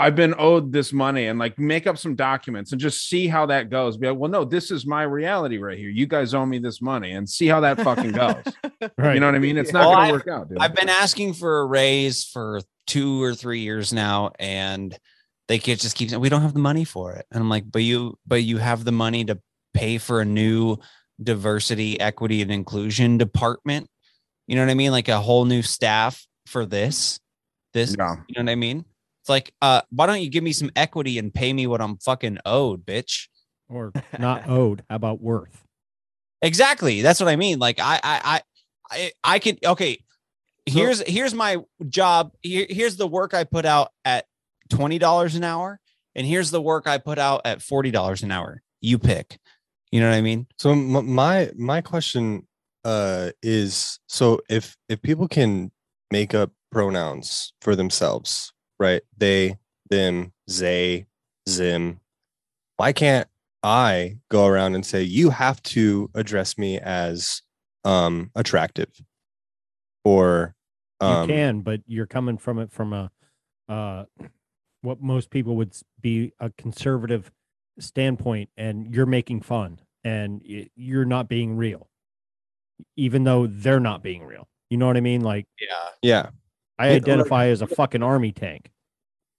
I've been owed this money, and like make up some documents and just see how that goes. Be like, well, no, this is my reality right here. You guys owe me this money, and see how that fucking goes. Right. [laughs] You know what I mean? It's not Well, going I- to work out, dude. I've been asking for a raise for two or three years now, and they could just keep saying we don't have the money for it. And I'm like, but you, but you have the money to pay for a new diversity, equity, and inclusion department. You know what I mean? Like a whole new staff for this. This, Yeah. you know what I mean? It's like, uh, why don't you give me some equity and pay me what I'm fucking owed, bitch? Or [laughs] not owed. How about worth? Exactly. That's what I mean. Like I I I I, I could okay. Here's here's my job. Here, here's the work I put out at twenty dollars an hour, and here's the work I put out at forty dollars an hour. You pick. You know what I mean? So my my question uh is so if if people can make up pronouns for themselves, right? They, them, they, zim. Why can't I go around and say you have to address me as um attractive or you um, can, but you're coming from it from a uh, what most people would be a conservative standpoint, and you're making fun, and you're not being real, even though they're not being real. You know what I mean? Like, yeah, yeah, I identify as a fucking army tank.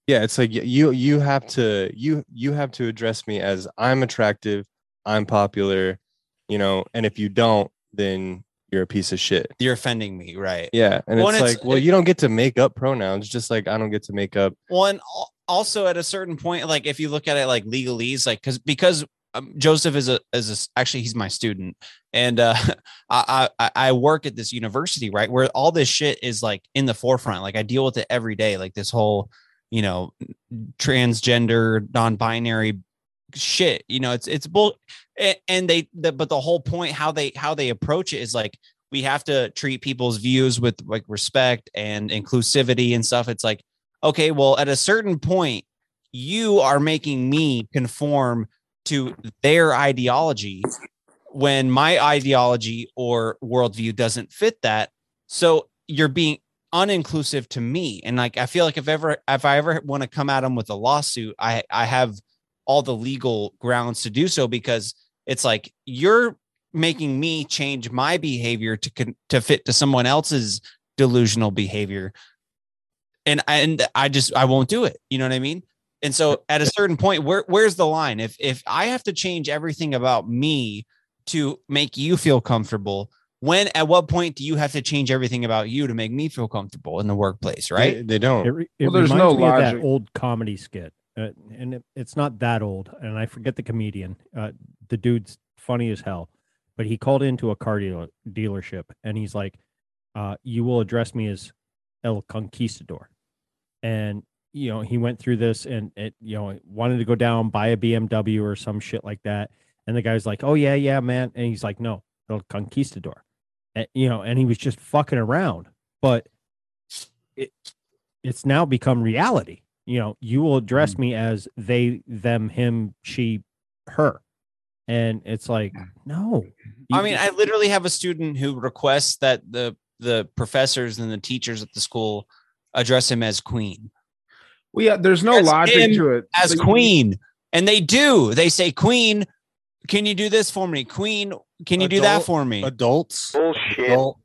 yeah it's like you you have to you you have to address me as i'm attractive i'm popular you know and if you don't then you're a piece of shit You're offending me, right? yeah and Well, it's it's- like well you don't get to make up pronouns just like i don't get to make up One al- also at a certain point, like if you look at it like legalese, like because because um, Joseph is a is a, actually he's my student, and uh, [laughs] I, I I work at this university right where all this shit is like in the forefront. Like I deal with it every day, like this whole you know transgender, non-binary shit. You know, it's it's bull, and they the, but the whole point how they how they approach it is like we have to treat people's views with like respect and inclusivity and stuff. It's like okay, well, at a certain point, you are making me conform to their ideology when my ideology or worldview doesn't fit that. So you're being uninclusive to me. And like I feel like if ever if I ever want to come at them with a lawsuit, I I have all the legal grounds to do so because it's like you're making me change my behavior to con- to fit to someone else's delusional behavior and and I just I won't do it. You know what I mean? And so at a certain point, where where's the line? If if I have to change everything about me to make you feel comfortable, when at what point do you have to change everything about you to make me feel comfortable in the workplace? Right? they, they don't It, it Well, there's no me of that old comedy skit, uh, and it, it's not that old. And I forget the comedian. Uh, the dude's funny as hell, but he called into a car dealer, dealership, and he's like, uh, "You will address me as El Conquistador," and you know he went through this and it you know wanted to go down buy a BMW or some shit like that, and the guy's like, "Oh yeah, yeah, man," and he's like, "No, El Conquistador," and, you know, and he was just fucking around, but it it's now become reality. You know, you will address mm. me as they, them, him, she, her. And it's like, no. I mean, I literally have a student who requests that the the professors and the teachers at the school address him as queen. Well, yeah, there's no As logic him to it. As So you- queen. And they do. They say, Queen, can you do this for me? Queen, can you do that for me? adults adult,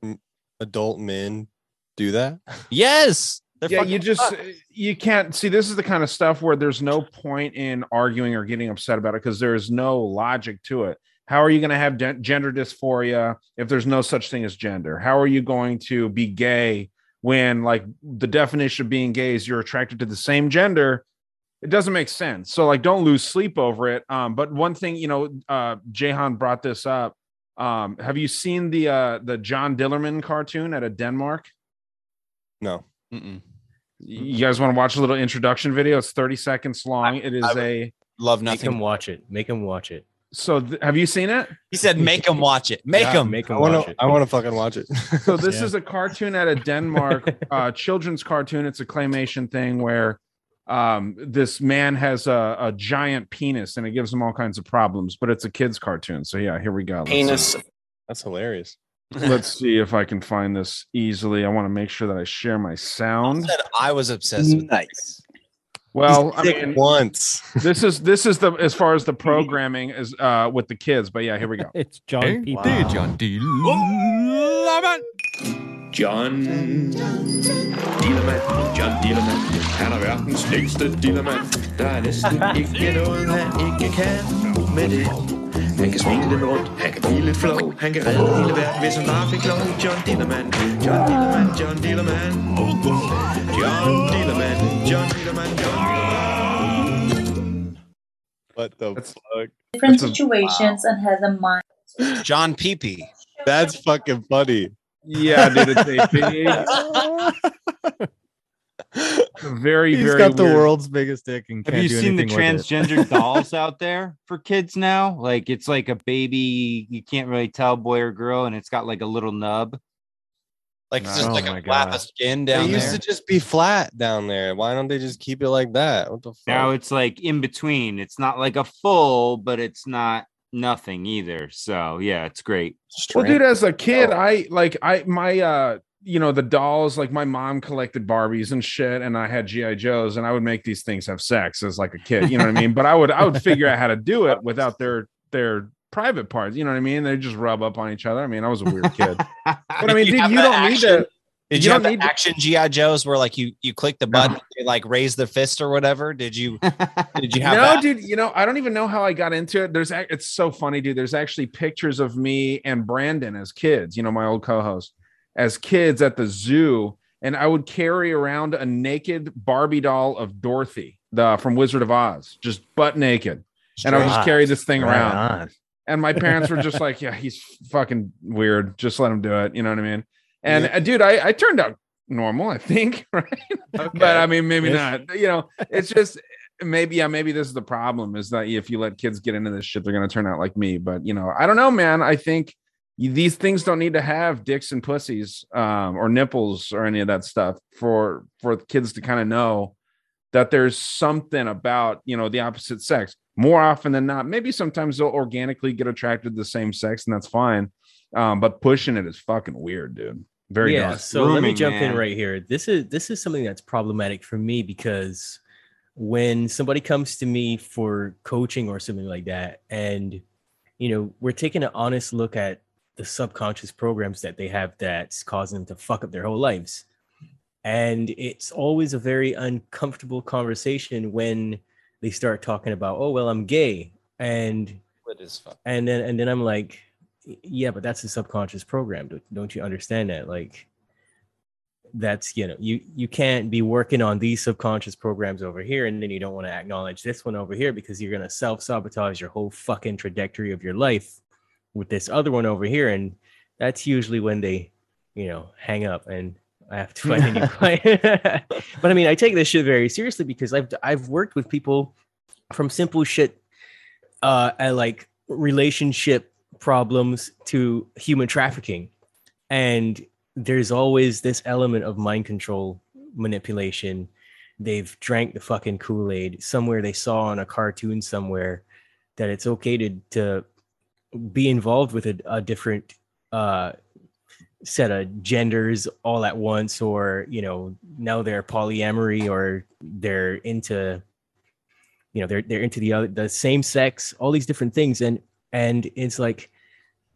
m- adult men do that Yes. They're yeah, you just fucked. you can't see. This is the kind of stuff where there's no point in arguing or getting upset about it because there is no logic to it. How are you going to have gen- gender dysphoria if there's no such thing as gender? How are you going to be gay when, like, the definition of being gay is you're attracted to the same gender? It doesn't make sense. So, like, don't lose sleep over it. Um, but one thing, you know, uh, Jahan brought this up. Um, have you seen the uh, the John Dillermand cartoon out of Denmark? no You guys want to watch a little introduction video? It's 30 seconds long. It is a love Make him watch it. Make him watch it. So th- have you seen it? He said, make him watch it. Make Yeah, him. Make i him want watch to it. i want to fucking watch it [laughs] So this Yeah. is a cartoon out of Denmark, [laughs] uh children's cartoon. It's a claymation thing where um this man has a, a giant penis and it gives him all kinds of problems, but it's a kid's cartoon. So yeah, here we go. Let's see. penis that's hilarious [laughs] Let's see if I can find this easily. I want to make sure that I share my sound. Said I was obsessed with Nice. Well, I mean, once this is this is the as far as the [laughs] programming is uh with the kids, but yeah, here we go. [laughs] It's John Ain't Peepy. det John Dillermand? John Dillermand, John Dillermand. Han er verdens længste dillermand. Der er næsten [laughs] ikke noget, han ikke kan med det. Han kan svinge lidt rundt, han kan blive lidt flov. Han kan redde hele verden, hvis han bare fik lov. John Dillermand, John Dillermand, John Dillermand. John Dillermand, John Dillermand, John Dillermand. what the fuck different That's a- situations and has a mind. John Peepee. that's fucking funny Yeah, dude, it's a big, [laughs] very, He's very got the weird- world's biggest dick and Have you seen the anything with it. transgender [laughs] dolls out there for kids now? Like it's like a baby, you can't really tell boy or girl, and it's got like a little nub. Like it's just Oh like a flap God. of skin they down used there. to just be flat down there why don't they just keep it like that what the fuck Now it's like in between. It's not like a full, but it's not nothing either. So yeah, it's great. Well, dude, as a kid, I like I my uh you know the dolls like my mom collected Barbies and shit, and I had GI Joes, and I would make these things have sex as like a kid. You know what I mean? But I would I would figure out how to do it without their their private parts. You know what I mean? They just rub up on each other. I mean, I was a weird kid. But I [laughs] mean, Did you dude, you don't need action- to. Did you you, have don't the need action GI Joes where like you you click the button, [laughs] they like raise the fist or whatever? Did you did you have no, that? dude. You know, I don't even know how I got into it. There's, it's so funny, dude. There's actually pictures of me and Brandon as kids. You know, my old co-host as kids at the zoo, and I would carry around a naked Barbie doll of Dorothy, the from Wizard of Oz, just butt naked, and I would just Straight carry this thing around. on. And my parents were just [laughs] like, "Yeah, he's fucking weird. Just let him do it." You know what I mean? And uh, dude, I I turned out normal, I think, [laughs] right? But I mean, maybe Ish. not. You know, it's just maybe yeah, maybe this is the problem is that if you let kids get into this shit, they're gonna turn out like me. But you know, I don't know, man. I think these things don't need to have dicks and pussies um, or nipples or any of that stuff for for kids to kind of know that there's something about you know the opposite sex. More often than not maybe sometimes they'll organically get attracted to the same sex and that's fine um, but pushing it is fucking weird dude. Very yeah dark. so let me jump in right here. This is this is something that's problematic for me because when somebody comes to me for coaching or something like that and you know we're taking an honest look at the subconscious programs that they have that's causing them to fuck up their whole lives. And it's always a very uncomfortable conversation when they start talking about oh well i'm gay. And What is fuck? and then and then i'm like yeah but that's a subconscious program. Don't, don't you understand that? Like that's you know you you can't be working on these subconscious programs over here and then you don't want to acknowledge this one over here because you're going to self-sabotage your whole fucking trajectory of your life with this other one over here and that's usually when they you know hang up and i have to find a new [laughs] client. [laughs] But i mean i take this shit very seriously because i've i've worked with people from simple shit uh at like relationship problems to human trafficking. And there's always this element of mind control manipulation. They've drank the fucking kool-aid somewhere. They saw on a cartoon somewhere that it's okay to to be involved with a, a different uh set of genders all at once or you know now they're polyamory or they're into you know they're they're into the other the same sex all these different things and and it's like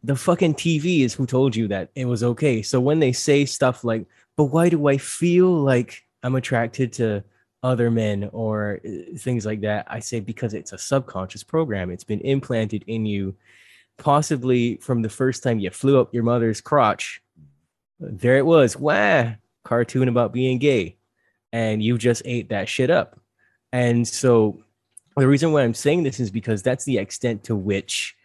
the fucking TV is who told you that it was okay. So when they say stuff like, but why do I feel like I'm attracted to other men or uh, things like that? I say because it's a subconscious program. It's been implanted in you, possibly from the first time you flew up your mother's crotch. There it was. Wah, cartoon about being gay. And you just ate that shit up. And so the reason why I'm saying this is because that's the extent to which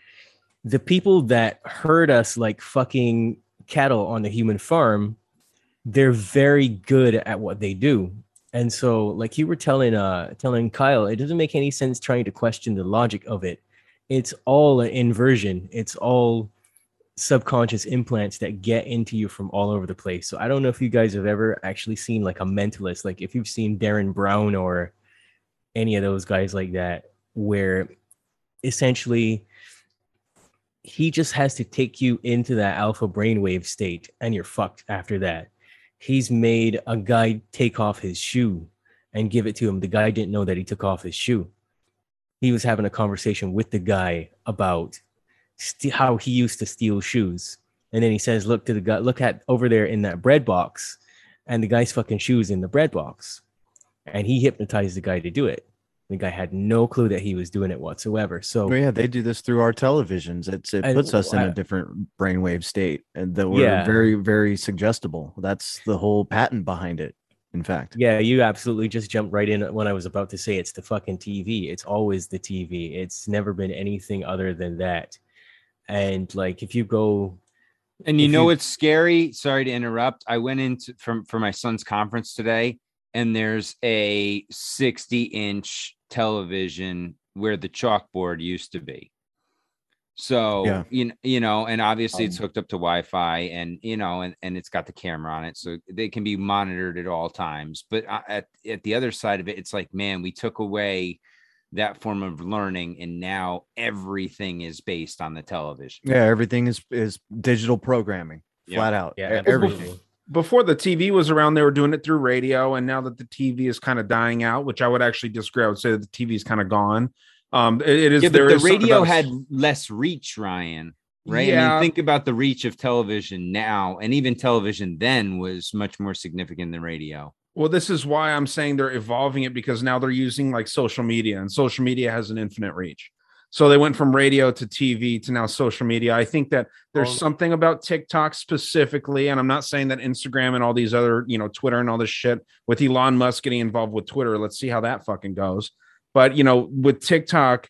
the people that herd us like fucking cattle on the human farm, they're very good at what they do. And so, like you were telling uh telling Kyle, it doesn't make any sense trying to question the logic of it. It's all an inversion. It's all subconscious implants that get into you from all over the place. So I don't know if you guys have ever actually seen like a mentalist, like if you've seen Derren Brown or any of those guys like that, where essentially he just has to take you into that alpha brainwave state and you're fucked after that. He's made a guy take off his shoe and give it to him. The guy didn't know that he took off his shoe. He was having a conversation with the guy about st- how he used to steal shoes. And then he says, Look to the guy, look at over there in that bread box. And the guy's fucking shoes in the bread box. And he hypnotized the guy to do it. The guy had no clue that he was doing it whatsoever. So Oh, yeah, they do this through our televisions. It's it puts us in I- a different brainwave state, and that we're Yeah. very very suggestible. That's the whole patent behind it. In fact, Yeah, you absolutely just jumped right in when I was about to say it's the fucking TV. It's always the TV. It's never been anything other than that. And like if you go And you if know it's scary? Sorry to interrupt. I went into from for my son's conference today, and there's a 60 inch television where the chalkboard used to be. So Yeah. you know, you know, and obviously Um, it's hooked up to Wi-Fi, and you know, and, and it's got the camera on it, so they can be monitored at all times. But uh, at at the other side of it, it's like, man, we took away that form of learning, and now everything is based on the television. Yeah, everything is is digital programming, Yeah. flat out. Yeah, everything. Before the TV was around, they were doing it through radio, and now that the TV is kind of dying out, which I would actually disagree. I would say that the TV is kind of gone. Um, it- it is. Yeah, there the is radio had less reach, Ryan. Right? I mean, think about the reach of television now, and even television then was much more significant than radio. Well, this is why I'm saying they're evolving it because now they're using like social media, and social media has an infinite reach. So they went from radio to TV to now social media. I think that there's Oh. something about TikTok specifically, and I'm not saying that Instagram and all these other, you know, Twitter and all this shit with Elon Musk getting involved with Twitter. Let's see how that fucking goes. But you know, with TikTok,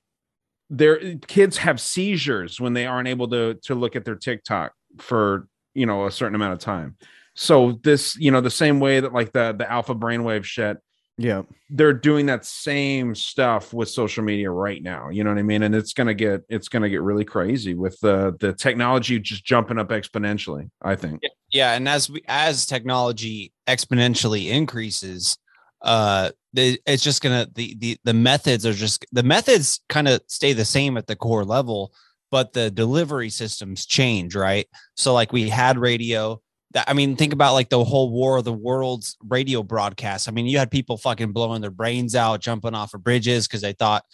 their kids have seizures when they aren't able to to look at their TikTok for you know a certain amount of time. So this, you know, the same way that like the the alpha brainwave shit, yeah, they're doing that same stuff with social media right now. You know what I mean? And it's gonna get it's gonna get really crazy with the the technology just jumping up exponentially. I think. yeah and as we as technology exponentially increases uh the, it's just gonna the the the methods are just the methods kind of stay the same at the core level but the delivery systems change right? So like we had radio that i mean think about like the whole war of the worlds radio broadcast. I mean you had people fucking blowing their brains out jumping off of bridges because they thought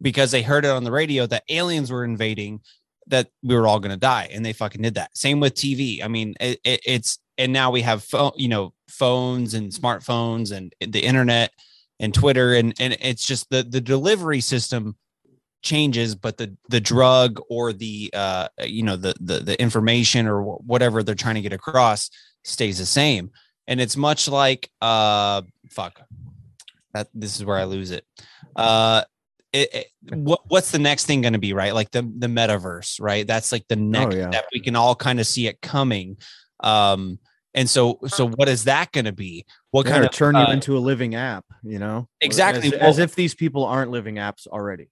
because they heard it on the radio that aliens were invading that we were all going to die and they fucking did that. Same with tv i mean it, it, it's and now we have phone you know phones and smartphones and the internet and twitter and and it's just the the delivery system changes but the the drug or the uh you know the the, the information or whatever they're trying to get across stays the same. And it's much like uh fuck that this is where i lose it. Uh it, it- what what's the next thing going to be right? Like the the metaverse right? That's like the next yeah. step. We can all kind of see it coming um and so so what is that going to be what Yeah, kind of turn you uh, into a living app, you know? Exactly. As, as if these people aren't living apps already.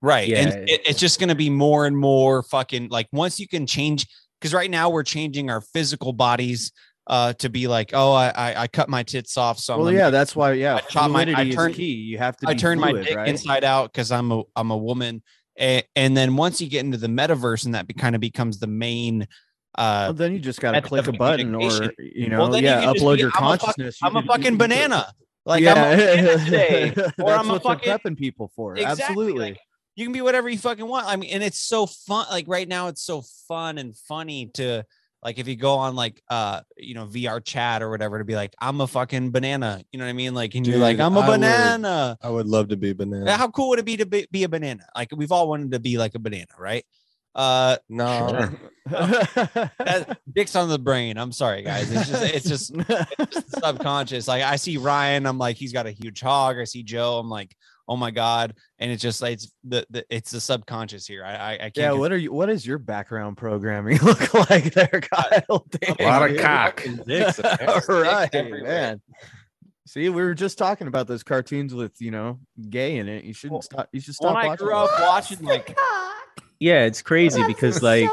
Right. Yeah. And it, it's just going to be more and more fucking like once you can change, because right now we're changing our physical bodies uh, to be like, oh, I, I, I cut my tits off. So I'm well, gonna yeah, be- that's why. Yeah, I chop my, I turn, is key. You have to. I be turn my dick right? inside out because I'm a, I'm a woman. And, and then once you get into the metaverse and that be, kind of becomes the main, uh, Well, then you just got to click a button or you know, Well, then you yeah, upload be- your I'm a fuck- consciousness. You I'm a fucking banana. Like yeah, I'm a banana [laughs] today, or that's I'm a fucking prepping people for. Exactly, Absolutely. like, you can be whatever you fucking want. I mean, and it's so fun. Like right now, it's so fun and funny to like if you go on like uh you know VR chat or whatever to be like I'm a fucking banana. You know what I mean? Like and you're like I'm a I would- banana. I would love to be banana. How cool would it be to be, be a banana? Like we've all wanted to be like a banana, right? Uh no. [laughs] that, dicks on the brain. I'm sorry, guys. It's just it's just, it's just [laughs] subconscious. Like I see Ryan, I'm like, he's got a huge hog. I see Joe, I'm like, oh my god. And it's just like it's the, the it's the subconscious here. I I, I can't. Yeah, con- what are you? What is your background programming [laughs] look like there, Kyle? A lot of Damn. cock. All right, man. See, we were just talking about those cartoons with you know gay in it. You shouldn't stop. You should stop when I watching. grew those. up watching like Yeah, it's crazy because like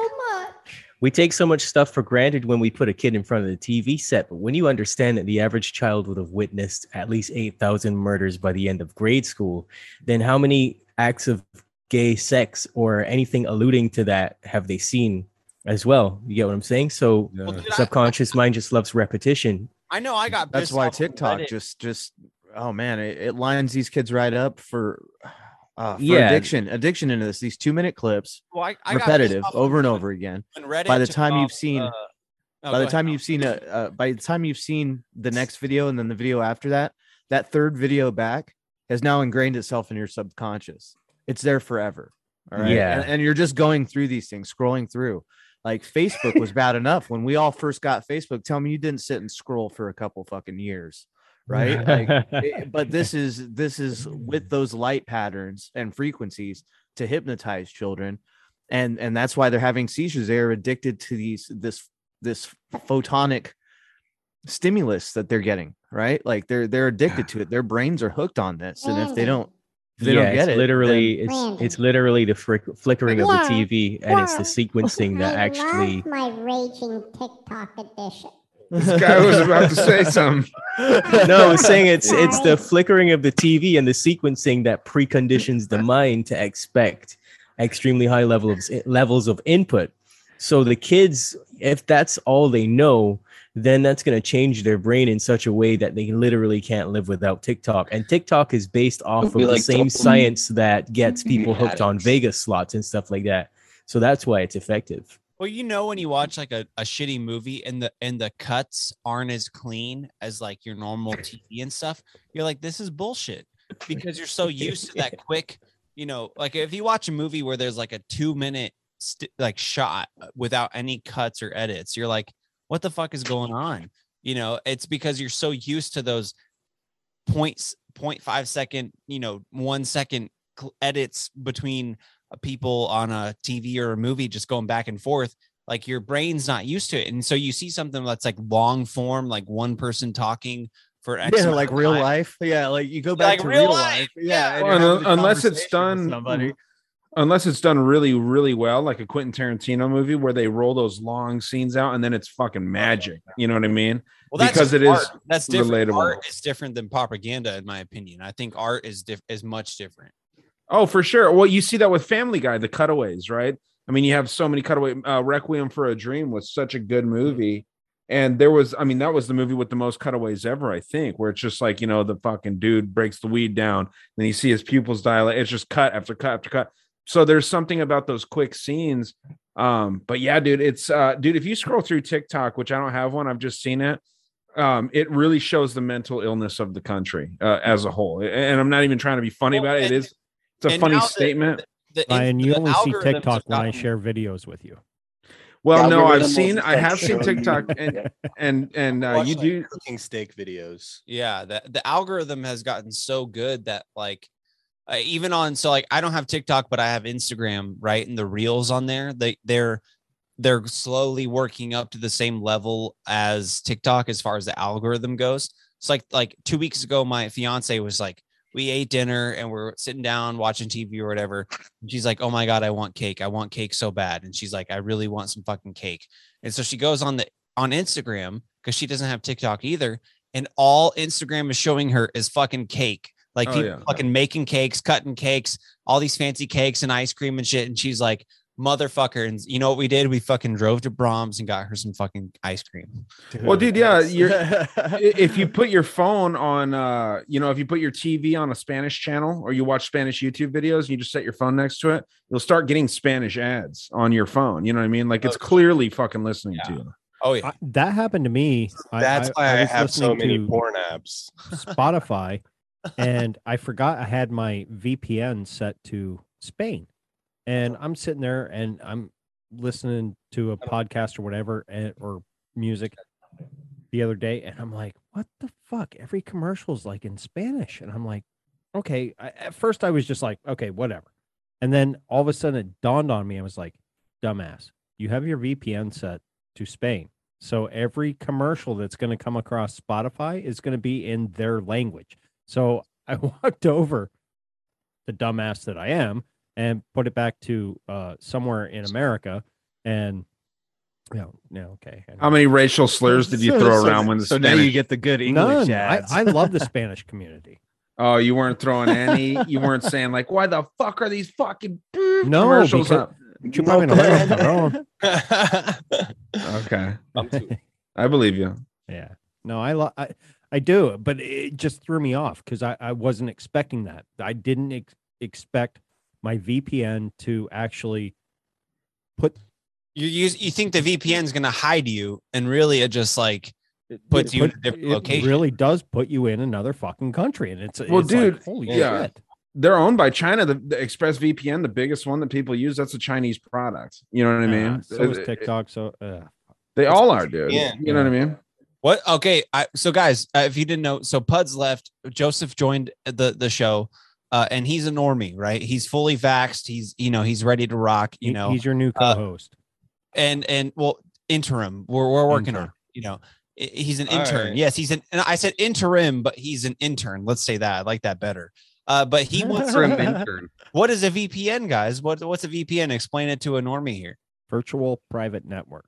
we take so much stuff for granted when we put a kid in front of the TV set, but when you understand that the average child would have witnessed at least 8,000 murders by the end of grade school, then how many acts of gay sex or anything alluding to that have they seen as well? You get what I'm saying? So subconscious mind just loves repetition. I know I got That's why TikTok just just oh man, it, it lines these kids right up for uh, for Yeah. addiction, addiction into this. These two minute clips, Well, I- I repetitive, off over and over again. Reddit by the time you've seen, uh, no, by the time you've seen a, uh, by the time you've seen the next video and then the video after that, that third video back has now ingrained itself in your subconscious. It's there forever. All right. Yeah. And, and you're just going through these things, scrolling through. Like Facebook was bad enough when we all first got Facebook. Tell me you didn't sit and scroll for a couple fucking years, right? [laughs] Like, it- but this is this is with those light patterns and frequencies to hypnotize children, and and that's why they're having seizures. They're addicted to these this this photonic stimulus that they're getting, right? Like they're they're addicted to it. Their brains are hooked on this, and if they don't, if they yeah, don't get it's it, literally then- it's it's literally the frick, flickering of the TV and it's the sequencing that [laughs] I actually love my raging TikTok edition. This guy was about to say [laughs] something. no, I'm saying it's it's the flickering of the TV and the sequencing that preconditions the mind to expect extremely high level of levels of input. So the kids, if that's all they know, then that's going to change their brain in such a way that they literally can't live without TikTok. And TikTok is based off of be the like same dopamine science that gets people hooked on Vegas slots and stuff like that. So that's why it's effective. Well, you know when you watch like a, a shitty movie and the and the cuts aren't as clean as like your normal TV and stuff, you're like, this is bullshit because you're so used to that [laughs] quick, you know, like if you watch a movie where there's like a two minute st- like shot uh, without any cuts or edits, you're like, what the fuck is going on? You know, it's because you're so used to those points, 0.5 second, you know, one second edits between Uh, people on a TV or a movie just going back and forth. Like your brain's not used to it. And so you see something that's like long form, like one person talking for [laughs] X Yeah, like real time. life. Yeah, like you go back Like to real real, life, life. Yeah, Well, you're un- having a unless it's done somebody. unless it's done really really well like a quentin tarantino movie where they roll those long scenes out and then it's fucking magic you know what i mean Well, that's because it art. is that's different. relatable Art is different than propaganda, in my opinion. I think art is diff- is much different. Oh for sure. Well you see that with family guy the cutaways right? I mean you have so many cutaway uh, requiem for a dream was such a good movie. And there was i mean that was the movie with the most cutaways ever i think where it's just like you know the fucking dude breaks the weed down then you see his pupils dilate it's just cut after cut after cut. So there's something about those quick scenes. Um but yeah dude it's uh dude if you scroll through tiktok which i don't have one i've just seen it um it really shows the mental illness of the country uh, as a whole. And i'm not even trying to be funny about it. It is it's a and funny now the- statement The, Ryan, you the only see TikTok have when I share videos with you. well no i've seen i have seen tiktok and [laughs] and and uh, Watch, you like, do cooking steak videos. Yeah, the the algorithm has gotten so good that like uh, even on so like I don't have TikTok, but I have Instagram, right? And the reels on there, they they're they're slowly working up to the same level as TikTok as far as the algorithm goes. It's like like two weeks ago, my fiance was like, we ate dinner and we're sitting down watching TV or whatever. And she's like, Oh my god, I want cake. I want cake so bad. And she's like, I really want some fucking cake. And so she goes on the on Instagram because she doesn't have TikTok either. And all Instagram is showing her is fucking cake. Like Oh, people yeah. fucking making cakes, cutting cakes, all these fancy cakes and ice cream and shit. And she's like, motherfucker. And you know what we did? We fucking drove to Braum's and got her some fucking ice cream. well dude yeah you're [laughs] if you put your phone on uh you know if you put your tv on a spanish channel or you watch spanish youtube videos and you just set your phone next to it you'll start getting spanish ads on your phone you know what i mean like it's clearly fucking listening to you Oh yeah. I, that happened to me. I- That's why I, was have so many porn apps. Spotify, [laughs] and I forgot I had my VPN set to Spain, and uh-huh. I'm sitting there and I'm listening to a podcast or whatever, and, or music the other day, and I'm like, "What the fuck?" Every commercial is like in Spanish, and I'm like, "Okay." I, at first, I was just like, "Okay, whatever," and then all of a sudden, it dawned on me. I was like, "Dumbass, you have your VPN set to Spain." So every commercial that's going to come across Spotify is going to be in their language. So I [laughs] walked over, the dumbass that I am, and put it back to uh, somewhere in America. And no, no, okay. how many racial slurs did you So- throw so- around when the so now you get the good English None. I, ads. I love the [laughs] Spanish community. oh you weren't throwing any you weren't [laughs] saying like why the fuck are these fucking No, commercials because- up Chúpame la verga, cabrón. okay [laughs] i believe you Yeah. No, I, lo- I I do, but it just threw me off because I, I wasn't expecting that. I didn't ex- expect my VPN to actually put You you, you think the VPN is gonna hide you, and really it just like puts you in a different it location. really does put you in another fucking country, and it's well it's like, dude holy yeah shit. they're owned by china the, the express vpn the biggest one that people use that's a chinese product you know what i mean Uh, so is It- it- TikTok. So uh, they all are dude Yeah. you know what i mean What? Okay. I, so, guys, uh, if you didn't know, so Puds left. Joseph joined the the show, uh, and he's a normie, right? He's fully vaxxed. He's you know he's ready to rock. You he- know, he's your new uh, co-host. and and well, interim. We're we're working on. You know, he's an intern. right. Yes, he's an. And I said interim, but he's an intern. Let's say that. I like that better. Uh, but he [laughs] wants Interim intern. What is a VPN, guys? What what's a VPN? Explain it to a normie here. Virtual private network.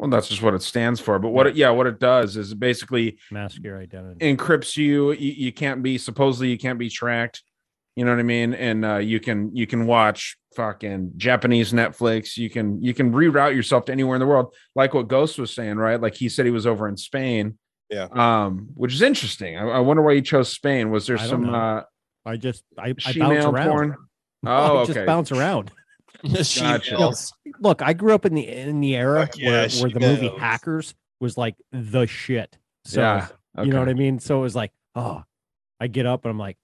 Well, that's just what it stands for. But what it, yeah, what it does is it basically Mask your identity. encrypts you. you. You can't be supposedly you can't be tracked. You know what I mean? And uh, you can you can watch fucking Japanese Netflix. You can you can reroute yourself to anywhere in the world, like what Ghost was saying, right? Like he said he was over in Spain. Yeah. Um, which is interesting. I, I wonder why he chose Spain. Was there I some know. uh I just I, I bounce She-male around. porn? [laughs] I Oh, just okay. bounce around. [laughs] Gotcha. You know, look, I grew up in the in the era Fuck yeah, where, where the movie. Hackers was like the shit. So Yeah, you know what. I mean? So it was like, oh, I get up and I'm like,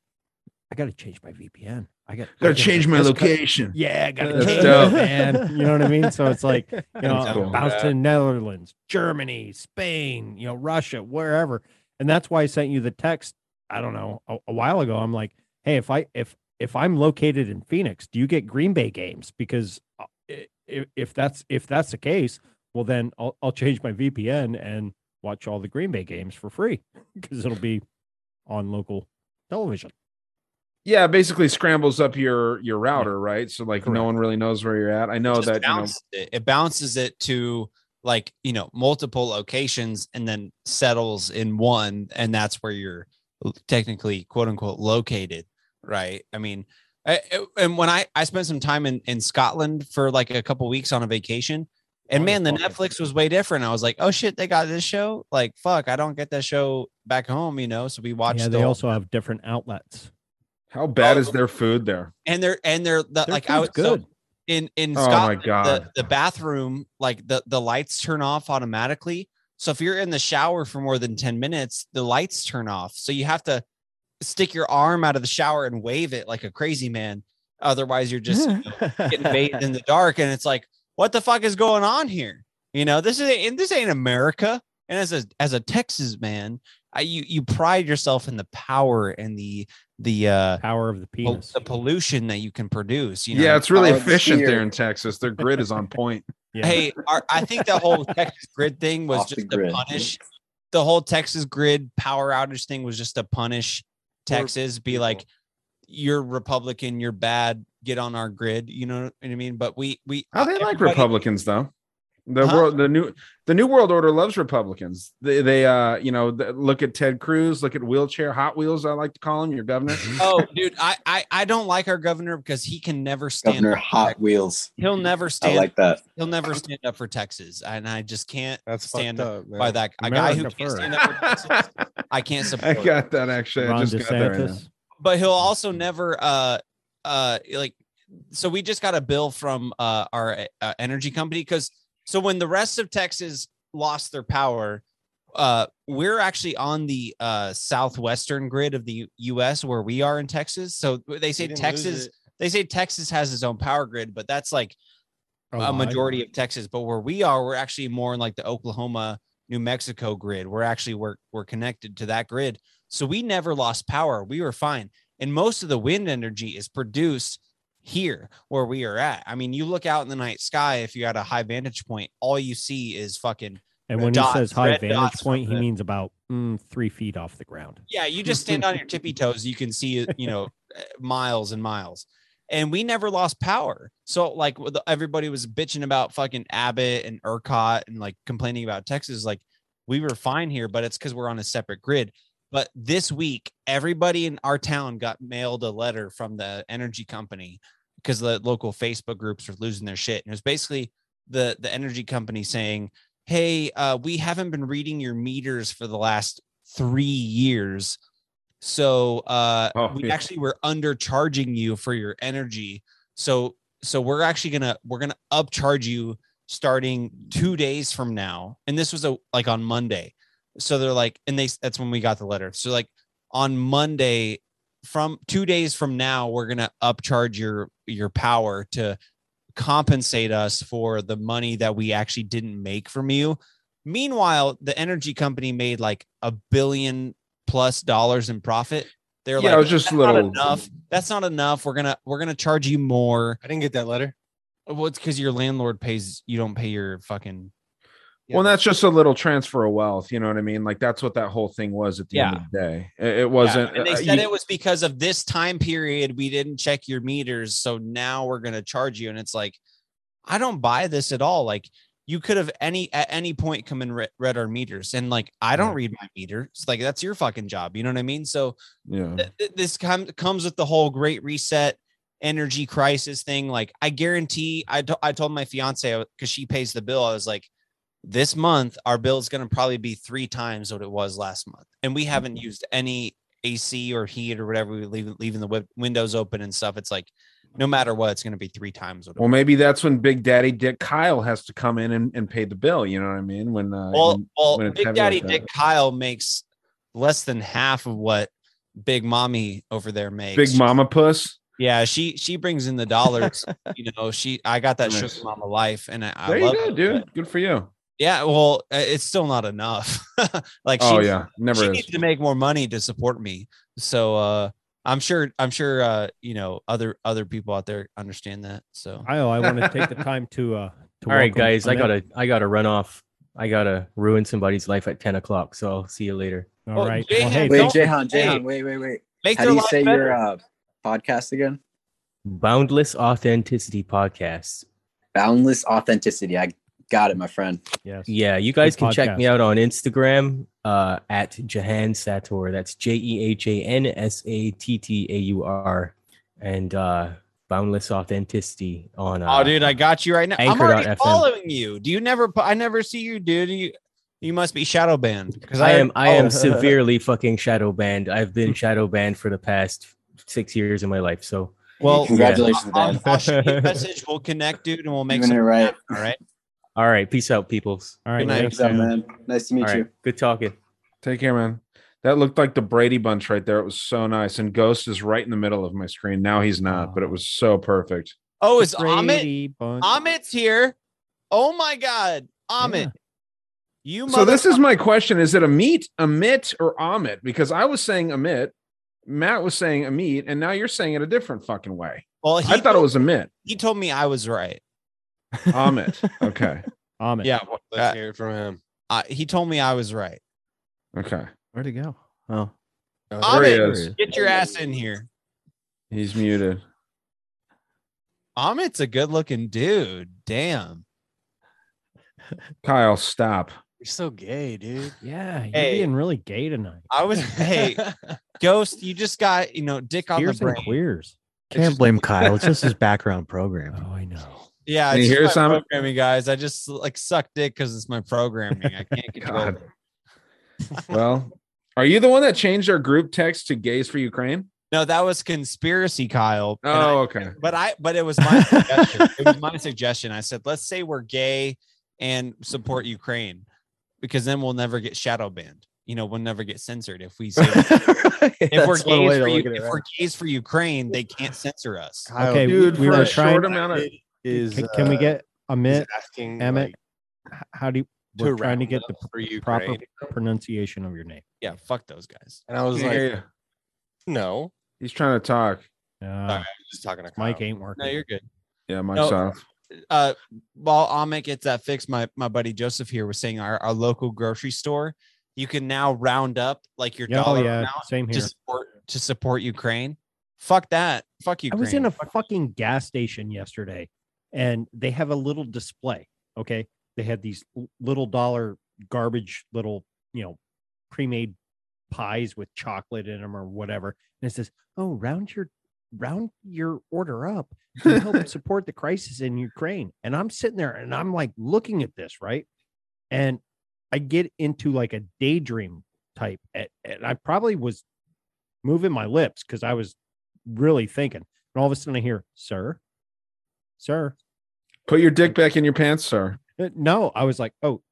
I gotta change my VPN. I got Gotta change my location. Yeah, I gotta That's change dope. it, man. You know what I mean? So it's like, [laughs] you know, That's cool. bounce to Netherlands, Germany, Spain, you know, Russia, wherever. And that's why I sent you the text. I don't know a, a while ago. I'm like, hey, if I if if I'm located in Phoenix, do you get Green Bay games? Because uh, if, if that's if that's the case, well then I'll I'll change my VPN and watch all the Green Bay games for free [laughs] because it'll be on local television. Yeah, basically scrambles up your your router, right? So like no one really knows where you're at. I know just that you know, it. it bounces it to like you know multiple locations and then settles in one and that's where you're technically quote unquote located right i mean I, and when i i spent some time in in scotland for like a couple weeks on a vacation and oh, man the netflix was way different i was like oh shit they got this show like fuck i don't get that show back home you know so we watched yeah, the they whole- also have different outlets. how bad oh, is their food there? and they're and they're the, Their like I was food's so good. in in Oh my Scotland, God. The, the bathroom like the the lights turn off automatically. So if you're in the shower for more than ten minutes, the lights turn off. So you have to stick your arm out of the shower and wave it like a crazy man. Otherwise, you're just you [laughs] know, getting bathed in the dark, and it's like, what the fuck is going on here? You know, this is and this ain't America. And as a as a Texas man, I, you you pride yourself in the power and the the uh power of the pol- penis. the pollution that you can produce. You know, yeah, it's really Power of the efficient there in Texas. Their grid is on [laughs] point. Hey, our, I think the whole Texas grid thing was Off just to grid. punish the whole Texas grid power outage thing was just to punish Texas, be like, you're Republican, you're bad, get on our grid. You know what I mean? But we we How they like Republicans though. The Huh? world, the new, the new world order loves Republicans. They, they, uh, you know, th- look at Ted Cruz, look at wheelchair Hot Wheels. I like to call him your governor. Oh, dude, I, I I don't like our governor because he can never stand. Governor up for Hot Texas. Wheels. He'll never stand. I like that. He'll never stand up for Texas, and I just can't That's stand up up, by that. A guy who America can't stand up for Texas, I can't support. [laughs] I support. got that actually. I Ron just got that right. DeSantis. but he'll also never uh uh like so we just got a bill from uh our uh, energy company because so when the rest of texas lost their power uh we're actually on the uh southwestern grid of the us where we are in texas. So they say texas they say texas has its own power grid but that's like a, a I majority of texas. But where we are we're actually more in like the oklahoma new mexico grid. We're actually we're, we're connected to that grid. So we never lost power. We were fine. And most of the wind energy is produced here where we are at i mean you look out in the night sky if you're at a high vantage point all you see is fucking And when dots, he says high vantage point, he the- means about mm, three feet off the ground. yeah, you just stand on your tippy toes, you can see you know, miles and miles. And we never lost power. So like everybody was bitching about fucking Abbott and ERCOT and like complaining about Texas, like we were fine here, but it's because we're on a separate grid. But this week, everybody in our town got mailed a letter from the energy company because the local Facebook groups are losing their shit. And it was basically the the energy company saying, "Hey, uh, we haven't been reading your meters for the last three years, so uh, Oh, we yeah. actually were undercharging you for your energy. So so we're actually gonna we're gonna upcharge you starting two days from now. And this was a like on Monday. So they're like, and they that's when we got the letter. So like on Monday, from two days from now, we're gonna upcharge your your power to compensate us for the money that we actually didn't make from you. Meanwhile, the energy company made like a billion plus dollars in profit. They're Yeah, like, it was just "That's little- enough. That's not enough. We're gonna we're gonna charge you more. I didn't get that letter. Well, it's because your landlord pays. You don't pay your fucking. Well, that's just a little transfer of wealth. You know what I mean? Like that's what that whole thing was at the end of the day. It, it wasn't. Yeah, and they uh, said you- it was because of this time period we didn't check your meters, so now we're gonna charge you. And it's like, I don't buy this at all. Like you could have any at any point come and re- read our meters, and like I don't read my meter. It's like that's your fucking job. You know what I mean? So Yeah. th- th- this com- comes with the whole great reset energy crisis thing like i guarantee i, I told my fiance because she pays the bill i was like this month our bill is going to probably be three times what it was last month and we haven't used any ac or heat or whatever we leave leaving the wi- windows open and stuff it's like no matter what it's going to be three times Well, maybe that's when Big Daddy Dick Kyle has to come in and, and pay the bill. You know what I mean? When uh, well, when, well when big daddy like dick kyle makes less than half of what big mommy over there makes Big Mama Puss. Yeah, she she brings in the dollars. [laughs] you know, she I got that Nice. sugar mama life, and I, I There you love go, it. dude. Good for you. Yeah, well, uh, it's still not enough. [laughs] like, she Oh, needs- yeah, never She is. needs to make more money to support me. So uh I'm sure I'm sure uh you know other other people out there understand that. So I I want to take the [laughs] time to uh to All right, guys, I gotta I gotta run off. I gotta ruin somebody's life at ten o'clock. So I'll see you later. All Oh, right. Jehan, Well, hey, Wait, don't- Jehan, Jehan, wait, wait, wait. make How do you say better. your uh, podcast again? Boundless Authenticity Podcast. Boundless Authenticity. I got it, my friend. Yes. Yeah, you guys Good can check me out on Instagram uh, at Jehan Sattaur. That's J E H A N S A T T A U R. And uh, Boundless Authenticity on. Uh, Oh, dude, I got you right now. I'm already Anchor.fm. following you. Do you never? I never see you, dude. You you must be shadow banned because I am I am oh. [laughs] severely fucking shadow banned. I've been shadow banned for the past six years of my life. So Well, Congratulations, I'll, Dad. I'll shoot you a [laughs] message. We'll connect, dude, and we'll make Doing some. it right. All right. All right, peace out, peoples. All right. Good night. thanks, man. man? Nice to meet All right, you. good talking. Take care, man. That looked like the Brady Bunch right there. It was so nice. And Ghost is right in the middle of my screen. Now he's not, but it was so perfect. Oh, is Amit? Brady Bunch. Amit's here. Oh my God, Amit. Yeah. You So this is my question: Is it a meet, a mit, or Amit? Because I was saying Amit, Matt was saying a meet, and now you're saying it a different fucking way. Well, he I thought it was a mit. He told me I was right. Amit. Okay. Amit. Yeah. Let's uh, hear it from him. uh, he told me I was right. Okay. Where'd he go? Oh, There he Amit, is. get your ass in here. He's muted. Amit's a good-looking dude. Damn. Kyle, stop. You're so gay, dude. Yeah, you're Hey. being really gay tonight. I was. hey, [laughs] Ghost, you just got you know dick on Queers the and brain. queers. can't blame Kyle. It's just his background programming. Oh, I know. Yeah, Can it's you just hear my us, programming, guys. I just like suck dick because it's my programming. I can't [laughs] control God. it. [laughs] Well, are you the one that changed our group text to gays for Ukraine? No, that was conspiracy, Kyle. and oh, I- Oh, okay. but I but it was my suggestion. It was my suggestion. I said, let's say we're gay and support Ukraine, because then we'll never get shadow banned. You know, we'll never get censored if we say [laughs] if we're That's one way gays for look you, at it, if we're gays for Ukraine, they can't censor us. Kyle, Okay, Dude, we for were a trying. short amount of Is Can, can we uh, get Amit? is asking Emmett, like, how do you? We're trying to get the pr- proper pronunciation of your name. Yeah, fuck those guys. and I was Can't like, no, He's trying to talk. Uh, I'm just talking to Mike ain't working. No, you're good. Yeah, Mike's No. off. uh while Amit gets that fixed, my my buddy Joseph here was saying our, our local grocery store, you can now round up like your Yeah, oh, dollar yeah, amount same to support to support Ukraine. Fuck that. Fuck Ukraine. I was in a fucking gas station yesterday and they have a little display. Okay. They had these little dollar garbage, little, you know, pre made pies with chocolate in them or whatever. And it says, oh, round your round your order up to help [laughs] support the crisis in Ukraine. And I'm sitting there and I'm like looking at this, right? And I get into like a daydream type. And I probably was moving my lips because I was really thinking. And all of a sudden I hear, sir, sir. Put your dick back in your pants, sir. Uh, No, I was like, oh,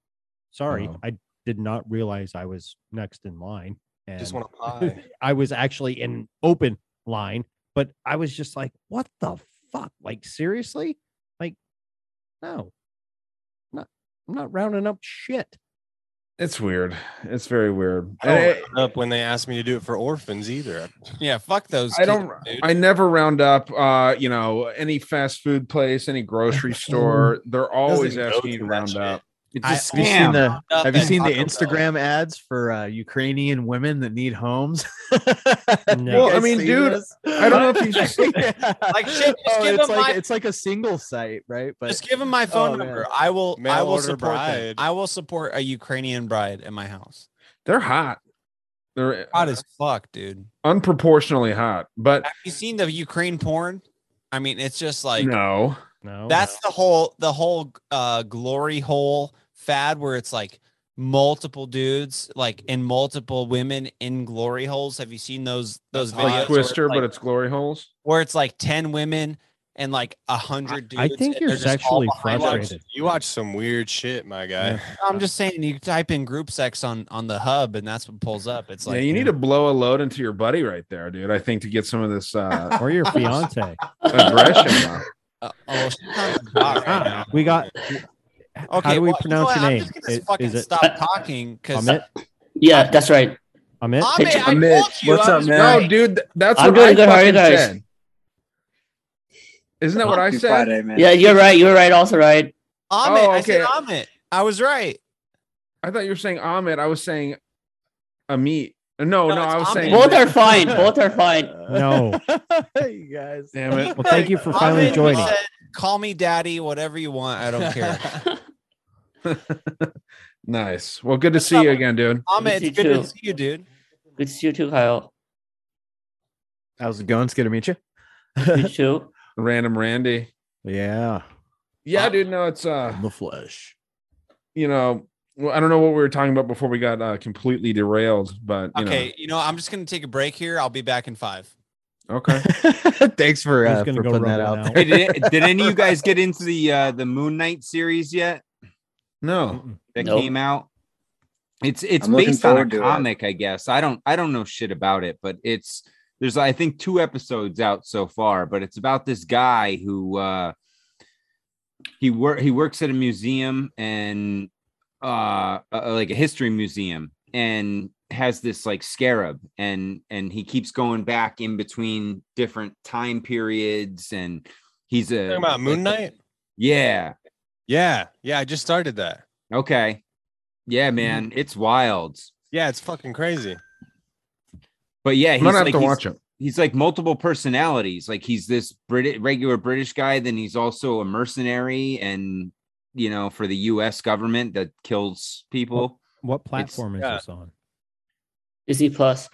sorry. Oh. I did not realize I was next in line. And Just want a pie. [laughs] I was actually in open line, but I was just like, what the fuck? Like, seriously? Like, no, not, I'm not rounding up shit. It's weird. It's very weird. I don't round up when they asked me to do it for orphans either. yeah, fuck those. I don't. dude. I never round up. Uh, you know, any fast food place, any grocery [laughs] store. They're always asking you to round up. It's Have you seen the Up Have you seen the Taco Bell. Instagram ads for uh, Ukrainian women that need homes? No. [laughs] Well, I mean, dude, I don't know if you [laughs] Like, shit, just give it's them like my- it's like a single site, right? But Just give him my phone Oh, man. number. I will. Mail I will support bride. them. I will support a Ukrainian bride in my house. They're hot. They're Hot as fuck, dude. unproportionally hot. But Have you seen the Ukraine porn? I mean, it's just like no, no. that's the whole the whole uh glory hole fad where it's like multiple dudes like and multiple women in glory holes. Have you seen those those videos? like where it's Twister, like- but it's glory holes. where it's like 10 women and like a hundred dudes. I think you're they're just all sexually behind us. frustrated. You watch some weird shit, my guy. I'm just saying you type in group sex on on the hub and that's what pulls up. It's like yeah, you need to blow a load into your buddy right there, dude. I think to get some of this uh [laughs] or your fiance. aggression. Uh, oh, she's on the dock right. [laughs] We got. Okay, How do we well, you know pronounce what? your I'm name? just gonna I- fucking is it stop talking because Amit? Yeah, that's right. Amit? Amit, I Amit, told what's up, man? right. No, dude, that's I'm what doing I good. How are you guys? said. Isn't that what I said? Friday, man. Yeah, you're right. You're right. Also right. Amit, Oh, I said okay. Amit. I was right. I thought you were saying Ahmed. I was saying Amit. No, no, No, I was Ahmed. saying Both are fine. [laughs] Both are fine. No. [laughs] you guys. Damn it. Well, thank you for finally Amit joining. said, Call me daddy, whatever you want. I don't care. [laughs] [laughs] Nice. Well, good to see you again, dude. Amit, see it's good you to see you, dude. Good to see you too, Kyle. How's it going? It's good to meet you. You too. [laughs] Random Randy. Yeah, Yeah, dude. No, it's uh, the flesh. you know, well, I don't know what we were talking about before we got uh, completely derailed, but you Okay, you know, I'm just gonna take a break here. I'll be back in five. okay. [laughs] Thanks for, Who's uh, gonna for go putting that out out? there. Hey, did, did any of you guys get into the uh the Moon Knight series yet? No, That Nope. came out. It's it's I'm based on a forward to it. comic, I guess. I don't I don't know shit about it, but it's there's I think two episodes out so far, but it's about this guy who uh he work he works at a museum and uh, uh like a history museum and has this like scarab and and he keeps going back in between different time periods and he's a Talking about Moon Knight? yeah Yeah, yeah. I just started that. okay yeah man it's wild Yeah, it's fucking crazy. but yeah I'm he's gonna have like to he's- watch it. he's like multiple personalities. Like he's this Brit regular British guy, then he's also a mercenary and you know for the US government that kills people. What platform is yeah. this on? Disney Plus.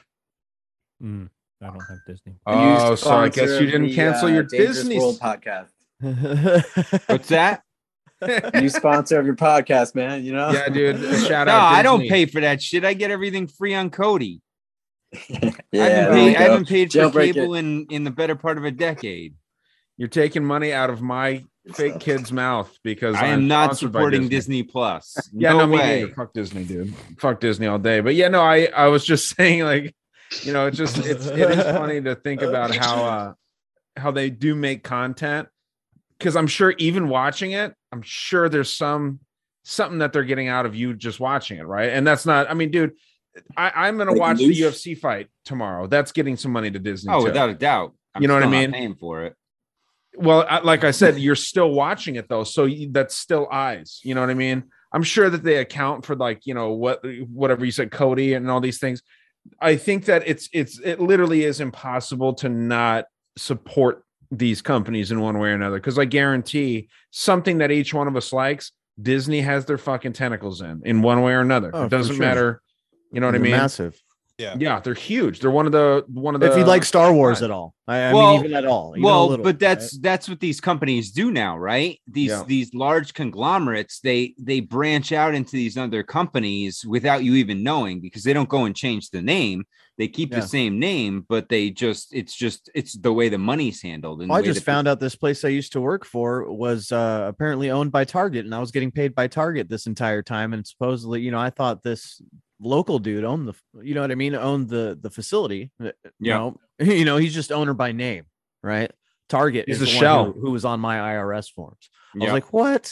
Mm, I don't have Disney. Oh, so I guess you didn't the, cancel uh, your Dangerous Disney. World podcast. [laughs] [laughs] What's that? New sponsor of your podcast, man. You know. Yeah, dude. [laughs] Shout no, out. I don't Disney. pay for that shit. I get everything free on Kodi. [laughs] Yeah, I haven't paid, I haven't paid for Jailbreak cable it. in in the better part of a decade. You're taking money out of my fake kid's mouth because I am I'm not supporting Disney, Plus. Yeah, no, no, me way. neither. Fuck Disney, dude. Fuck Disney all day. But yeah, no, I I was just [laughs] saying like, you know, it's just it's it is funny to think about how uh how they do make content because I'm sure even watching it, I'm sure there's some something that they're getting out of you just watching it, right? And that's not. I mean, dude, I, I'm gonna watch the UFC fight tomorrow. That's getting some money to Disney. Oh, too. without a doubt. I'm You know what I mean? Paying for it. Well, I, like I said, you're still watching it though, so you, that's still eyes. You know what I mean? I'm sure that they account for like you know what whatever you said, Kodi, and all these things. I think that it's it's it literally is impossible to not support these companies in one way or another because I guarantee something that each one of us likes, Disney has their fucking tentacles in in one way or another. Oh, it doesn't sure. matter. You know what I They're mean? Massive. Yeah. Yeah, they're huge. They're one of the one of the. if you like Star Wars at all, I, I Well- mean, even at all. even a well, little, but that's right? that's what these companies do now, right? These Yeah. these large conglomerates they they branch out into these other companies without you even knowing because they don't go and change the name. They keep Yeah. the same name, but they just it's just it's the way the money's handled. And Well, I just that found out this place I used to work for was uh, apparently owned by Target, and I was getting paid by Target this entire time. And supposedly, you know, I thought this local dude owned the, you know what I mean, owned the the facility. Uh, Yeah. No, [laughs] you know, he's just owner by name, right? Target He's is the the, shell. who, who was on my IRS forms. I was like, what?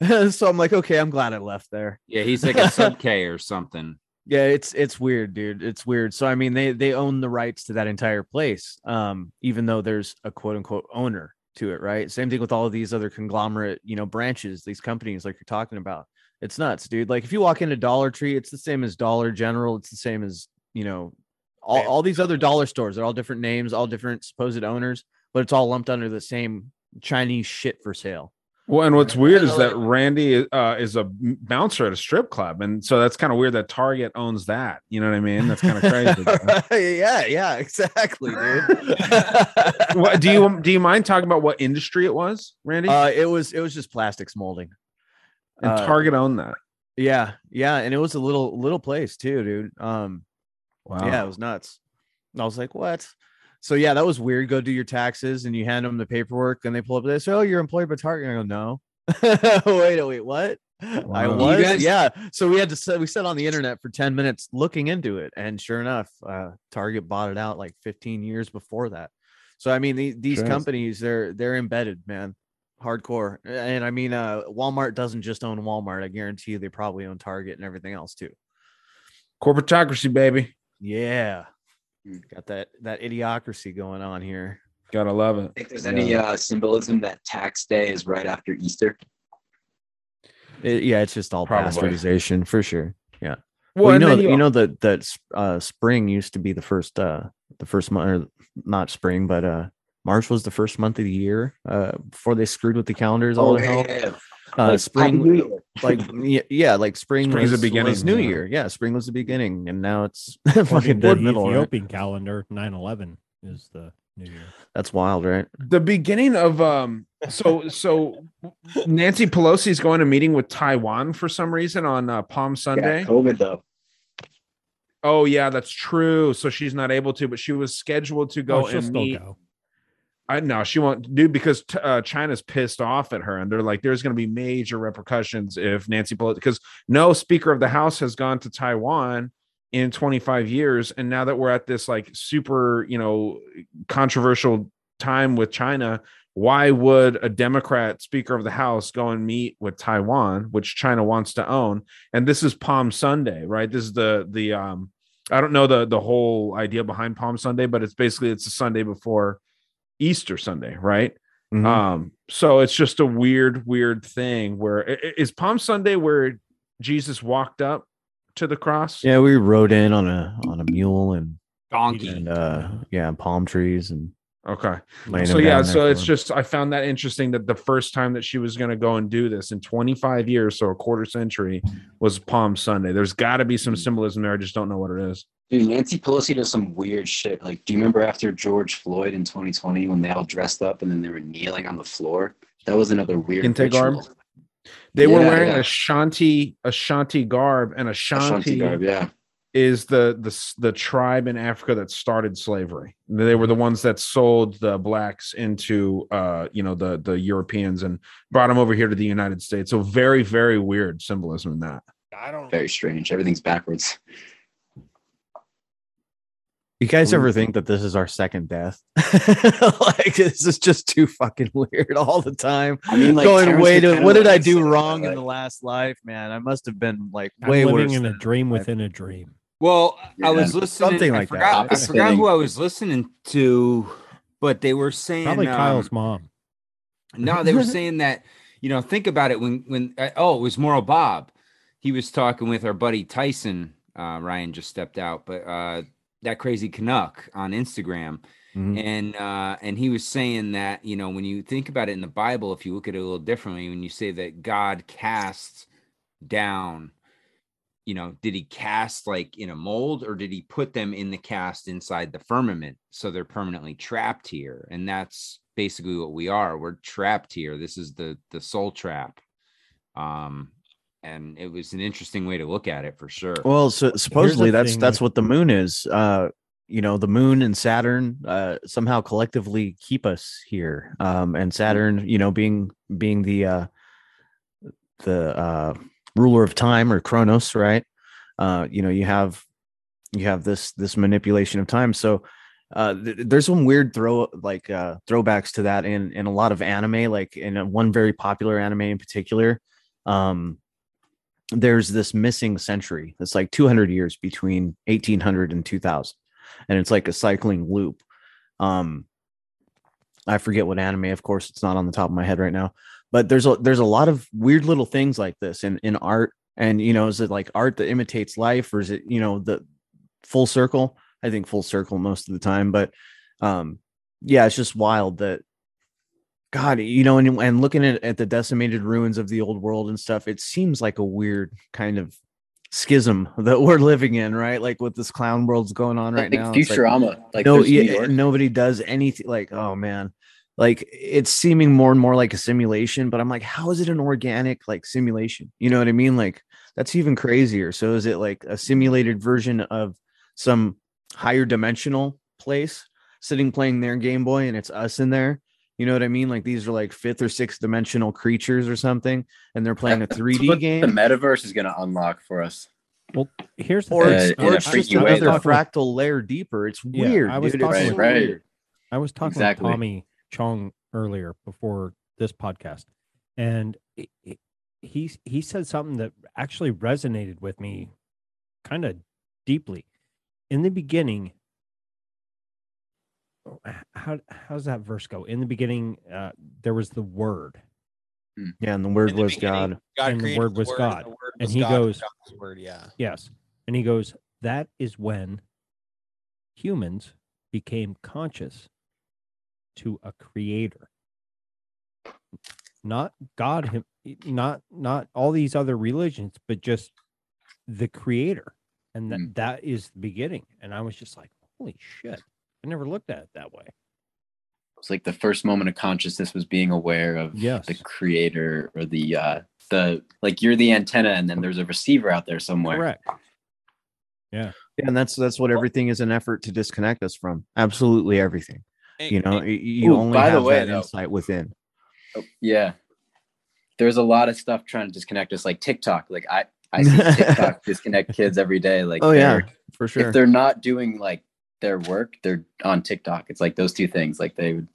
[laughs] so I'm like, okay, I'm glad I left there. yeah, he's like a sub [laughs] K or something. Yeah, it's it's weird, dude. It's weird. So I mean, they they own the rights to that entire place, um, even though there's a quote unquote owner to it, right? Same thing with all of these other conglomerate, you know, branches, these companies like you're talking about. It's nuts, dude. Like if you walk into Dollar Tree, it's the same as Dollar General. It's the same as you know, all, all these other dollar stores. They're all different names, all different supposed owners, but it's all lumped under the same Chinese shit for sale. Well, and what's weird is that Randy uh, is a bouncer at a strip club, and so that's kind of weird that Target owns that. You know what I mean? That's kind of crazy. [laughs] yeah, yeah, exactly, dude. [laughs] what, do you do you mind talking about what industry it was, Randy? Uh, it was it was just plastics molding. and uh, Target owned that. Yeah, yeah, and it was a little little place too, dude. Um, Wow. yeah, it was nuts. I was like, what? So yeah, that was weird. Go do your taxes, and you hand them the paperwork. and they pull up. They say, "Oh, you're employed by Target." And I go, "No." [laughs] wait, wait, what? I Wow. You was, guys- yeah. So we had to set, we sat on the internet for ten minutes looking into it, and sure enough, uh, Target bought it out like 15 years before that. So I mean, the, these Sure. companies, they're they're embedded, man, hardcore. And I mean, uh, Walmart doesn't just own Walmart. I guarantee you, they probably own Target and everything else too. Corporatocracy, baby. Yeah, got that that idiocracy going on here. Gotta love it. Think there's any uh, symbolism that tax day is right after Easter? It- yeah, it's just all Probably. bastardization for sure. Yeah. Well, Well, you know, you, you- know that that uh, spring used to be the first uh the first month, or not spring, but uh March was the first month of the year uh before they screwed with the calendars all Oh, to yeah, hell. yeah, yeah. Uh, Like, spring, New Year. like [laughs] yeah, yeah, like spring Spring's the was, beginning, was New yeah. Year. Yeah, spring was the beginning, and now it's [laughs] According fucking to dead the middle. right? Ethiopian calendar, 9/11 is the new year. That's wild, right? The beginning of um, so so Nancy Pelosi's going to meeting with Taiwan for some reason on uh, Palm Sunday. Yeah, COVID though. Oh yeah, that's true. So she's not able to, but she was scheduled to go Oh, she'll and still meet. go. I no, she won't do because uh, China's pissed off at her, and they're like, "There's going to be major repercussions if Nancy Pelosi." Because no Speaker of the House has gone to Taiwan in 25 years, and now that we're at this like super, you know, controversial time with China, why would a Democrat Speaker of the House go and meet with Taiwan, which China wants to own? And this is Palm Sunday, right? This is the the um, I don't know the the whole idea behind Palm Sunday, but it's basically it's the Sunday before Easter Sunday, right? Mhm. Um, so it's just a weird, weird thing where i- i- is Palm Sunday where Jesus walked up to the cross? Yeah, we rode in on a on a mule and donkey and uh yeah, palm trees and Okay. So yeah, so it's just I found that interesting that the first time that she was going to go and do this in 25 years, so a quarter century, was Palm Sunday. There's got to be some symbolism there. I just don't know what it is. Dude, Nancy Pelosi does some weird shit. Like, do you remember after George Floyd in 2020 when they all dressed up and then they were kneeling on the floor? That was another weird Kente garb? ritual. They were wearing yeah. a shanti, a shanti garb, and a shanti, Ashanti garb, yeah. is the the the tribe in Africa that started slavery. They were the ones that sold the blacks into uh you know the the Europeans and brought them over here to the United States. So very very weird symbolism in that. I don't very strange. Everything's backwards. You guys ever think that this is our second death? [laughs] like this is just too fucking [laughs] weird all the time. I mean, like, going way to what did I do wrong that, in the last life, man? I must have been like I'm way living worse. in a than- dream within a dream. Well, I was Yeah, listening. something like that, forgot, right? I forgot who I was listening to, but they were saying Probably um, Kyle's mom. No, they were [laughs] saying that you know, think about it when when uh, oh, it was Moral Bob. He was talking with our buddy Tyson. Uh, Ryan just stepped out, but uh, that crazy Canuck on Instagram, Mhm. and uh, and he was saying that you know when you think about it in the Bible, if you look at it a little differently, when you say that God casts down, you know, did he cast like in a mold or did he put them in the cast inside the firmament so they're permanently trapped here? And that's basically what we are. We're trapped here. This is the the soul trap. Um and it was an interesting way to look at it for sure. Well, so supposedly that's thing. that's what the moon is. Uh, you know, the moon and Saturn uh, somehow collectively keep us here. Um, and Saturn, you know, being being the uh, the uh, ruler of time or Chronos, right? Uh, you know, you have you have this this manipulation of time. So uh, th- there's some weird throw like uh, throwbacks to that in in a lot of anime, like in a- one very popular anime in particular. Um, there's this missing century. It's like 200 years between 1800 and 2000, and it's like a cycling loop. Um, I forget what anime. Of course, it's not on the top of my head right now, but there's a there's a lot of weird little things like this in in art and you know is it like art that imitates life or is it you know the full circle i think full circle most of the time but um yeah it's just wild that god you know and, and looking at, at the decimated ruins of the old world and stuff it seems like a weird kind of schism [laughs] that we're living in right? Like with this clown world's going on right Like now Futurama, like no there's New yeah, nobody does anything like oh man. Like it's seeming more and more like a simulation but i'm like how is it an organic like simulation? You know what i mean? Like that's even crazier. So is it like a simulated version of some higher dimensional place sitting playing their game boy and it's us in there you know what i mean like these are like fifth or sixth dimensional creatures or something and they're playing a 3d game The metaverse is going to unlock for us. Well, here's the or thing. it's, Uh, or it's just freaky way, another though. fractal layer deeper it's Yeah, weird I was dude. talking It's with, so weird. I was talking Exactly. with Tommy Chong earlier before this podcast, and it, it, he he said something that actually resonated with me kind of deeply. In the beginning, h- how how does that verse go? In the beginning, uh, there was the word, yeah and the word the was god God and the created word the was word, God, and the word and he God, goes, God word, yeah. Yes. And he goes, that is when humans became conscious to a creator. Not God him not not all these other religions, but just the creator. And that, that is the beginning. And I was just like, holy shit. I never looked at it that way. It's like the first moment of consciousness was being aware of Yes. the creator or the uh the like you're the antenna and then there's a receiver out there somewhere. Correct. Yeah. Yeah, and that's that's what everything is an effort to disconnect us from. Absolutely everything. You know, y- you Ooh, only by the have way, that though- insight within. Oh, yeah. There's a lot of stuff trying to disconnect us, like TikTok. Like I, I see [laughs] TikTok disconnect kids every day. Like, Oh, yeah, for sure. If they're not doing like their work, they're on TikTok. It's like those two things. Like they would,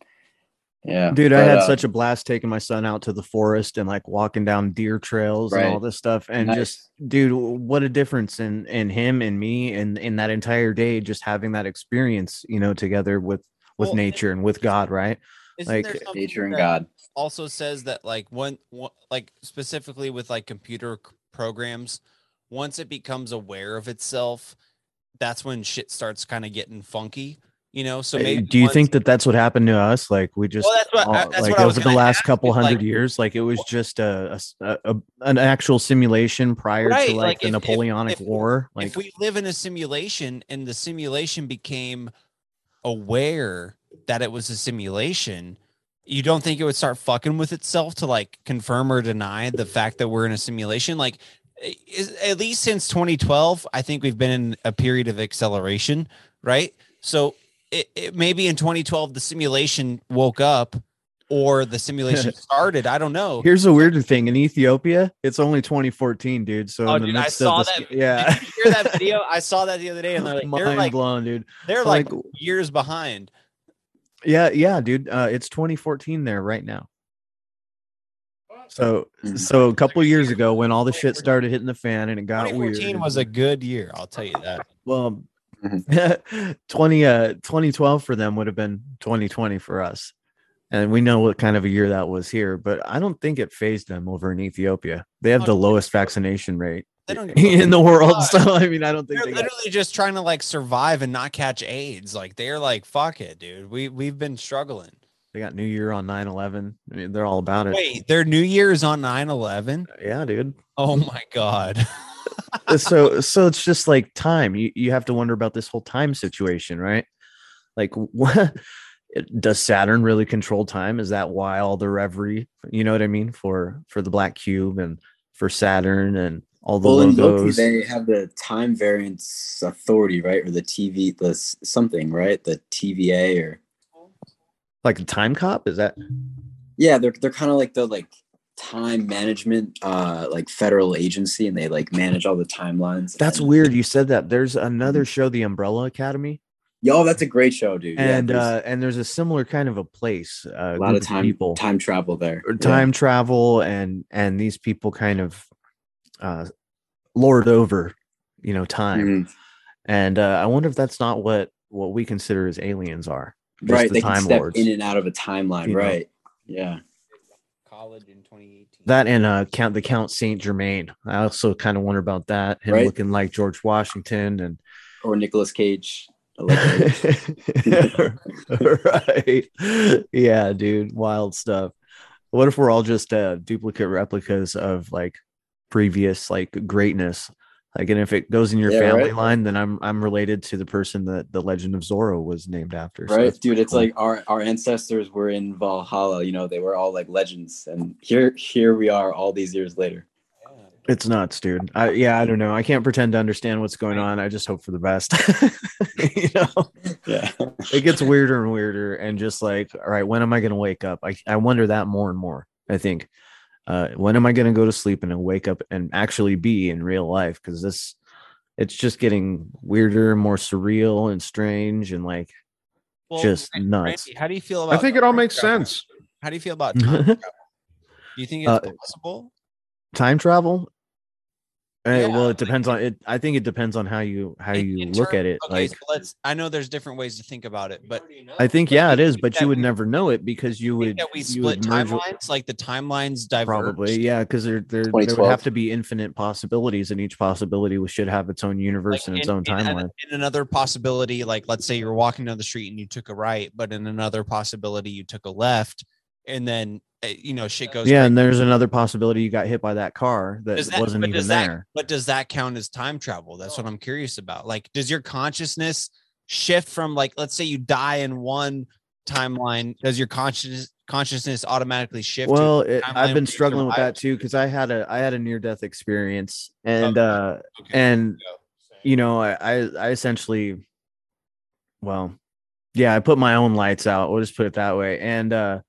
yeah. Dude, I had uh, such a blast taking my son out to the forest and like walking down deer trails and all this stuff. And Nice. just dude, what a difference in in him and me and in that entire day, just having that experience, you know, together with with Well, nature and with God, right? Like Nature and God. Also says that like one, one like specifically with like computer programs, once it becomes aware of itself, that's when shit starts kind of getting funky. You know, so maybe do you once- think that that's what happened to us? Like we just, that's what- all- that's like what I was over the last ask couple hundred like- years, like it was just a an actual simulation prior Right, to like, like, the if- Napoleonic if- War. Like if we live in a simulation and the simulation became aware that it was a simulation, you don't think it would start fucking with itself to like confirm or deny the fact that we're in a simulation? Like, at least since 2012, I think we've been in a period of acceleration, right? So it, it maybe in 2012 the simulation woke up or the simulation [laughs] started. I don't know. Here's the weird thing in Ethiopia, it's only 2014, dude. So Oh, in the dude, I saw that. yeah, [laughs] hear that video? I saw that the other day, and they're like, they're mind like, blown, dude. they're So, like, years behind. yeah, yeah, dude. Uh, it's 2014 there right now. So, Mm-hmm. so a couple years ago, when all the shit started hitting the fan and it got weird, was a good year. I'll tell you that. well, Mm-hmm. [laughs] 20 uh 2012 for them would have been 2020 for us. And we know what kind of a year that was here, but I don't think it phased them over in Ethiopia. They have the lowest vaccination rate They don't give [laughs] a in the world. So I mean, I don't think They're they got literally just trying to like survive and not catch AIDS. Like they're like, fuck it, dude. We we've been struggling. They got New Year on 9-11. I mean, they're all about it. Wait, their New Year is on 9-11? Uh, yeah, dude. Oh my god. Uh, so [laughs] so it's just like time. You you have to wonder about this whole time situation, right? Like what [laughs] does Saturn really control time? Is that why all the reverie, you know what I mean, for for the black cube and for Saturn and all the Well, in Loki, they have the time variance authority, right? Or the TV, the something, right? The TVA or like a time cop? Is that yeah, they're they're kind of like the like time management, uh, like federal agency, and they like manage all the timelines. that's weird. You said that. There's another show, The Umbrella Academy. Yo, that's a great show, dude. And there's uh and there's a similar kind of a place, uh, a lot of time people. time travel there. or Yeah. time travel and and these people kind of uh lord over you know time Mm-hmm. and uh i wonder if that's not what what we consider as aliens are right? the They can step lords in and out of a timeline, You know. right? Yeah. college in 2018. That and uh Count the Count Saint Germain. I also kind of wonder about that. Him Right. looking like George Washington and or Nicolas Cage. [laughs] [laughs] right. Yeah, dude. Wild stuff. What if we're all just uh duplicate replicas of like previous like greatness? Like, and if it goes in your Yeah, family right. line, then I'm I'm related to the person that the Legend of Zorro was named after. Right, that's dude. It's cool. like our our ancestors were in Valhalla. You know, they were all like legends, and here here we are, all these years later. It's nuts, dude. I, yeah, I don't know. I can't pretend to understand what's going on. I just hope for the best. [laughs] you know, yeah, it gets weirder and weirder, and just like, all right, when am I going to wake up? I I wonder that more and more. I think, uh, when am I going to go to sleep and then wake up and actually be in real life? Because this, it's just getting weirder and more surreal and strange and like Well, just Ran- nuts. Randy, how do you feel about? I think it all makes travel? sense. How do you feel about [laughs] time travel? Do you think it's Uh, possible? Time travel. Yeah, well, it depends on it. I think it depends on how you how you look at it. Okay, like so let's. I know there's different ways to think about it, but I think yeah, it is, but you would we- never know it because you would that we you split would with- timelines, like the timelines diverge. Probably, yeah, because there there there would have to be infinite possibilities, and each possibility should have its own universe and its own in, timeline. in another possibility, like let's say you're walking down the street and you took a right, but in another possibility you took a left, and then uh, you know shit goes. Yeah, crazy. and there's another possibility you got hit by that car that, that- wasn't even that- there. But does that count as time travel? That's what I'm curious about. Like, does your consciousness shift from like, let's say you die in one timeline, does your conscious consciousness automatically shift? Well, it, I've been struggling with that too because I had a I had a near death experience, and uh and you know I, I I essentially, well, yeah, I put my own lights out. We'll just put it that way, and uh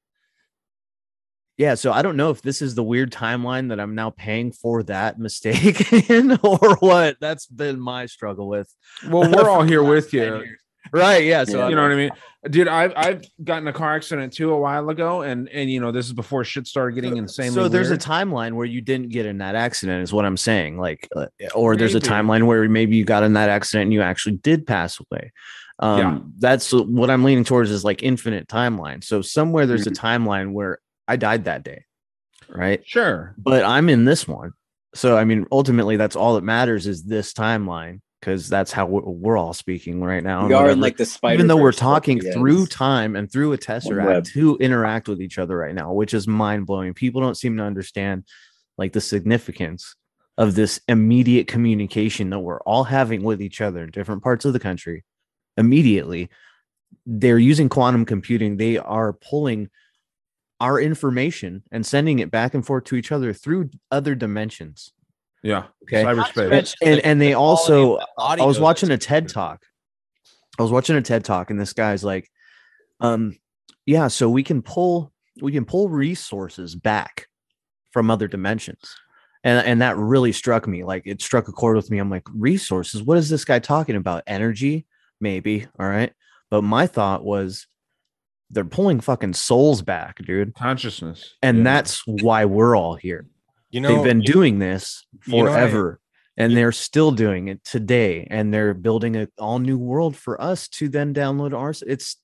yeah, so I don't know if this is the weird timeline that I'm now paying for that mistake [laughs] in or what. That's been my struggle with. Well, we're [laughs] all here with you. Right. Yeah. So you know what I mean, dude. I've I've gotten in a car accident too a while ago, and and you know this is before shit started getting insane. So there's weird. a timeline where you didn't get in that accident, is what I'm saying. Like, uh, or there's a timeline where maybe you got in that accident and you actually did pass away. Um, Yeah. That's what I'm leaning towards is like infinite timeline. So somewhere there's Mm-hmm. a timeline where I died that day, right? Sure. But I'm in this one. So I mean, ultimately, that's all that matters is this timeline because that's how we're, we're all speaking right now. We are in, like, the even though we're talking through time and through a tesseract to interact with each other right now, which is mind blowing. People don't seem to understand like the significance of this immediate communication that we're all having with each other in different parts of the country. Immediately, they're using quantum computing. They are pulling our information and sending it back and forth to each other through other dimensions. Yeah. Okay. Cyberspace. And and they also the I was watching a TED talk. I was watching a TED talk and this guy's like, um, yeah, so we can pull we can pull resources back from other dimensions. And and that really struck me. Like it struck a chord with me. I'm like, resources? What is this guy talking about? Energy? Maybe. All right. But my thought was they're pulling fucking souls back, dude. Consciousness. And Yeah. that's why we're all here. You know, they've been you- doing this you know, I- forever and they're still doing it today and they're building a all new world for us to then download ours it's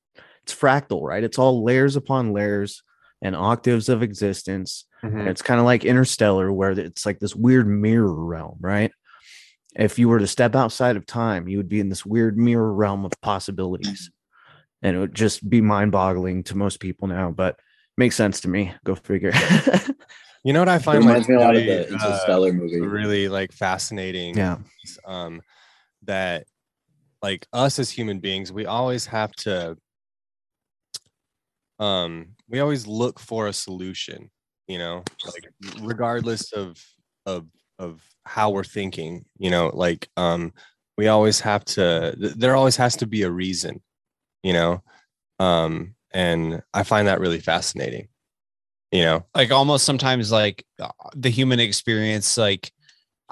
it's fractal right it's all layers upon layers and octaves of existence Mhm. and it's kind of like interstellar where it's like this weird mirror realm right if you were to step outside of time you would be in this weird mirror realm of possibilities and it would just be mind-boggling to most people now but makes sense to me go figure [laughs] You know what I find reminds like me a lot of really, the Interstellar movie. really like fascinating. Yeah. is, Um, that like us as human beings, we always have to um we always look for a solution, you know, like regardless of of of how we're thinking, you know, like um we always have to th- there always has to be a reason, you know. Um and I find that really fascinating. You know, like almost sometimes like uh, the human experience like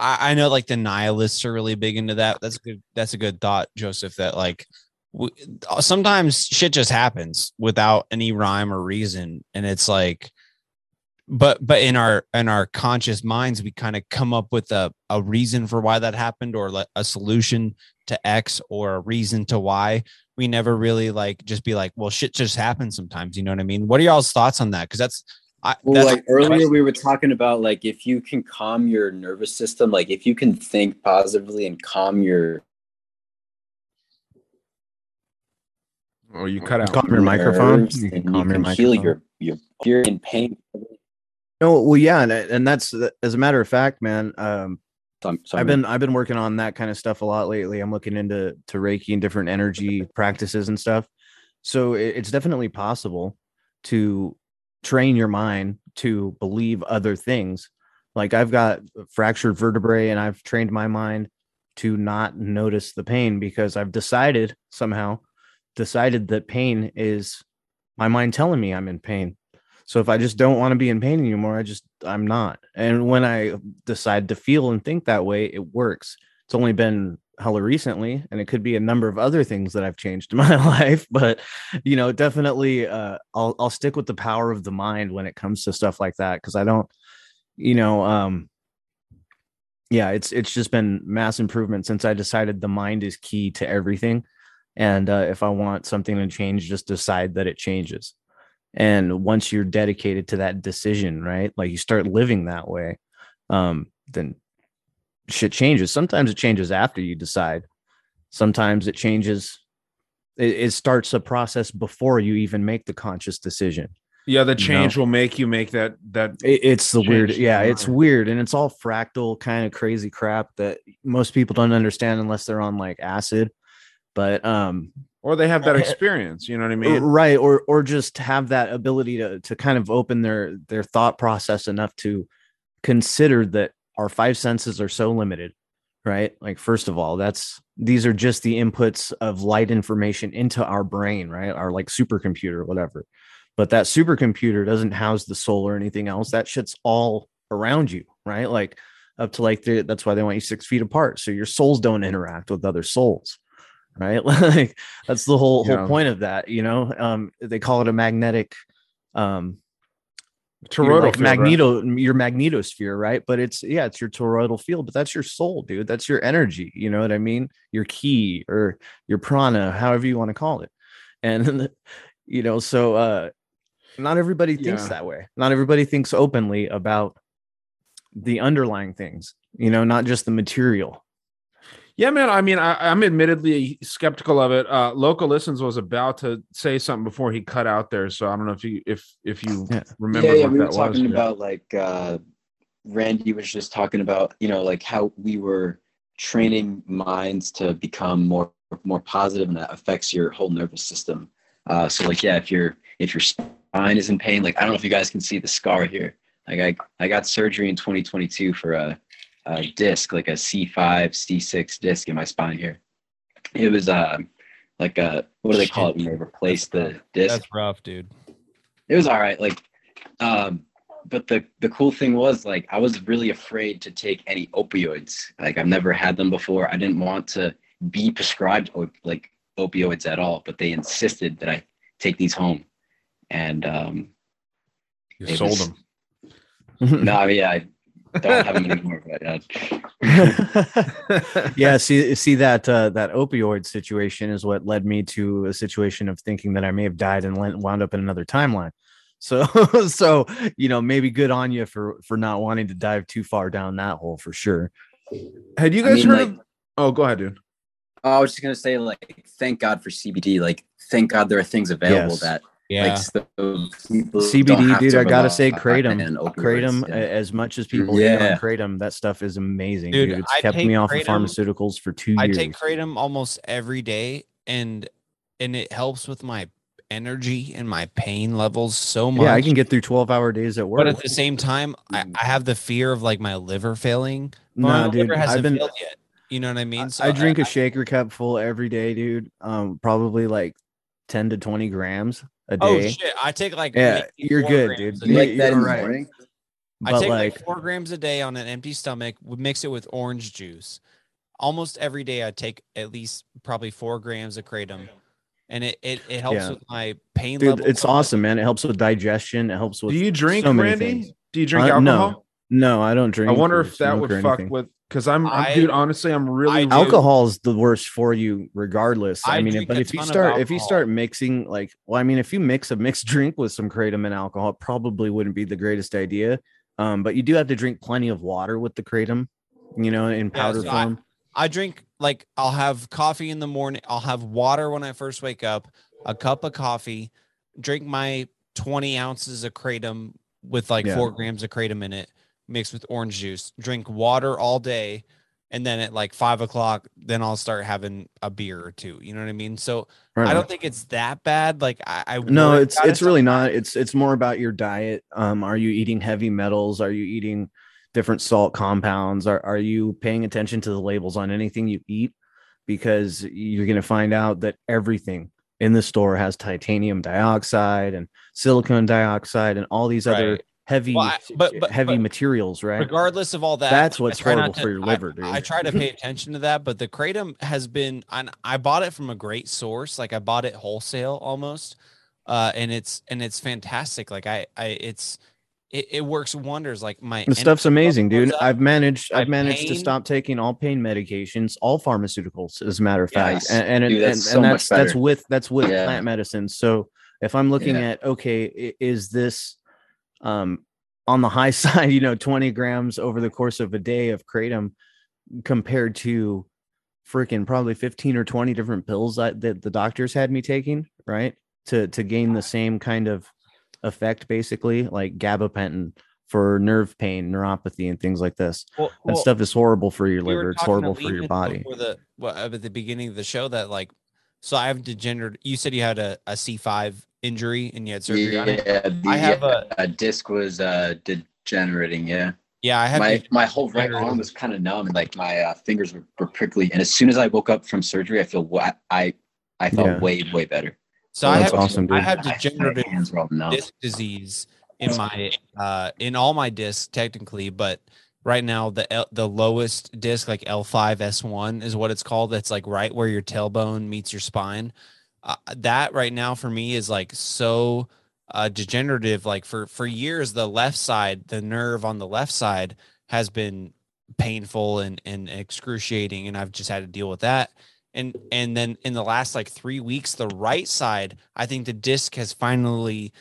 I, I know like the nihilists are really big into that that's a good that's a good thought joseph that like w- sometimes shit just happens without any rhyme or reason and it's like but but in our in our conscious minds we kind of come up with a, a reason for why that happened or a solution to x or a reason to why we never really like just be like well shit just happens sometimes you know what i mean what are y'all's thoughts on that because that's I, Well, that's- like earlier, we were talking about like if you can calm your nervous system, like if you can think positively and calm your Oh, you cut out. Calm your microphone. You then can you calm your can heal microphone. your your you're in pain. No, well, yeah, and and that's as a matter of fact, man. Um, I've been I've been working on that kind of stuff a lot lately. I'm looking into to Reiki and different energy practices and stuff. So it- it's definitely possible to train your mind to believe other things. Like I've got fractured vertebrae, and I've trained my mind to not notice the pain because I've decided somehow decided that pain is my mind telling me I'm in pain. So if I just don't want to be in pain anymore, I just I'm not. And when I decide to feel and think that way, it works. It's only been hella recently, and it could be a number of other things that I've changed in [laughs] my life. But you know, definitely, uh, I'll I'll stick with the power of the mind when it comes to stuff like that because I don't, you know, um, yeah, it's it's just been mass improvement since I decided the mind is key to everything. And uh, if I want something to change, just decide that it changes. And once you're dedicated to that decision, right? Like you start living that way, um, then shit changes. Sometimes it changes after you decide. Sometimes it changes. It, it starts a process before you even make the conscious decision. Yeah, the you know? change will make you make that that. It- it's the weird yeah it's weird and it's all fractal kind of crazy crap that most people don't understand unless they're on like acid but um or they have that eh, eh, experience. You know what I mean? right or or just have that ability to to kind of open their their thought process enough to consider that our five senses are so limited right? Like first of all that's these are just the inputs of light information into our brain right? Our like supercomputer whatever. But that supercomputer doesn't house the soul or anything else. That shit's all around you right? Like up to like the, that's why they want you six feet apart so your souls don't interact with other souls right? [laughs] Like that's the whole Yeah. whole point of that you know? Um they call it a magnetic um Toroidal like field, right? magneto your magnetosphere right? But it's yeah it's your toroidal field but that's your soul dude. That's your energy you know what i mean? Your key or your prana however you want to call it. And [laughs] you know so uh not everybody thinks Yeah. that way. Not everybody thinks openly about the underlying things you know not just the material Yeah, man. I mean, I, I'm admittedly skeptical of it. Uh, Local listens was about to say something before he cut out there, so I don't know if you if if you remember yeah, yeah, what we were that was. talking yeah. about like uh Randy was just talking about, you know, like how we were training minds to become more more positive and that affects your whole nervous system. Uh so like yeah, if your if your spine is in pain, like I don't know if you guys can see the scar here. Like I I got surgery in 2022 for a, a disc, like a C5, C6 disc in my spine here. It was uh like a what do they call it when they replace the disc? That's rough, dude. it was all right like um but the the cool thing was like i was really afraid to take any opioids like i've never had them before i didn't want to be prescribed op- like opioids at all but they insisted that i take these home and um You sold was- them. [laughs] no I mean, i don't have them anymore but uh, [laughs] yeah see see that uh, that opioid situation is what led me to a situation of thinking that i may have died and wound up in another timeline [laughs] so so you know maybe good on you for for not wanting to dive too far down that hole for sure Had you I guys mean, heard like- of? Oh, go ahead, dude. i was just gonna say like thank god for cbd like thank god there are things available Yes. that Yeah. like so cbd dude to i gotta say on kratom opioids, kratom yeah. as much as people hate Yeah. on kratom that stuff is amazing Dude, dude, it's I kept take me off kratom- of pharmaceuticals for two I years take kratom almost every day, and and it helps with my energy and my pain levels so much. yeah i can get through 12 hour days at work But at the same time, I, I have the fear of like my liver failing. But Nah, my dude, liver hasn't I've been- failed yet. You know what I mean? I drink a shaker cup full every day, dude. Um, probably like ten to twenty grams a Oh shit! I take like yeah, you're good, dude. You- day. like that you're the right. morning I But take like, like four grams a day on an empty stomach. Would mix it with orange juice. Almost every day, I take at least probably four grams of kratom, and it it, it helps Yeah. with my pain dude, level. it's awesome, man. It helps with digestion. It helps with. Do you drink, so many Randy? things. Do you drink Uh, alcohol? No, no, I don't drink. I wonder if that would fuck anything. with Because I'm, I'm I- dude. Honestly, I'm really really- alcohol's the worst for you regardless i, I mean but if you start if you start mixing like well i mean if you mix a mixed [laughs] drink with some kratom and alcohol it probably wouldn't be the greatest idea um but you do have to drink plenty of water with the kratom you know in Yeah, powder so I- form I drink like I'll have coffee in the morning. I'll have water when I first wake up, a cup of coffee, drink my 20 ounces of kratom with like Yeah. four grams of kratom in it, mixed with orange juice, drink water all day. And then at like five o'clock, then I'll start having a beer or two. You know what I mean? So Right I don't think it's that bad. Like I, I no it's it's really not it's it's more about your diet um are you eating heavy metals are you eating different salt compounds are, are you paying attention to the labels on anything you eat because you're going to find out that everything in the store has titanium dioxide and silicon dioxide and all these other Right. Heavy Well, I- but- but- heavy but materials right regardless of all that that's what's horrible to- for your I- liver dude I, try to pay attention to that but the kratom has been and i bought it from a great source like i bought it wholesale almost uh and it's and it's fantastic like i i it's it, it works wonders like my The stuff's amazing, dude. up. I've managed. my I've managed to stop taking all pain medications, all pharmaceuticals, as a matter of Yes, fact, and and, dude, that's and, so much that's that's with that's with Yeah. plant medicine. So if I'm looking Yeah. at okay, is this um on the high [laughs] side? You know, 20 grams over the course of a day of kratom compared to freaking probably 15 or 20 different pills that, that the doctors had me taking, right? To to gain the same kind of effect, basically, like gabapentin for nerve pain, neuropathy, and things like this. Well- that well, stuff is horrible for your we liver. It's horrible for your body. the well, at the beginning of the show that like so i have degenerate you said you had a, a c5 injury and you had surgery on it Yeah, the i have a uh, disc was uh degenerating. Yeah. yeah i had my de- my whole right arm was kind of numb and like my uh, fingers were, were prickly. And as soon as I woke up from surgery, I feel wa- I I felt Yeah. way way better. So I That's have awesome, I have My- my degenerative hands were all numb. disc disease in my uh in all my discs technically, but right now the L, the lowest disc like L5S1 is what it's called. That's like right where your tailbone meets your spine. Uh, that right now for me is like so uh degenerative like for for years the left side the nerve on the left side has been painful and and excruciating and I've just had to deal with that. And and then in the last like three weeks the right side i think the disc has finally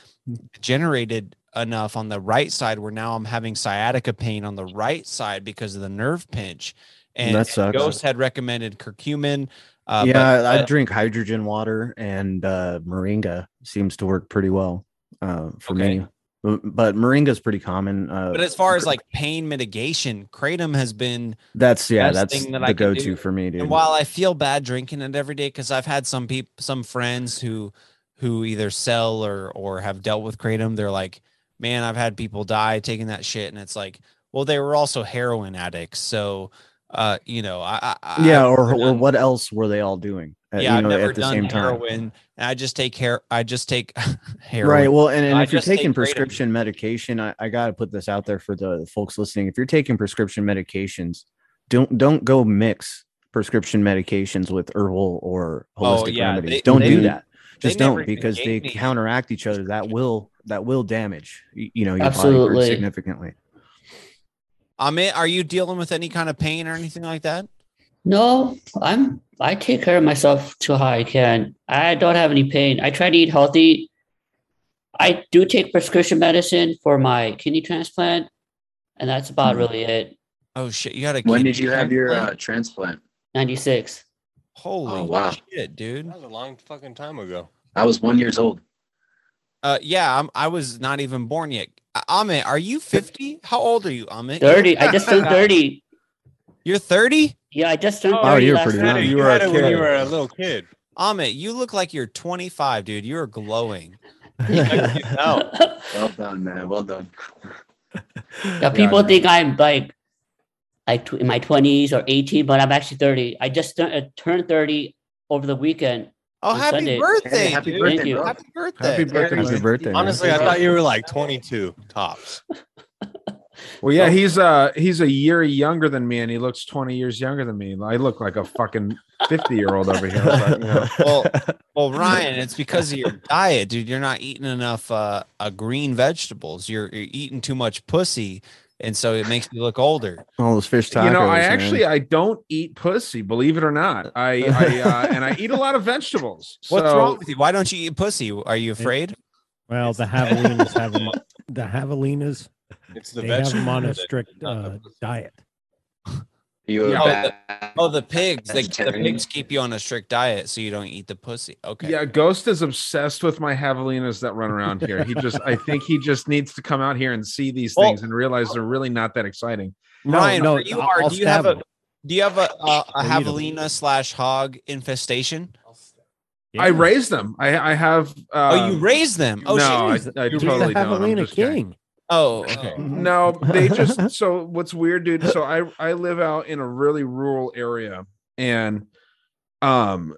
generated enough on the right side where now i'm having sciatica pain on the right side because of the nerve pinch. And, and ghost had recommended curcumin uh yeah, but, I, I drink hydrogen water and uh, moringa seems to work pretty well uh, for Okay. me. But moringa is pretty common. Uh, but as far as like pain mitigation kratom has been that's yeah, that's thing that the I go-to for me, dude. And while I feel bad drinking it every day, because I've had some people, some friends who, who either sell or or have dealt with kratom, they're like, "Man, I've had people die taking that shit," and it's like, well, they were also heroin addicts, so, uh, you know, I, I I- yeah, or, never or what else were they all doing? uh, yeah, you I've never at the done same time. heroin, and I just take hair, I just take [laughs] heroin. Right. Well, and, and I if you're taking kratom. prescription medication, I, I got to put this out there for the folks listening. If you're taking prescription medications, don't don't go mix prescription medications with herbal or Oh, holistic yeah, remedies. they- don't they- do that. Just don't because they me- counteract each other. That will that will damage you know your body Absolutely. pretty significantly. Amit, are you dealing with any kind of pain or anything like that? No, I'm I take care of myself to how I can. I don't have any pain. I try to eat healthy. I do take prescription medicine for my kidney transplant, and that's about Mhm. really it. Oh shit, you had a When did you have your transplant? uh, transplant? 96. Holy Oh, wow. shit, dude. That was a long fucking time ago. I was one years old. Uh, yeah, I'm, I was not even born yet. Amit, are you 50? How old are you, Amit? 30. I just turned 30. You're 30? Yeah, I just turned Oh, 30 you're pretty young. You You were a it when you were a little kid. Amit, you look like you're 25, dude. You're glowing. [laughs] No. [laughs] Well done, man. Well done. Yeah, people think I'm like like tw- in my 20s or 18, but I'm actually 30. I just tur- uh, turned 30 over the weekend. Oh, happy Sunday. birthday, Hey, happy birthday, Thank you. bro. Happy birthday. Happy birthday. Happy birthday. Honestly, I thought you were like 22 tops. [laughs] Well, yeah, he's uh he's a year younger than me, and he looks twenty years younger than me. I look like a fucking fifty year old over here. But, you know. [laughs] Well, well, [laughs] Ryan, it's because of your diet, dude. You're not eating enough uh, uh green vegetables. You're, you're eating too much pussy. And so it makes you look older. All those fish tacos. you know, I man. actually I don't eat pussy, believe it or not. I, I [laughs] uh, and I eat a lot of vegetables. What's wrong with you? Why don't you eat pussy? Are you afraid? Well, the javelinas have them. The javelinas. It's the they have them on a strict uh, diet. You oh, the, oh, the pigs. The, the pigs keep you on a strict diet so you don't eat the pussy. Okay. Yeah, Ghost is obsessed with my javelinas that run around here. He just, I think he just needs to come out here and see these Well- things and realize they're really not that exciting. Ryan, where you are, I'll do you have a do you have a a, a I'll eat 'em. javelina slash hog infestation? I raised them. I, I have. Uh, oh, you raised them. Oh, no, I. I He's the totally don't. I'm javelina just kidding. King. Oh, okay. No, they just [laughs] so what's weird, dude. So I I live out in a really rural area, and um,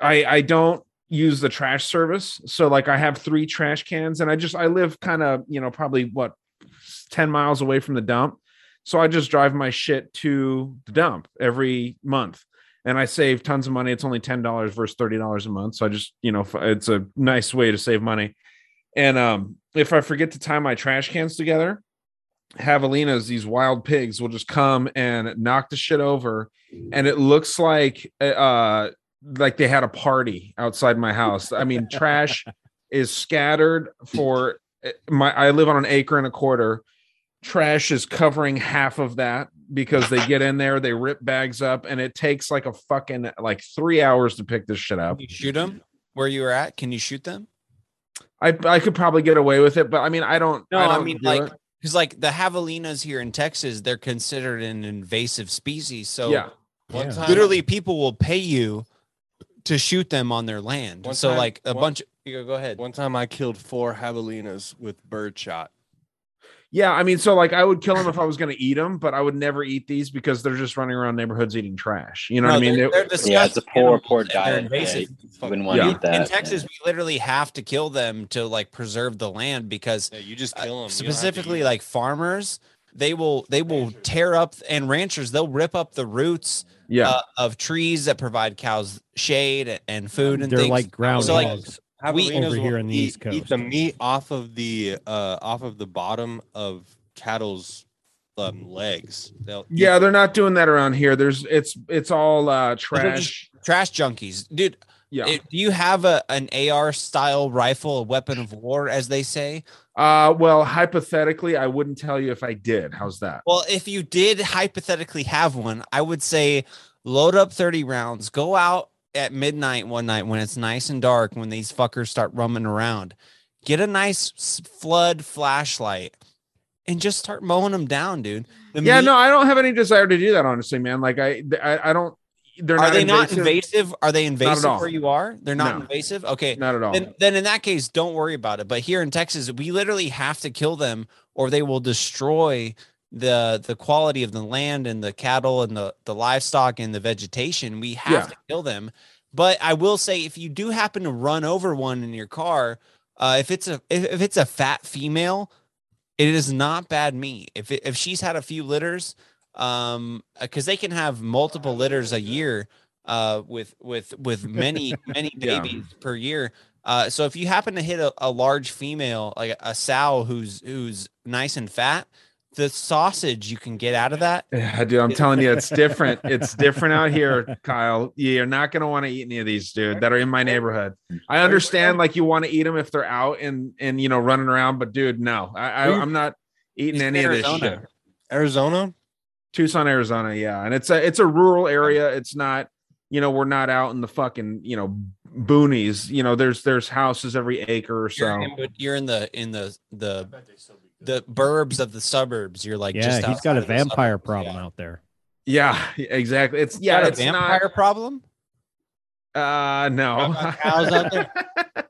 I I don't use the trash service. So like I have three trash cans, and I just I live kind of you know probably what ten miles away from the dump. So I just drive my shit to the dump every month. And I save tons of money. It's only ten dollars versus thirty dollars a month. So I just, you know, it's a nice way to save money. And um, if I forget to tie my trash cans together, javelinas, these wild pigs, will just come and knock the shit over, and it looks like uh, like they had a party outside my house. I mean, [laughs] trash is scattered for my. I live on an acre and a quarter. Trash is covering half of that because they get in there, they rip bags up, and it takes like a fucking like three hours to pick this shit up. You shoot them where you were at? Can you shoot them? I I could probably get away with it, but I mean, I don't. No, I, I, don't mean like because like the javelinas here in Texas, they're considered an invasive species. So Yeah. One Yeah. time- literally, people will pay you to shoot them on their land. One so time- like a one- bunch. Of, you go ahead. One time I killed four javelinas with birdshot. Yeah, I mean, so like I would kill them if I was going to eat them, but I would never eat these because they're just running around neighborhoods eating trash. You know No, what I mean? they're- They- they're Yeah, it's a poor, animals poor they're diet. invasive. Yeah, you wouldn't want to Yeah. eat that. in Texas, we literally have to kill them to like preserve the land because Yeah, you just uh, kill them. You don't have to specifically like farmers they will they will tear up and ranchers they'll rip up the roots Yeah. uh, of trees that provide cows shade and food and They're things. like ground so we over here in the eat, East Coast. eat the meat off of the uh off of the bottom of cattle's um, legs. They'll yeah, they're not doing that around here. There's it's it's all uh trash. trash junkies, dude. Yeah. it- do you have a an AR style rifle, a weapon of war, as they say? Uh well, hypothetically, I wouldn't tell you if I did. How's that? Well, if you did hypothetically have one, I would say load up 30 rounds, go out at midnight one night when it's nice and dark, when these fuckers start roaming around, get a nice flood flashlight and just start mowing them down, dude. The yeah, meat- no, I don't have any desire to do that, honestly, man. Like I I, I don't they're Are not they invasive. not invasive? Are they invasive where you are? They're not No. invasive. Okay, Not at all. Then, then in that case, don't worry about it. But here in Texas, we literally have to kill them, or they will destroy the the quality of the land and the cattle and the the livestock and the vegetation. We have Yeah. to kill them. But I will say, if you do happen to run over one in your car, uh, if it's a if, if it's a fat female, it is not bad meat. If it, if she's had a few litters, um, because they can have multiple litters a year, uh, with with with many [laughs] many Yeah. babies per year. Uh, so if you happen to hit a, a large female, like a sow who's who's nice and fat, the sausage you can get out of that. Yeah, dude, I'm telling you, it's [laughs] different. It's different out here, Kyle. You're not gonna want to eat any of these, dude, that are in my neighborhood. I understand, like you want to eat them if they're out and and you know running around, but dude, no, I, I I'm not eating He's in any of this Arizona. shit. Arizona. Tucson, Arizona, yeah, and it's a it's a rural area. It's not, you know, we're not out in the fucking you know boonies. You know, there's there's houses every acre or so. You're in, but you're in the in the the the burbs of the suburbs. You're like yeah, just he's outside got a vampire problem Yeah. out there. Yeah, exactly. It's You got yeah, a it's vampire problem. not. Uh, no. cows out there? [laughs]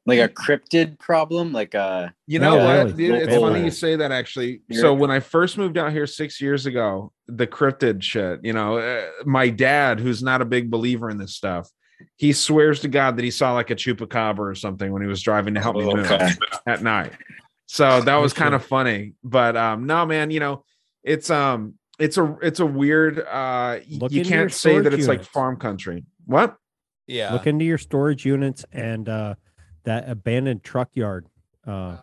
Like a cryptid problem? Like uh You know Yeah, what, really. dude? It's funny you say that. Actually, You're- so when I first moved out here six years ago, the cryptid shit. You know, uh, my dad, who's not a big believer in this stuff, he swears to God that he saw like a chupacabra or something when he was driving to help me move Okay. at night. So [laughs] that was kind of funny. But um, no, man, you know, it's um, it's a it's a weird. Uh, Look you can't say that storage it's like farm country. What? Yeah. Look into your storage units and uh, that abandoned truck yard. Uh,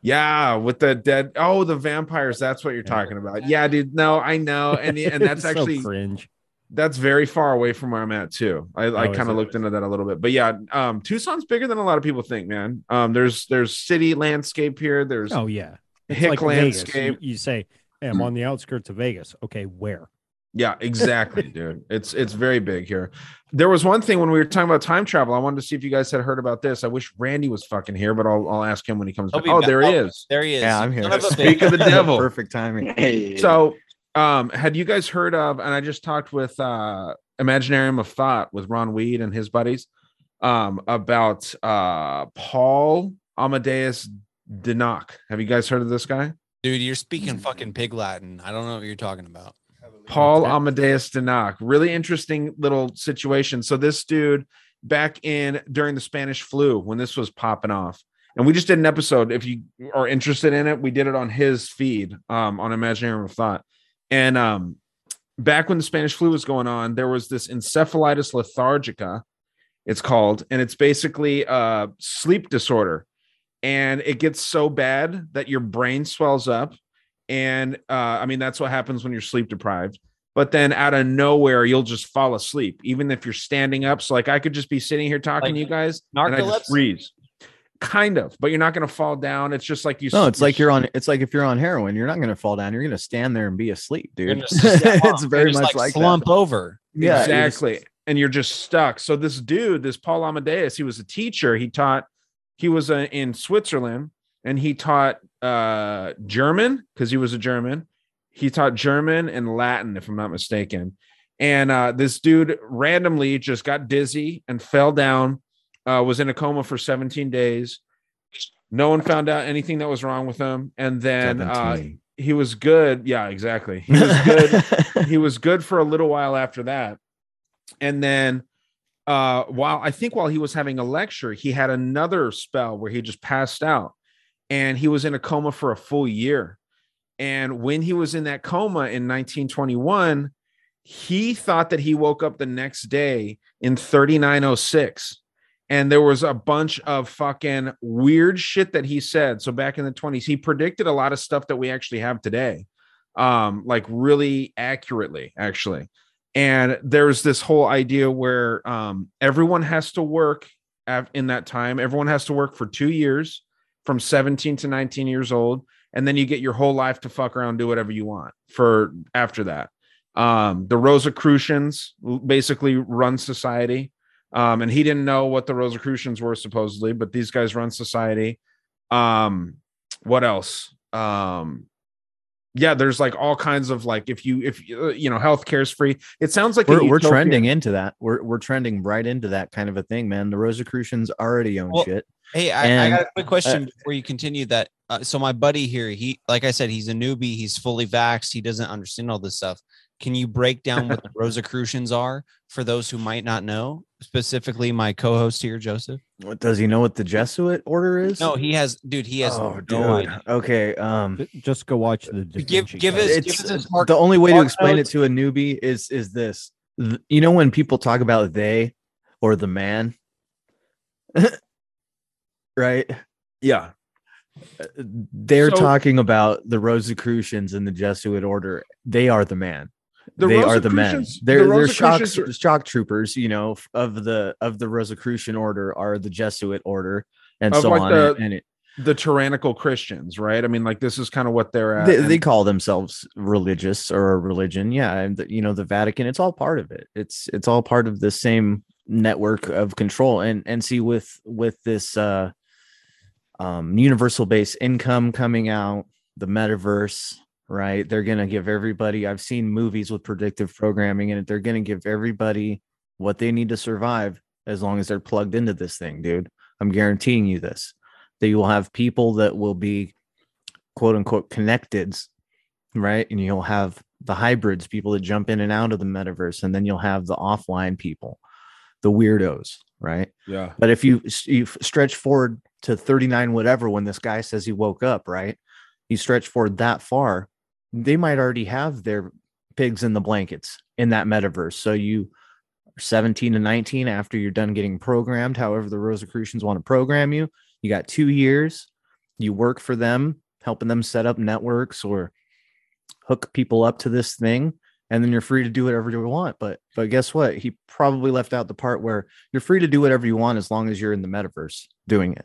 Yeah, with the dead. Oh, the vampires. That's what you're talking about. Yeah, dude. No, I know, and and [laughs] that's So actually cringe. That's very far away from where I'm at too. I, I Oh, is kind of looked into that a little bit, but yeah, um, Tucson's bigger than a lot of people think, man. Um, there's there's city landscape here. There's Oh yeah, It's hick like Vegas. You- landscape. You, say, "Hey, I'm on the outskirts of Vegas." Okay, where? Yeah, exactly, [laughs] dude. It's it's very big here. There was one thing when we were talking about time travel. I wanted to see if you guys had heard about this. I wish Randy was fucking here, but I'll I'll ask him when he comes back. Oh, back. there he Oh, is. there he is. Yeah, I'm here. Son of a Speak of the devil. Perfect timing. So, um, had you guys heard of? And I just talked with uh, Imaginarium of Thought with Ron Weed and his buddies um, about uh, Paul Amadeus Dienach. Have you guys heard of this guy? Dude, you're speaking fucking pig Latin. I don't know what you're talking about. Paul Amadeus Dienach. Really interesting little situation. So this dude back in during the Spanish flu when this was popping off. And we just did an episode. If you are interested in it, we did it on his feed um, on Imaginarium of Thought. And um, back when the Spanish flu was going on, there was this encephalitis lethargica, it's called, and it's basically a sleep disorder. And it gets so bad that your brain swells up and uh, I mean that's what happens when you're sleep deprived. But then out of nowhere, you'll just fall asleep, even if you're standing up. So like I could just be sitting here talking Like to you guys, and I just freeze. Kind of, but you're not going to fall down. It's just like you. No, it's like you're on. It's like if you're on heroin, you're not going to fall down. You're going to stand there and be asleep, dude. just- [laughs] it's very just, much like, like, slump that. over. Yeah, you're just- exactly. and you're just stuck. So this dude, this Paul Amadeus, he was a teacher. He taught. He was uh, in Switzerland, and he taught uh, German because he was a German. He taught German and Latin, if I'm not mistaken. And uh, this dude randomly just got dizzy and fell down. Uh, was in a coma for 17 days. No one found out anything that was wrong with him, and then uh, he was good. Yeah, exactly. He was good. [laughs] he was good for a little while after that, and then uh, while I think while he was having a lecture, he had another spell where he just passed out, and he was in a coma for a full year. And when he was in that coma in 1921, he thought that he woke up the next day in 3906 and there was a bunch of fucking weird shit that he said. So back in the 20s he predicted a lot of stuff that we actually have today um like really accurately actually. And there's this whole idea where um everyone has to work in that time. Everyone has to work for 2 years from 17 to 19 years old and then you get your whole life to fuck around do whatever you want for after that. Um the rosicrucians basically run society um and he didn't know what the rosicrucians were supposedly but these guys run society um what else um yeah there's like all kinds of like if you if you you know healthcare is free it sounds like we're, we're trending into that. We're we're trending right into that kind of a thing, man. The Rosicrucians already own Well, shit. Hey, I, I got a quick question uh, before you continue that. Uh, so my buddy here, he like I said, he's a newbie. He's fully vaxxed. He doesn't understand all this stuff. Can you break down what the [laughs] Rosicrucians are for those who might not know? Specifically, my co-host here, Joseph. What does he know what the Jesuit order is? No, he has, dude. He has Oh, no dude. idea. Okay. Um, just go watch the. Da Give- Vinci give us- it's give us Mark- the only way to explain notes. it to a newbie is is this. Th- You know when people talk about they or the man, [laughs] right? yeah They're So- talking about the Rosicrucians and the Jesuit order. They are the man. The they are the men. They're the they're shock are- shock troopers. You know of the of the Rosicrucian order are the Jesuit order and Of so like on. the- and- and it, the tyrannical christians right i mean like this is kind of what they're at they, they call themselves religious or a religion yeah and the, you know the vatican it's all part of it it's it's all part of the same network of control and and see with with this uh um universal base income coming out the metaverse right they're gonna give everybody i've seen movies with predictive programming and they're gonna give everybody what they need to survive as long as they're plugged into this thing dude i'm guaranteeing you this that you will have people that will be quote unquote connecteds, right? And you'll have the hybrids, people that jump in and out of the metaverse, and then you'll have the offline people, the weirdos, right? Yeah. But if you you stretch forward to 39 whatever when this guy says he woke up, right? You stretch forward that far, they might already have their pigs in the blankets in that metaverse. So you are 17 to 19 after you're done getting programmed, however the Rosicrucians want to program you. You got two years you work for them, helping them set up networks or hook people up to this thing, and then you're free to do whatever you want. But but guess what? He probably left out the part where you're free to do whatever you want as long as you're in the metaverse doing it.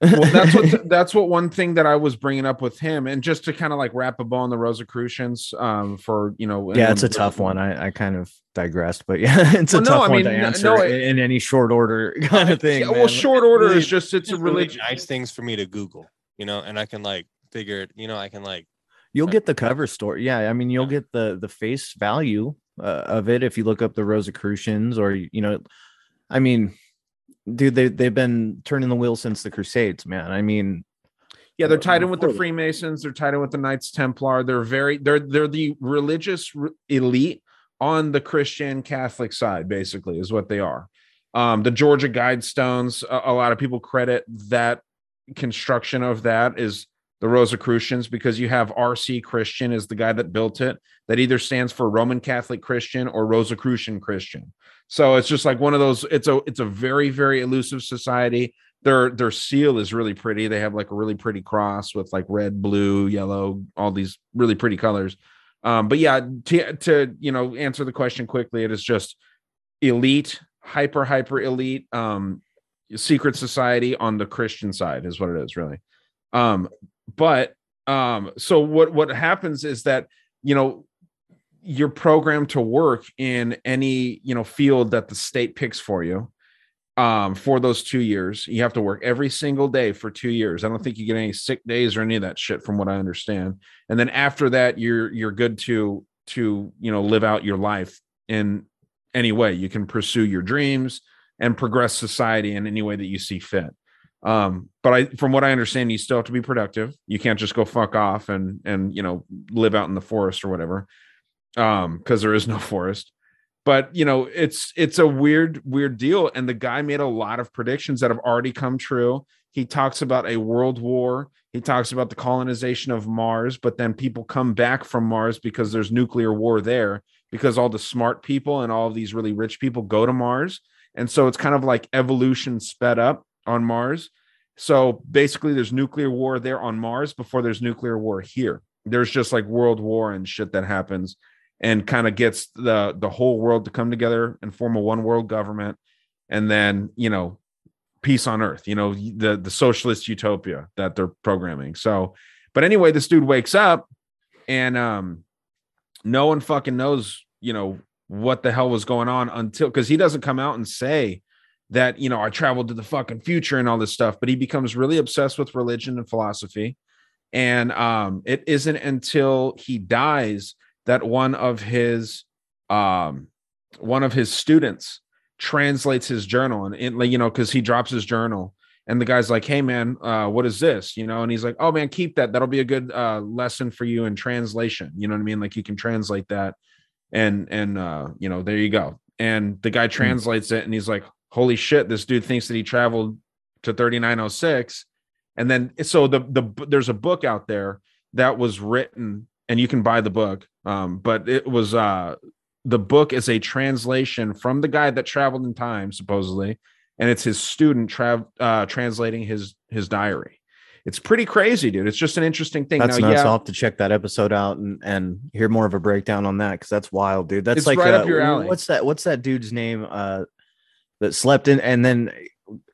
Well, that's what [laughs] that's what one thing that I was bringing up with him, and just to kind of like wrap a bow on the Rosicrucians, um, for you know, yeah, it's a tough one. I, I kind of digressed, but yeah, [laughs] it's a Well, no, tough I one to answer no, in, it- in any short order [laughs] kind of thing. Yeah, well, short order Really- is just it's a really religion. nice things for me to Google, you know, and I can like figure it, you know, I can like You'll get the cover story. Yeah, I mean, you'll get the the face value uh, of it if you look up the Rosicrucians, or you know, I mean, dude, they they've been turning the wheel since the Crusades, man. I mean, Yeah, they're tied in with the Freemasons. They're tied in with the Knights Templar. They're very they're they're the religious re- elite on the Christian Catholic side, basically, is what they are. Um, the Georgia Guidestones. A, a lot of people credit that construction of that is the Rosicrucians because you have R.C. Christian is the guy that built it. That either stands for Roman Catholic Christian or Rosicrucian Christian. So it's just like one of those. It's a it's a very very elusive society their their seal is really pretty. They have like a really pretty cross with like red, blue, yellow, all these really pretty colors. Um, but yeah, to, to you know answer the question quickly, it is just elite, hyper hyper elite, um, secret society on the Christian side is what it is really. Um, but um, so what what happens is that you know you're programmed to work in any you know field that the state picks for you um for those two years. You have to work every single day for two years. I don't think you get any sick days or any of that shit from what i understand. And then after that you're you're good to to you know live out your life in any way. You can pursue your dreams and progress society in any way that you see fit. Um but i from what i understand you still have to be productive. You can't just go fuck off and and you know live out in the forest or whatever um because there is no [laughs] forest. But you know it's it's a weird weird deal. And the guy made a lot of predictions that have already come true. He talks about a world war. He talks about the colonization of mars but then people come back from mars because there's nuclear war there because all the smart people and all of these really rich people go to mars. And so it's kind of like evolution sped up on mars. So basically there's nuclear war there on mars before there's nuclear war here. There's just like world war and shit that happens and kind of gets the the whole world to come together and form a one world government. And then you know peace on earth you know the the socialist utopia that they're programming. So but anyway this dude wakes up and um no one fucking knows you know what the hell was going on until because he doesn't come out and say that you know i traveled to the fucking future and all this stuff but he becomes really obsessed with religion and philosophy. And um it isn't until he dies that one of his um one of his students translates his journal and it, you know because he drops his journal and the guy's like hey man uh what is this? You know and he's like oh man keep that. That'll be a good uh lesson for you in translation. You know what i mean? Like you can translate that and and uh you know there you go. And the guy translates it and he's like holy shit this dude thinks that he traveled to 3906 and then so the the there's a book out there that was written and you can buy the book um but it was uh the book is a translation from the guy that traveled in time supposedly and it's his student tra- uh translating his his diary it's pretty crazy dude it's just an interesting thing That's now nuts. yeah I'll have to check that episode out and, and hear more of a breakdown on that because that's wild, dude. That's like right up uh, your alley. What's that? What's that dude's name? Uh, that slept in and then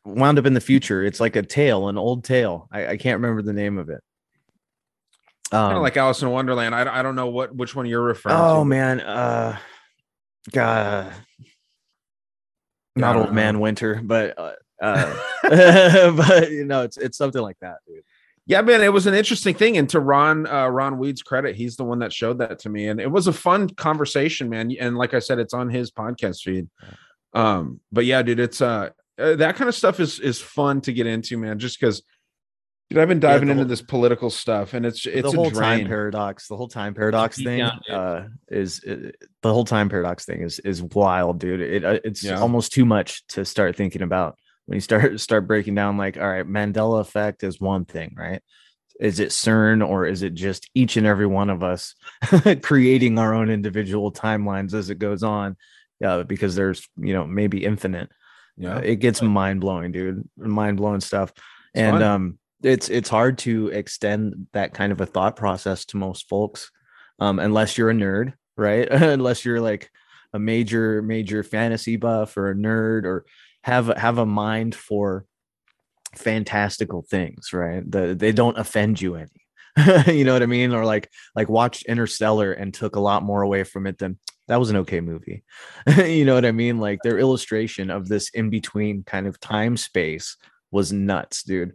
wound up in the future. It's like a tale, an old tale. I, I can't remember the name of it. Kind Um, of like alice in wonderland I, I don't know what which one you're referring to oh but- man, uh, God, not old man winter, but uh, uh [laughs] [laughs] but you know, it's it's something like that, dude. Yeah, man, it was an interesting thing. And to Ron, uh, Ron Weed's credit, he's the one that showed that to me, and it was a fun conversation, man. And like I said, it's on his podcast feed. Um, but yeah, dude, it's uh, uh that kind of stuff is is fun to get into, man. Just because, dude, I've been Yeah, diving the into whole- this political stuff, and it's it's the whole a time paradox the whole time paradox thing down, uh is uh, the whole time paradox thing is is wild dude. It uh, it's Yeah. almost too much to start thinking about when you start [laughs] start breaking down like all right mandela effect is one thing right? Is it cern or is it just each and every one of us [laughs] creating our own individual timelines as it goes on? Uh, because there's you know maybe infinite. Yeah. Uh, it gets mind blowing dude. Mind blowing stuff. It's and fun. um it's it's hard to extend that kind of a thought process to most folks um unless you're a nerd right? [laughs] Unless you're like a major major fantasy buff or a nerd or have have a mind for fantastical things right? The, they don't offend you any. [laughs] You know what i mean? Or like like watched interstellar and took a lot more away from it than that was an okay movie. [laughs] You know what i mean? Like their illustration of this in between kind of time space was nuts dude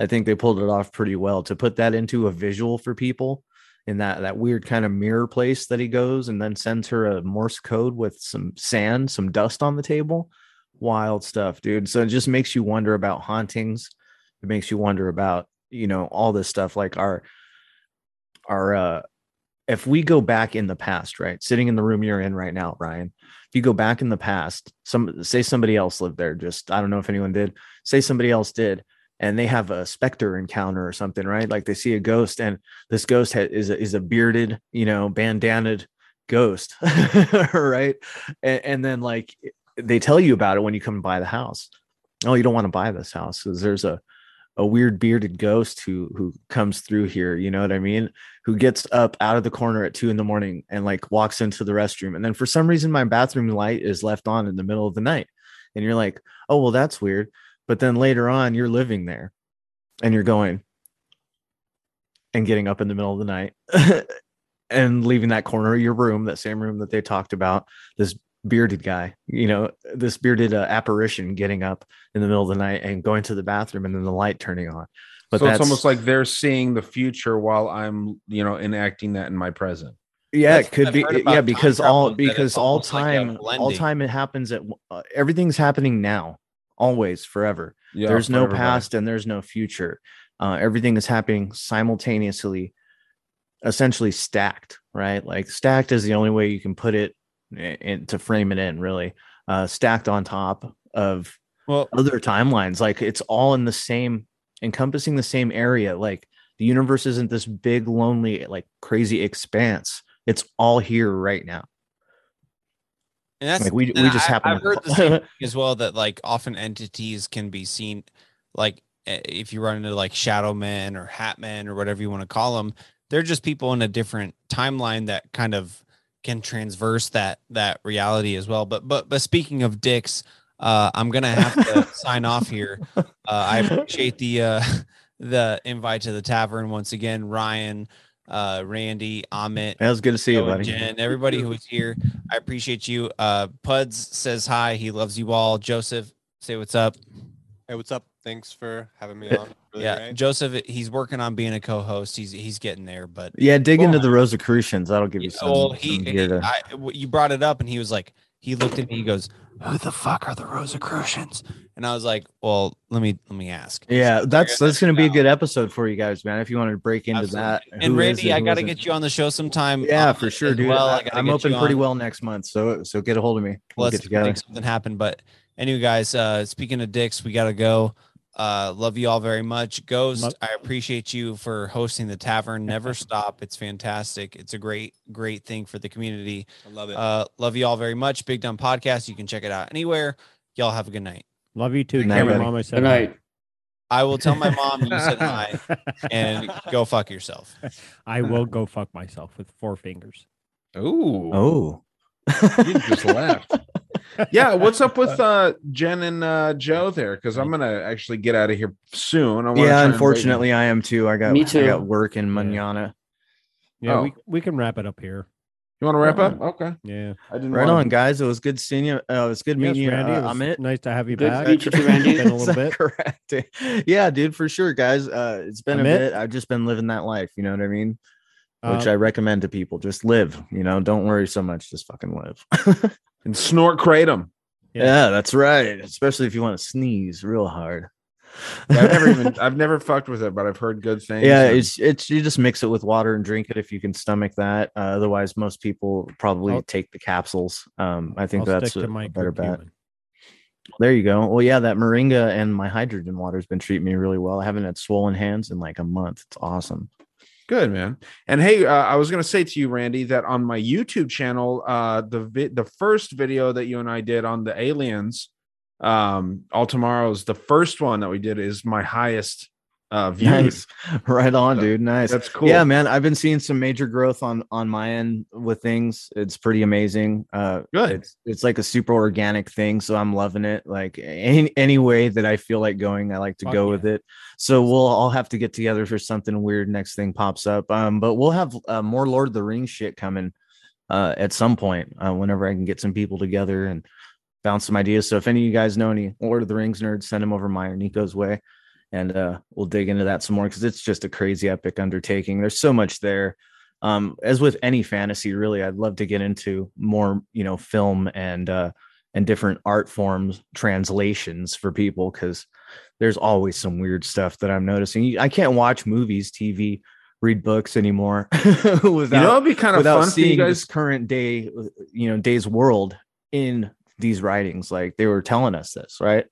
i think they pulled it off pretty well to put that into a visual for people in that that weird kind of mirror place that he goes and then sends her a morse code with some sand some dust on the table. Wild stuff dude. So it just makes you wonder about hauntings. It makes you wonder about you know all this stuff like our our uh if we go back in the past right? Sitting in the room you're in right now ryan if you go back in the past some say somebody else lived there just i don't know if anyone did say somebody else did and they have a specter encounter or something right? Like they see a ghost and this ghost ha- is a, is a bearded you know bandanaed ghost [laughs] right? And, and then like they tell you about it when you come and buy the house. Oh you don't want to buy this house because there's a a weird bearded ghost who who comes through here you know what i mean? Who gets up out of the corner at two in the morning and like walks into the restroom and then for some reason my bathroom light is left on in the middle of the night. And you're like oh well that's weird but then later on you're living there and you're going and getting up in the middle of the night [laughs] and leaving that corner of your room that same room that they talked about this bearded guy you know this bearded uh, apparition getting up in the middle of the night and going to the bathroom and then the light turning on. But so that's it's almost like they're seeing the future while I'm, you know, enacting that in my present. yeah That's it could be I've heard yeah because all travel, that it's because all almost like time all time it happens at uh, everything's happening now always forever. Yeah, there's no forever, bro. past and there's no future. Uh, everything is happening simultaneously essentially stacked right? Like stacked is the only way you can put it i- in, to frame it in really. Uh, stacked on top of well other timelines. Like it's all in the same encompassing the same area. Like the universe isn't this big lonely like crazy expanse. It's all here right now And that's Like, we- we just I, happen I've to- heard the same [laughs] thing as well that like often entities can be seen, like if you run into like Shadow Men or Hat Men or whatever you want to call them, they're just people in a different timeline that kind of can transverse that that reality as well. But but but speaking of dicks, uh, I'm gonna have to [laughs] sign off here. Uh, I appreciate the uh, [laughs] the invite to the tavern once again, Ryan. Uh, Randy, Amit, It was good to see you, Joe and buddy. Jen, everybody who was here. I appreciate you. Uh, Puds says hi. He loves you all. Joseph, say what's up. Hey, what's up? Thanks for having me on. Really yeah, great. Joseph, he's working on being a co-host. He's he's getting there, but yeah dig into the rosicrucians that'll give you some, well, some he, gear to- I, w- you brought it up, and he was like, he looked at me, he goes, "Who the fuck are the Rosicrucians?" And I was like, "Well, let me let me ask." yeah that's that's gonna be a good episode for you guys man if you want to break into Absolutely. that And Randy, I got to get you on the show sometime. yeah um, for sure dude Well, I, I'm open pretty well next month so so get a hold of me we'll let's get together make something happen. But anyway, guys, uh, speaking of dicks, we gotta go. Uh, love you all very much. Ghost, I appreciate you for hosting the tavern. [laughs] Never stop. It's fantastic. It's a great, great thing for the community. I love it. Uh, love you all very much. Big Dumb Podcast. You can check it out anywhere. Y'all have a good night. Love you too. Good Tell night, your buddy. mom I said Good hi. night. I will tell my mom you said hi [laughs] and go fuck yourself. I will go fuck myself with four fingers. Ooh. Oh. He just left. [laughs] Yeah, what's up with uh Jen and uh Joe there? Because I'm gonna actually get out of here soon. I yeah unfortunately i am too i got Me too. i got work in manana Yeah, Oh. we, we can wrap it up here. You want to wrap up? Okay. Yeah. I didn't right wanna- on guys it was good seeing you uh, it was good Yes, meeting you Randy, uh, it was Amit. nice to have you Good back. to meet you Randy. Been a [laughs] little bit. correct [laughs] yeah dude for sure guys uh it's been a bit i've just been living that life you know what i mean which Uh, i recommend to people. Just live you know don't worry so much just fucking live. [laughs] and snort kratom. Yeah. that's right especially if you want to sneeze real hard. Yeah, I've never even [laughs] I've never fucked with it, but I've heard good things. yeah and- it's it's you just mix it with water and drink it if you can stomach that. Uh, otherwise most people probably I'll- take the capsules. Um i think I'll that's a, my a better bet. curcumin. there you go. Well yeah that moringa and my hydrogen water has been treating me really well. I haven't had swollen hands in like a month. It's awesome Good man. And hey, uh, I was gonna say to you, Randy, that on my YouTube channel, uh, the vi- the first video that you and I did on the aliens, um, all tomorrow's the first one that we did is my highest uh, viewed. [laughs] Nice. Right on, dude. Nice. That's cool. Yeah, man. I've been seeing some major growth on on my end with things. It's pretty amazing. Uh Good. It's it's like a super organic thing, so I'm loving it. Like any any way that I feel like going, I like to go yeah. with it. So we'll all have to get together for something weird next thing pops up. Um but we'll have uh, more Lord of the Rings shit coming uh at some point uh, whenever I can get some people together and bounce some ideas. So if any of you guys know any Lord of the Rings nerds, send them over my or Nico's way and uh, we'll dig into that some more because it's just a crazy epic undertaking. There's so much there. Um, as with any fantasy, really, I'd love to get into more, you know, film and uh, and different art forms translations for people because there's always some weird stuff that I'm noticing. I can't watch movies, TV, read books anymore [laughs] without it'd be kind of without fun for you seeing guys- this current day, you know, day's world in these writings. Like they were telling us this, right?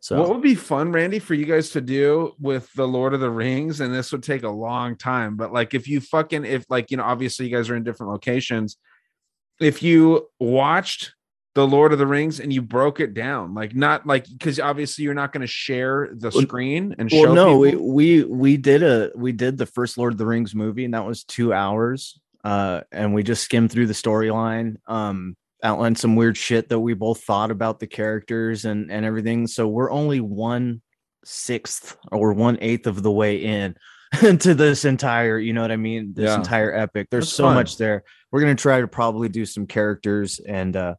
So what would be fun, Randy, for you guys to do with the Lord of the Rings? And this would take a long time, but like if you fucking if like you know, obviously you guys are in different locations. If you watched the Lord of the Rings and you broke it down, like not like because obviously you're not going to share the screen and well show. no people. we, we we did a we did the first lord of the rings movie and that was two hours uh and we just skimmed through the storyline um outlined some weird shit that we both thought about the characters and and everything. So we're only one sixth or one eighth of the way in [laughs] to this entire you know what i mean? This Yeah. entire epic. There's That's so fun. much there. We're gonna try to probably do some characters and uh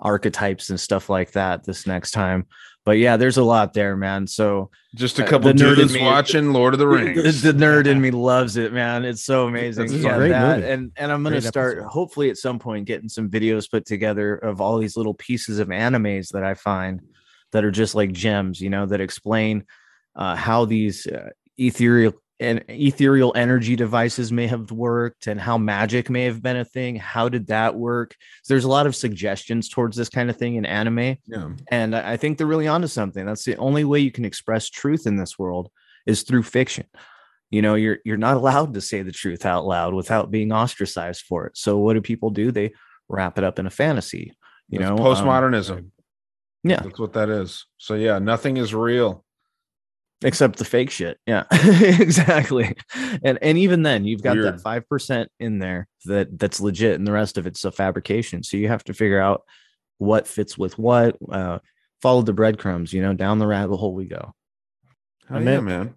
archetypes and stuff like that this next time but yeah there's a lot there man so Just a uh, couple the nerd in dudes me- watching Lord of the [laughs] Rings. the, the nerd in me loves it, man. It's so amazing. That's Yeah, that, movie. and and I'm gonna Great start episode. hopefully at some point getting some videos put together of all these little pieces of animes that I find that are just like gems, you know, that explain uh, how these uh, ethereal and ethereal energy devices may have worked and how magic may have been a thing. How did that work? So there's a lot of suggestions towards this kind of thing in anime. Yeah. And I think they're really onto something. That's the only way you can express truth in this world is through fiction. You know, you're you're not allowed to say the truth out loud without being ostracized for it. So what do people do? They wrap it up in a fantasy. You That's know, um, postmodernism. yeah. That's what that is. So yeah, nothing is real. Except the fake shit. Yeah, [laughs] exactly. And and even then, you've got Weird. that five percent in there that that's legit, and the rest of it's a fabrication. So you have to figure out what fits with what. Uh, follow the breadcrumbs. You know, down the rabbit hole we go. Hell I'm yeah, in. man.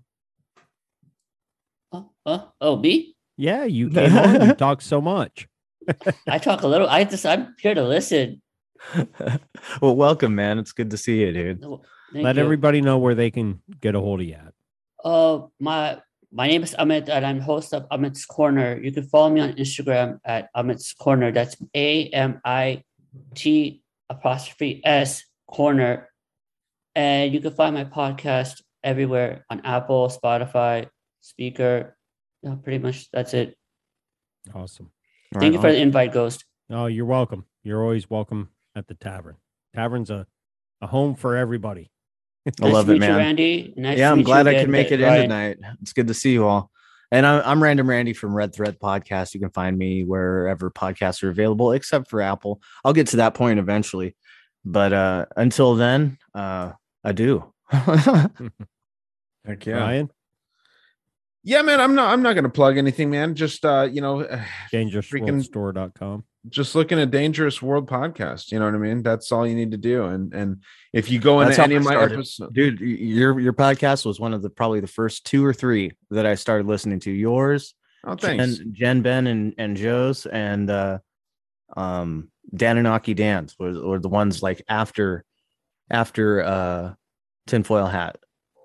Uh, oh, b Yeah, you [laughs] came on. You talked so much. [laughs] I talk a little. I just I'm here to listen. well, welcome, man. It's good to see you, dude. Thank Let you. everybody know where they can get a hold of you at. Uh, my my name is Amit, and I'm host of Amit's Corner. You can follow me on Instagram at Amit's Corner. That's A M I T apostrophe S Corner, and you can find my podcast everywhere on Apple, Spotify, Spreaker. Yeah, pretty much that's it. Awesome. Thank you for the invite, Ghost. Oh, you're welcome. You're always welcome at the tavern. Tavern's a, a home for everybody. I love to it, meet you, man. Randy. Nice yeah, to I'm glad you I again, could make it Ryan. in tonight. It's good to see you all. And I'm, I'm Random Randy from Red Thread Podcast. You can find me wherever podcasts are available, except for Apple. I'll get to that point eventually. But uh, until then, uh, I do. [laughs] Heck yeah. Ryan, Yeah, man. I'm not. I'm not gonna plug anything, man. Just uh, you know, freaking dangerousworldstore.com. just looking at Dangerous World podcast. You know what I mean? That's all you need to do. And and if you go into any of my episodes, dude. Your your podcast was one of the probably the first two or three that I started listening to. Yours, Oh, thanks. Jen, Jen Ben, and and Joe's, and uh, um, Dananaki Dan's were, were the ones like after after uh, Tinfoil Hat.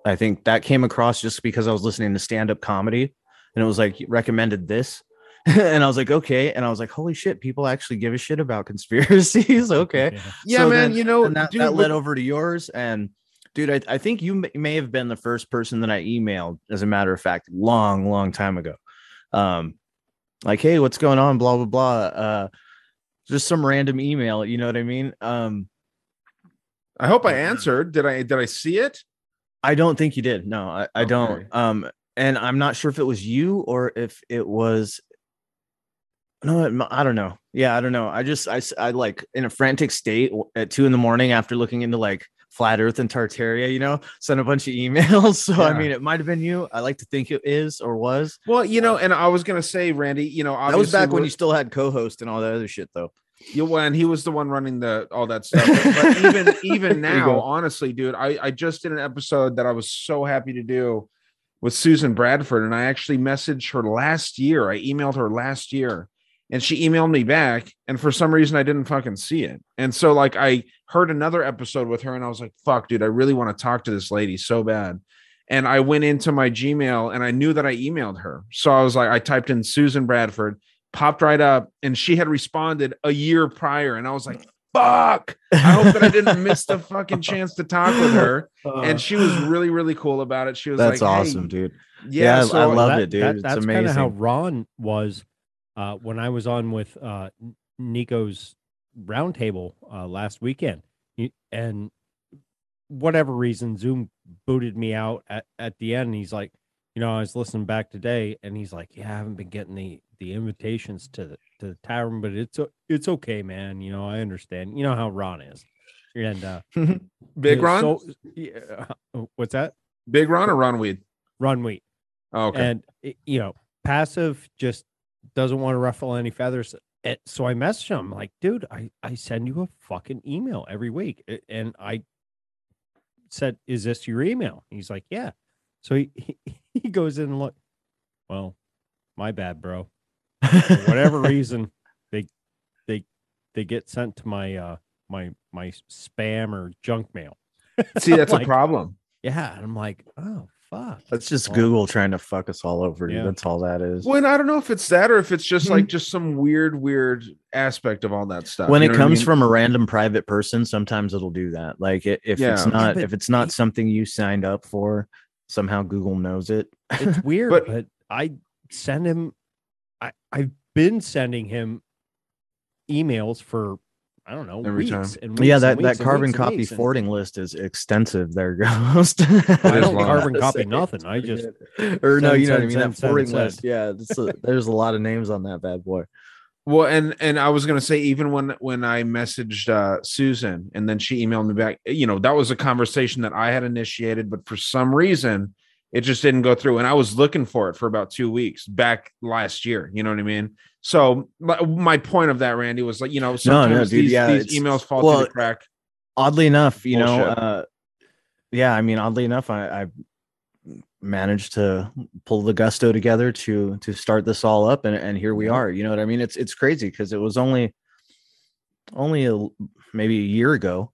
I think that came across just because I was listening to stand up comedy, and it was like recommended this. [laughs] and I was like, okay. And I was like, holy shit, people actually give a shit about [laughs] conspiracies. [laughs] okay. Yeah, man, you know, and that, dude, that led but- over to yours. And dude, I, I think you may, may have been the first person that I emailed, as a matter of fact, long, long time ago. Um, like, hey, what's going on? Blah, blah, blah. Uh, just some random email, you know what I mean? Um, I hope I answered. Did I? Did I see it? I don't think you did. No, I, I Okay. don't. Um, and I'm not sure if it was you or if it was. No, I don't know. Yeah, I don't know. I just i, I like in a frantic state at two in the morning after looking into like flat Earth and Tartaria. You know, sent a bunch of emails. [laughs] So I mean, it might have been you. I like to think it is or was. Well, you know, uh, and I was gonna say, Randy, you know, That was back when you still had co-host and all that other shit, though. you and he was the one running the all that stuff. But even [laughs] even now, honestly, dude, I I just did an episode that I was so happy to do with Susan Bradford, and I actually messaged her last year. I emailed her last year, and she emailed me back, and for some reason, I didn't fucking see it. And so, like, I heard another episode with her, and I was like, "Fuck, dude, I really want to talk to this lady so bad." And I went into my Gmail, and I knew that I emailed her, so I was like, I typed in Susan Bradford popped right up and she had responded a year prior and i was like fuck i hope that i didn't miss the fucking chance to talk with her [laughs] uh. and she was really really cool about it she was That's like that's awesome, dude. yeah, Yeah, I- so I love that- it, dude. that- that's kind of how. Ron was uh, when I was on with uh, Nico's roundtable uh, last weekend, and whatever reason, Zoom booted me out at, at the end. He's like, you know, I was listening back today, and he's like, yeah, I haven't been getting the the invitations to the to the tavern, but it's it's okay, man. You know, I understand. You know how Ron is, and uh, [laughs] Big uh, Ron? So, yeah, what's that? big ron or ron weed Ron Weed. oh, okay And you know, passive just doesn't want to ruffle any feathers. So I messaged him like, dude, I, I send you a fucking email every week. And I said, Is this your email? He's like, Yeah. So he, he, [laughs] he goes in and look, well, my bad, bro. For whatever [laughs] reason, they they they get sent to my uh my my spam or junk mail. [laughs] see that's Like, a problem Yeah. And I'm like, oh fuck. That's just Well, Google trying to fuck us all over. Yeah. That's all that is. well and i don't know if it's that or if it's just like mm-hmm. just some weird weird aspect of all that stuff when you it know what I comes mean? from a random private person, sometimes it'll do that. Like i- if it's not but if it's not something you signed up for, somehow Google knows it. it's [laughs] weird, But- but, I send him. I I've been sending him emails for I don't know Every weeks time. and yeah, that and that weeks carbon and copy weeks, and forwarding list is extensive. There, [laughs] Ghost. I don't long. carbon copy [laughs] nothing. I just or no, send, you know what I mean. send, that send, forwarding send. list. Yeah, it's a, there's a lot of names on that bad boy. Well, and and I was gonna say even when when I messaged uh, Susan and then she emailed me back, you know, that was a conversation that I had initiated, but for some reason it just didn't go through. And I was looking for it for about two weeks back last year. You know what I mean? So my, my point of that, Randy, was like, you know, sometimes no, dude. these, yeah, these emails fall well, through the crack. Oddly enough, you know, uh, yeah, I mean, oddly enough, I, I managed to pull the gusto together to to start this all up, and and here we are. You know what I mean? It's it's crazy because it was only only a, maybe a year ago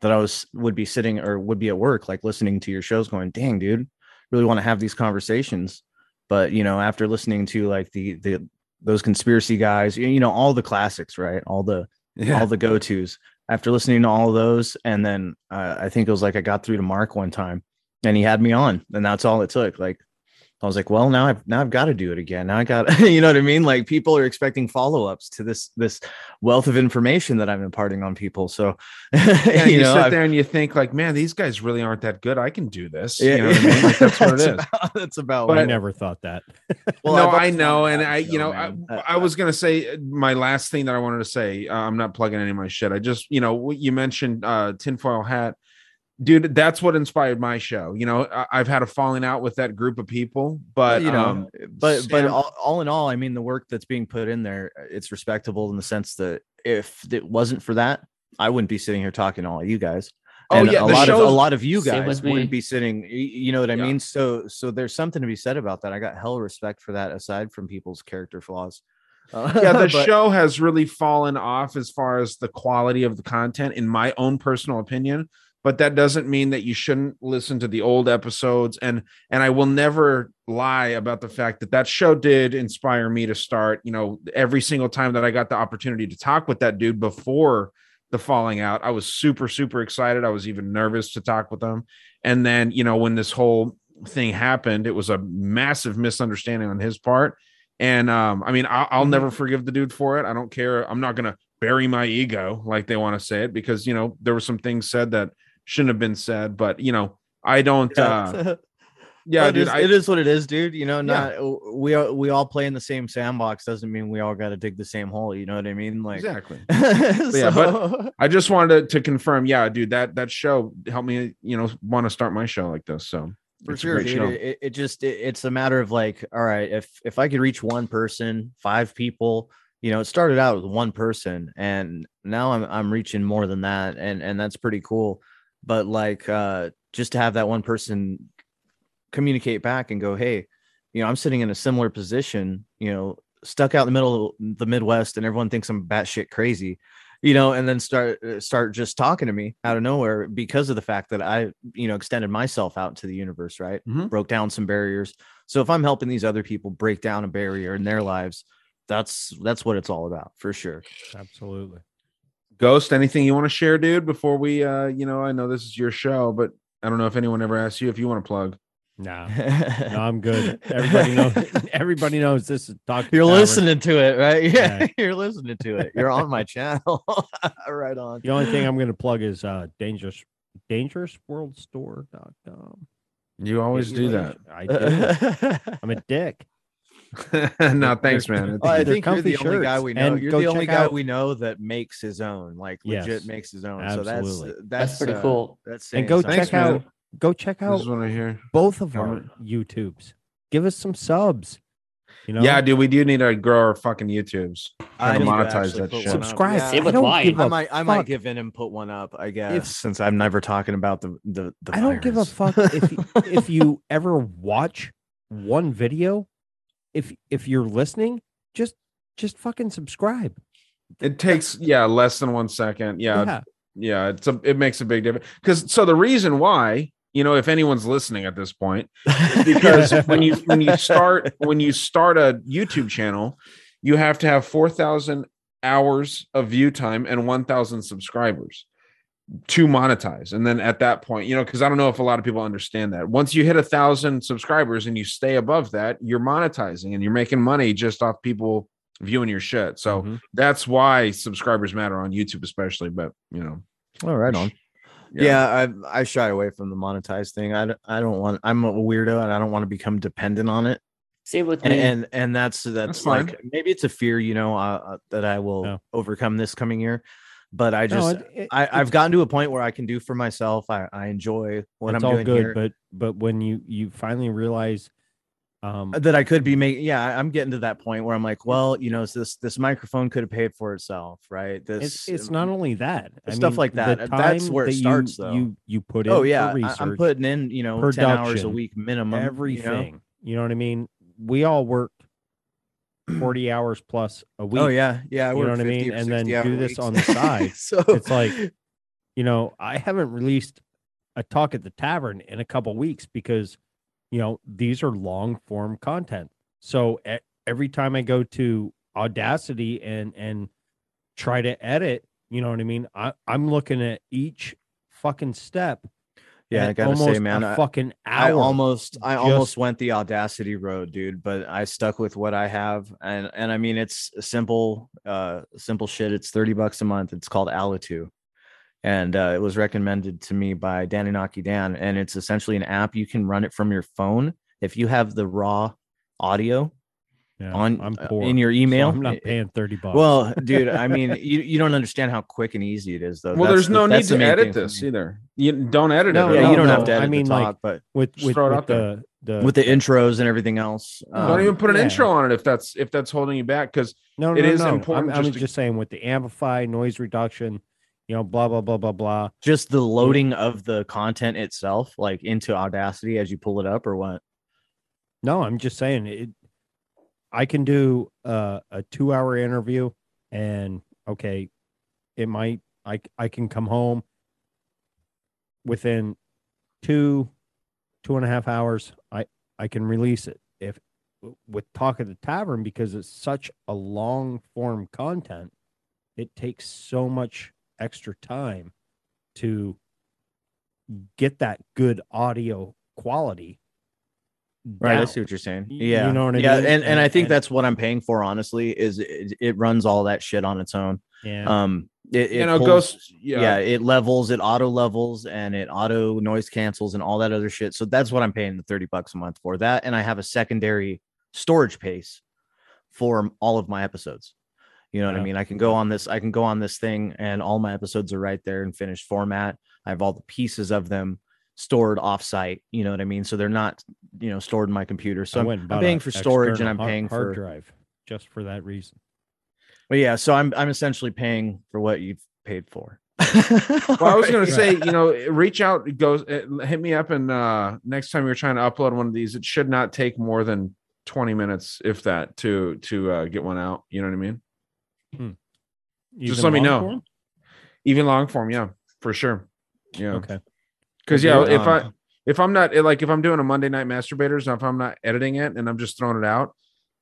that I was would be sitting or would be at work, like listening to your shows, going, "Dang, dude, really want to have these conversations." But you know, after listening to like the the those conspiracy guys, you you know, all the classics, right? All the Yeah. all the go tos. After listening to all of those, and then uh, I think it was like I got through to Mark one time, and he had me on, and that's all it took. Like I was like, well, now I've now I've got to do it again. Now I got, [laughs] you know what I mean? Like people are expecting follow ups to this this wealth of information that I'm imparting on people. So [laughs] Yeah, you you, know, sit I've- there and you think like, man, these guys really aren't that good. I can do this. Yeah, you know what I mean? Like, that's what [laughs] it that's is. About, that's about. But- I what- never thought that. Well, no, I've I always know, and I, show, you know, man. I, I was gonna say uh, my last thing that I wanted to say. Uh, I'm not plugging any of my shit. I just, you know, you mentioned uh, tinfoil hat, dude. That's what inspired my show. You know, I, I've had a falling out with that group of people, but you know, um, but but all, all in all, I mean, the work that's being put in there, it's respectable in the sense that if it wasn't for that, I wouldn't be sitting here talking to all you guys. Oh, And yeah, a lot of a lot of you guys wouldn't be sitting. You know what I Yeah. mean? So so there's something to be said about that. I got hell respect for that, aside from people's character flaws. Uh, yeah, the [laughs] but- show has really fallen off as far as the quality of the content, in my own personal opinion. But that doesn't mean that you shouldn't listen to the old episodes. And and I will never lie about the fact that that show did inspire me to start. You know, every single time that I got the opportunity to talk with that dude before the falling out, I was super super excited. I was even nervous to talk with him. And then you know when this whole thing happened, it was a massive misunderstanding on his part. And um, I mean, I'll, I'll never forgive the dude for it. I don't care. I'm not gonna bury my ego like they want to say it because you know there were some things said that shouldn't have been said. But you know, I don't. Uh, [laughs] Yeah, it dude, is- I- it is what it is, dude. You know, not we are, we all play in the same sandbox doesn't mean we all got to dig the same hole. You know what I mean? Like Exactly. [laughs] But yeah, but [laughs] I just wanted to, to confirm. Yeah, dude, that that show helped me, you know, want to start my show like this. So for it's sure dude. It, it just it, it's a matter of like all right if if i could reach one person five people you know it started out with one person and now i'm i'm reaching more than that and and that's pretty cool but like uh just to have that one person communicate back and go hey you know i'm sitting in a similar position you know stuck out in the middle of the midwest and everyone thinks i'm batshit crazy you know, and then start start just talking to me out of nowhere because of the fact that I, you know, extended myself out to the universe, right? Broke down some barriers. So if I'm helping these other people break down a barrier in their lives, that's that's what it's all about for sure. Absolutely. Ghost, anything you want to share, dude? Before we, uh, you know, I know this is your show, but I don't know if anyone ever asked you if you want to plug. No, [laughs] no, I'm good. Everybody knows. [laughs] Everybody knows this is Doctor. You're listening to it, right? Yeah, [laughs] you're listening to it. You're on my channel. right on. The only thing I'm going to plug is uh, dangerous dangerousworldstore.com. You always do that. I do. I'm a dick. [laughs] no, thanks, They're- man. Oh, I They're think you're the comfy only guy we know. And You're the only guy out- we know that makes his own, like legit Yes, makes his own. absolutely. So that's That's pretty uh, cool. That's and go something. check out go check out is what I both of Tell our. YouTubes. Give us some subs. You know, Yeah, dude, we do need to grow our fucking YouTubes. I to need to monetize that shit. Subscribe. Yeah, Same with I don't mine. give I a might, I might fuck. give in and put one up. I guess If- since I'm never talking about the the. the I don't give a fuck if if you [laughs] ever watch one video. If if you're listening, just just fucking subscribe. It takes yeah less than one second. Yeah, Yeah. yeah. It's a it makes a big difference because so the reason why you know if anyone's listening at this point [laughs] because when you when you start when you start a YouTube channel, you have to have four thousand hours of view time and one thousand subscribers to monetize and then at that point you know because i don't know if a lot of people understand that once you hit a thousand subscribers and you stay above that you're monetizing and you're making money just off people viewing your shit so that's why subscribers matter on youtube especially but you know all right on. Yeah, I I shy away from the monetized thing. I don't, I don't want. I'm a weirdo, and I don't want to become dependent on it. Same with And me. and, and that's that's, fine. like maybe it's a fear, you know, uh, uh, that I will overcome this coming year but I just no, it, it, I, have gotten to a point where I can do for myself. I, I enjoy what I'm doing good, here. But but when you you finally realize um, that I could be making yeah, I'm getting to that point where I'm like, well, you know, this this microphone could have paid for itself, right? This it's, it's not only that I stuff mean, like that. That's where it starts you, though. You you put oh, in oh yeah, research, I'm putting in you know ten hours a week minimum. Everything, you know, you know what I mean. We all work 40 [clears throat] hours plus a week. Oh yeah, yeah. You know what I mean? And then do this on the [laughs] side. so it's like, [laughs] you know, I haven't released a talk at the tavern in a couple weeks because, you know, these are long form content. So every time I go to Audacity and and try to edit, you know what I mean? I, I'm looking at each fucking step yeah, I gotta say, man, a I- fucking I almost, I just- almost went the audacity road, dude. But I stuck with what I have, and and I mean, it's simple, uh, simple shit. It's thirty bucks a month. It's called Alitu, and uh, it was recommended to me by Danny Naki Dan, and it's essentially an app. You can run it from your phone if you have the raw audio. Yeah, on I'm uh, poor, in your so email. I'm not paying 30 bucks. Well, [laughs] dude, I mean, you, you don't understand how quick and easy it is, though. well That's there's the- no need the to edit this either you don't edit No, it yeah, at you don't all. have to edit I the mean, like but with with, throw it with out there. the the with the intros and everything else. don't um, even put an yeah. intro on it if that's if that's holding you back because No, no, it is no. important I'm, I'm just just, saying with the amplify, noise reduction, you know, blah blah blah blah blah. just the loading of the content itself, like into Audacity as you pull it up, or what? No, I'm just saying it. I can do uh, a two-hour interview, and okay, it might. I I can come home within two, two and a half hours. I I can release it if with talk of the tavern because it's such a long form content. It takes so much extra time to get that good audio quality. Right, I down. see what you're saying. Yeah, you know what I yeah, mean? and and I think and- that's what I'm paying for. Honestly, is it, it runs all that shit on its own. Yeah. Um, It, You know, pulls- goes- yeah. yeah, it levels, it auto levels, and it auto noise cancels and all that other shit. So that's what I'm paying the 30 bucks a month for that. And I have a secondary storage space for all of my episodes. You know what I mean? I can go on this, I can go on this thing, and all my episodes are right there in finished format. I have all the pieces of them stored offsite. You know what I mean? So they're not, you know, stored in my computer. So I I'm, I'm paying for storage and I'm hard- paying hard for drive just for that reason. But yeah, so I'm I'm essentially paying for what you've paid for. [laughs] Well, I was gonna [laughs] say, you know, reach out, goes, uh, hit me up, and uh next time you're trying to upload one of these, it should not take more than 20 minutes, if that, to to uh, get one out. You know what I mean? Just let me know. form? Even long form, yeah, for sure. Yeah. Okay. Because yeah, if I Um, if I'm not like if I'm doing a Monday night masturbators, if I'm not editing it and I'm just throwing it out,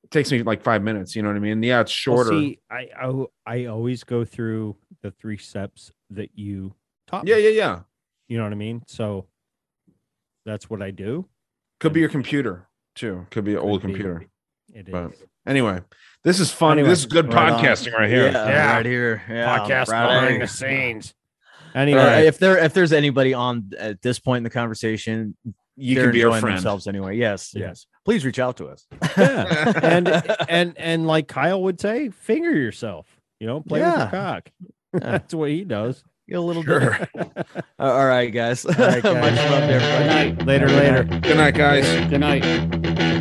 it takes me like five minutes. You know what I mean? Yeah, it's Well, shorter. see, I, I I always go through the three steps that you taught. Yeah, me. yeah, yeah. You know what I mean? So that's what I do. Could be your computer too. Could be an old be. computer. It But anyway, this is fun. Anyway, this is good right on. podcasting right here. Yeah, right here. Yeah, Podcast behind the scenes. Anyway, if there if there's anybody on at this point in the conversation, You can be our enjoying friend. themselves anyway. Yes, Yeah. yes. Please reach out to us. [laughs] yeah. and and and like Kyle would say, finger yourself. You know, play with Yeah. your cock. [laughs] That's what he does. Get a little Sure. [laughs] all right, guys. All right, guys. Much love to everybody. Good night. Later, later. Good night, guys. Good night.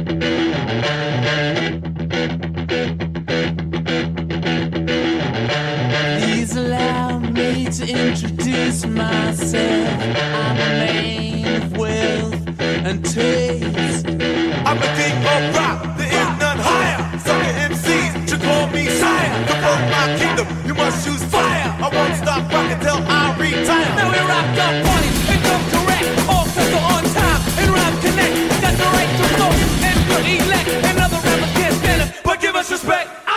To introduce myself. I'm a man of wealth and taste. I'm a king of rock, there is none higher. Sucker MCs should call me sire. To promote my kingdom, you must choose fire. I won't stop rocking till I retire. Now we rock the party and come correct. All sets are on time and rhyme connect. Got the right to flow and elect. Another rapper can't stand it, but give us respect.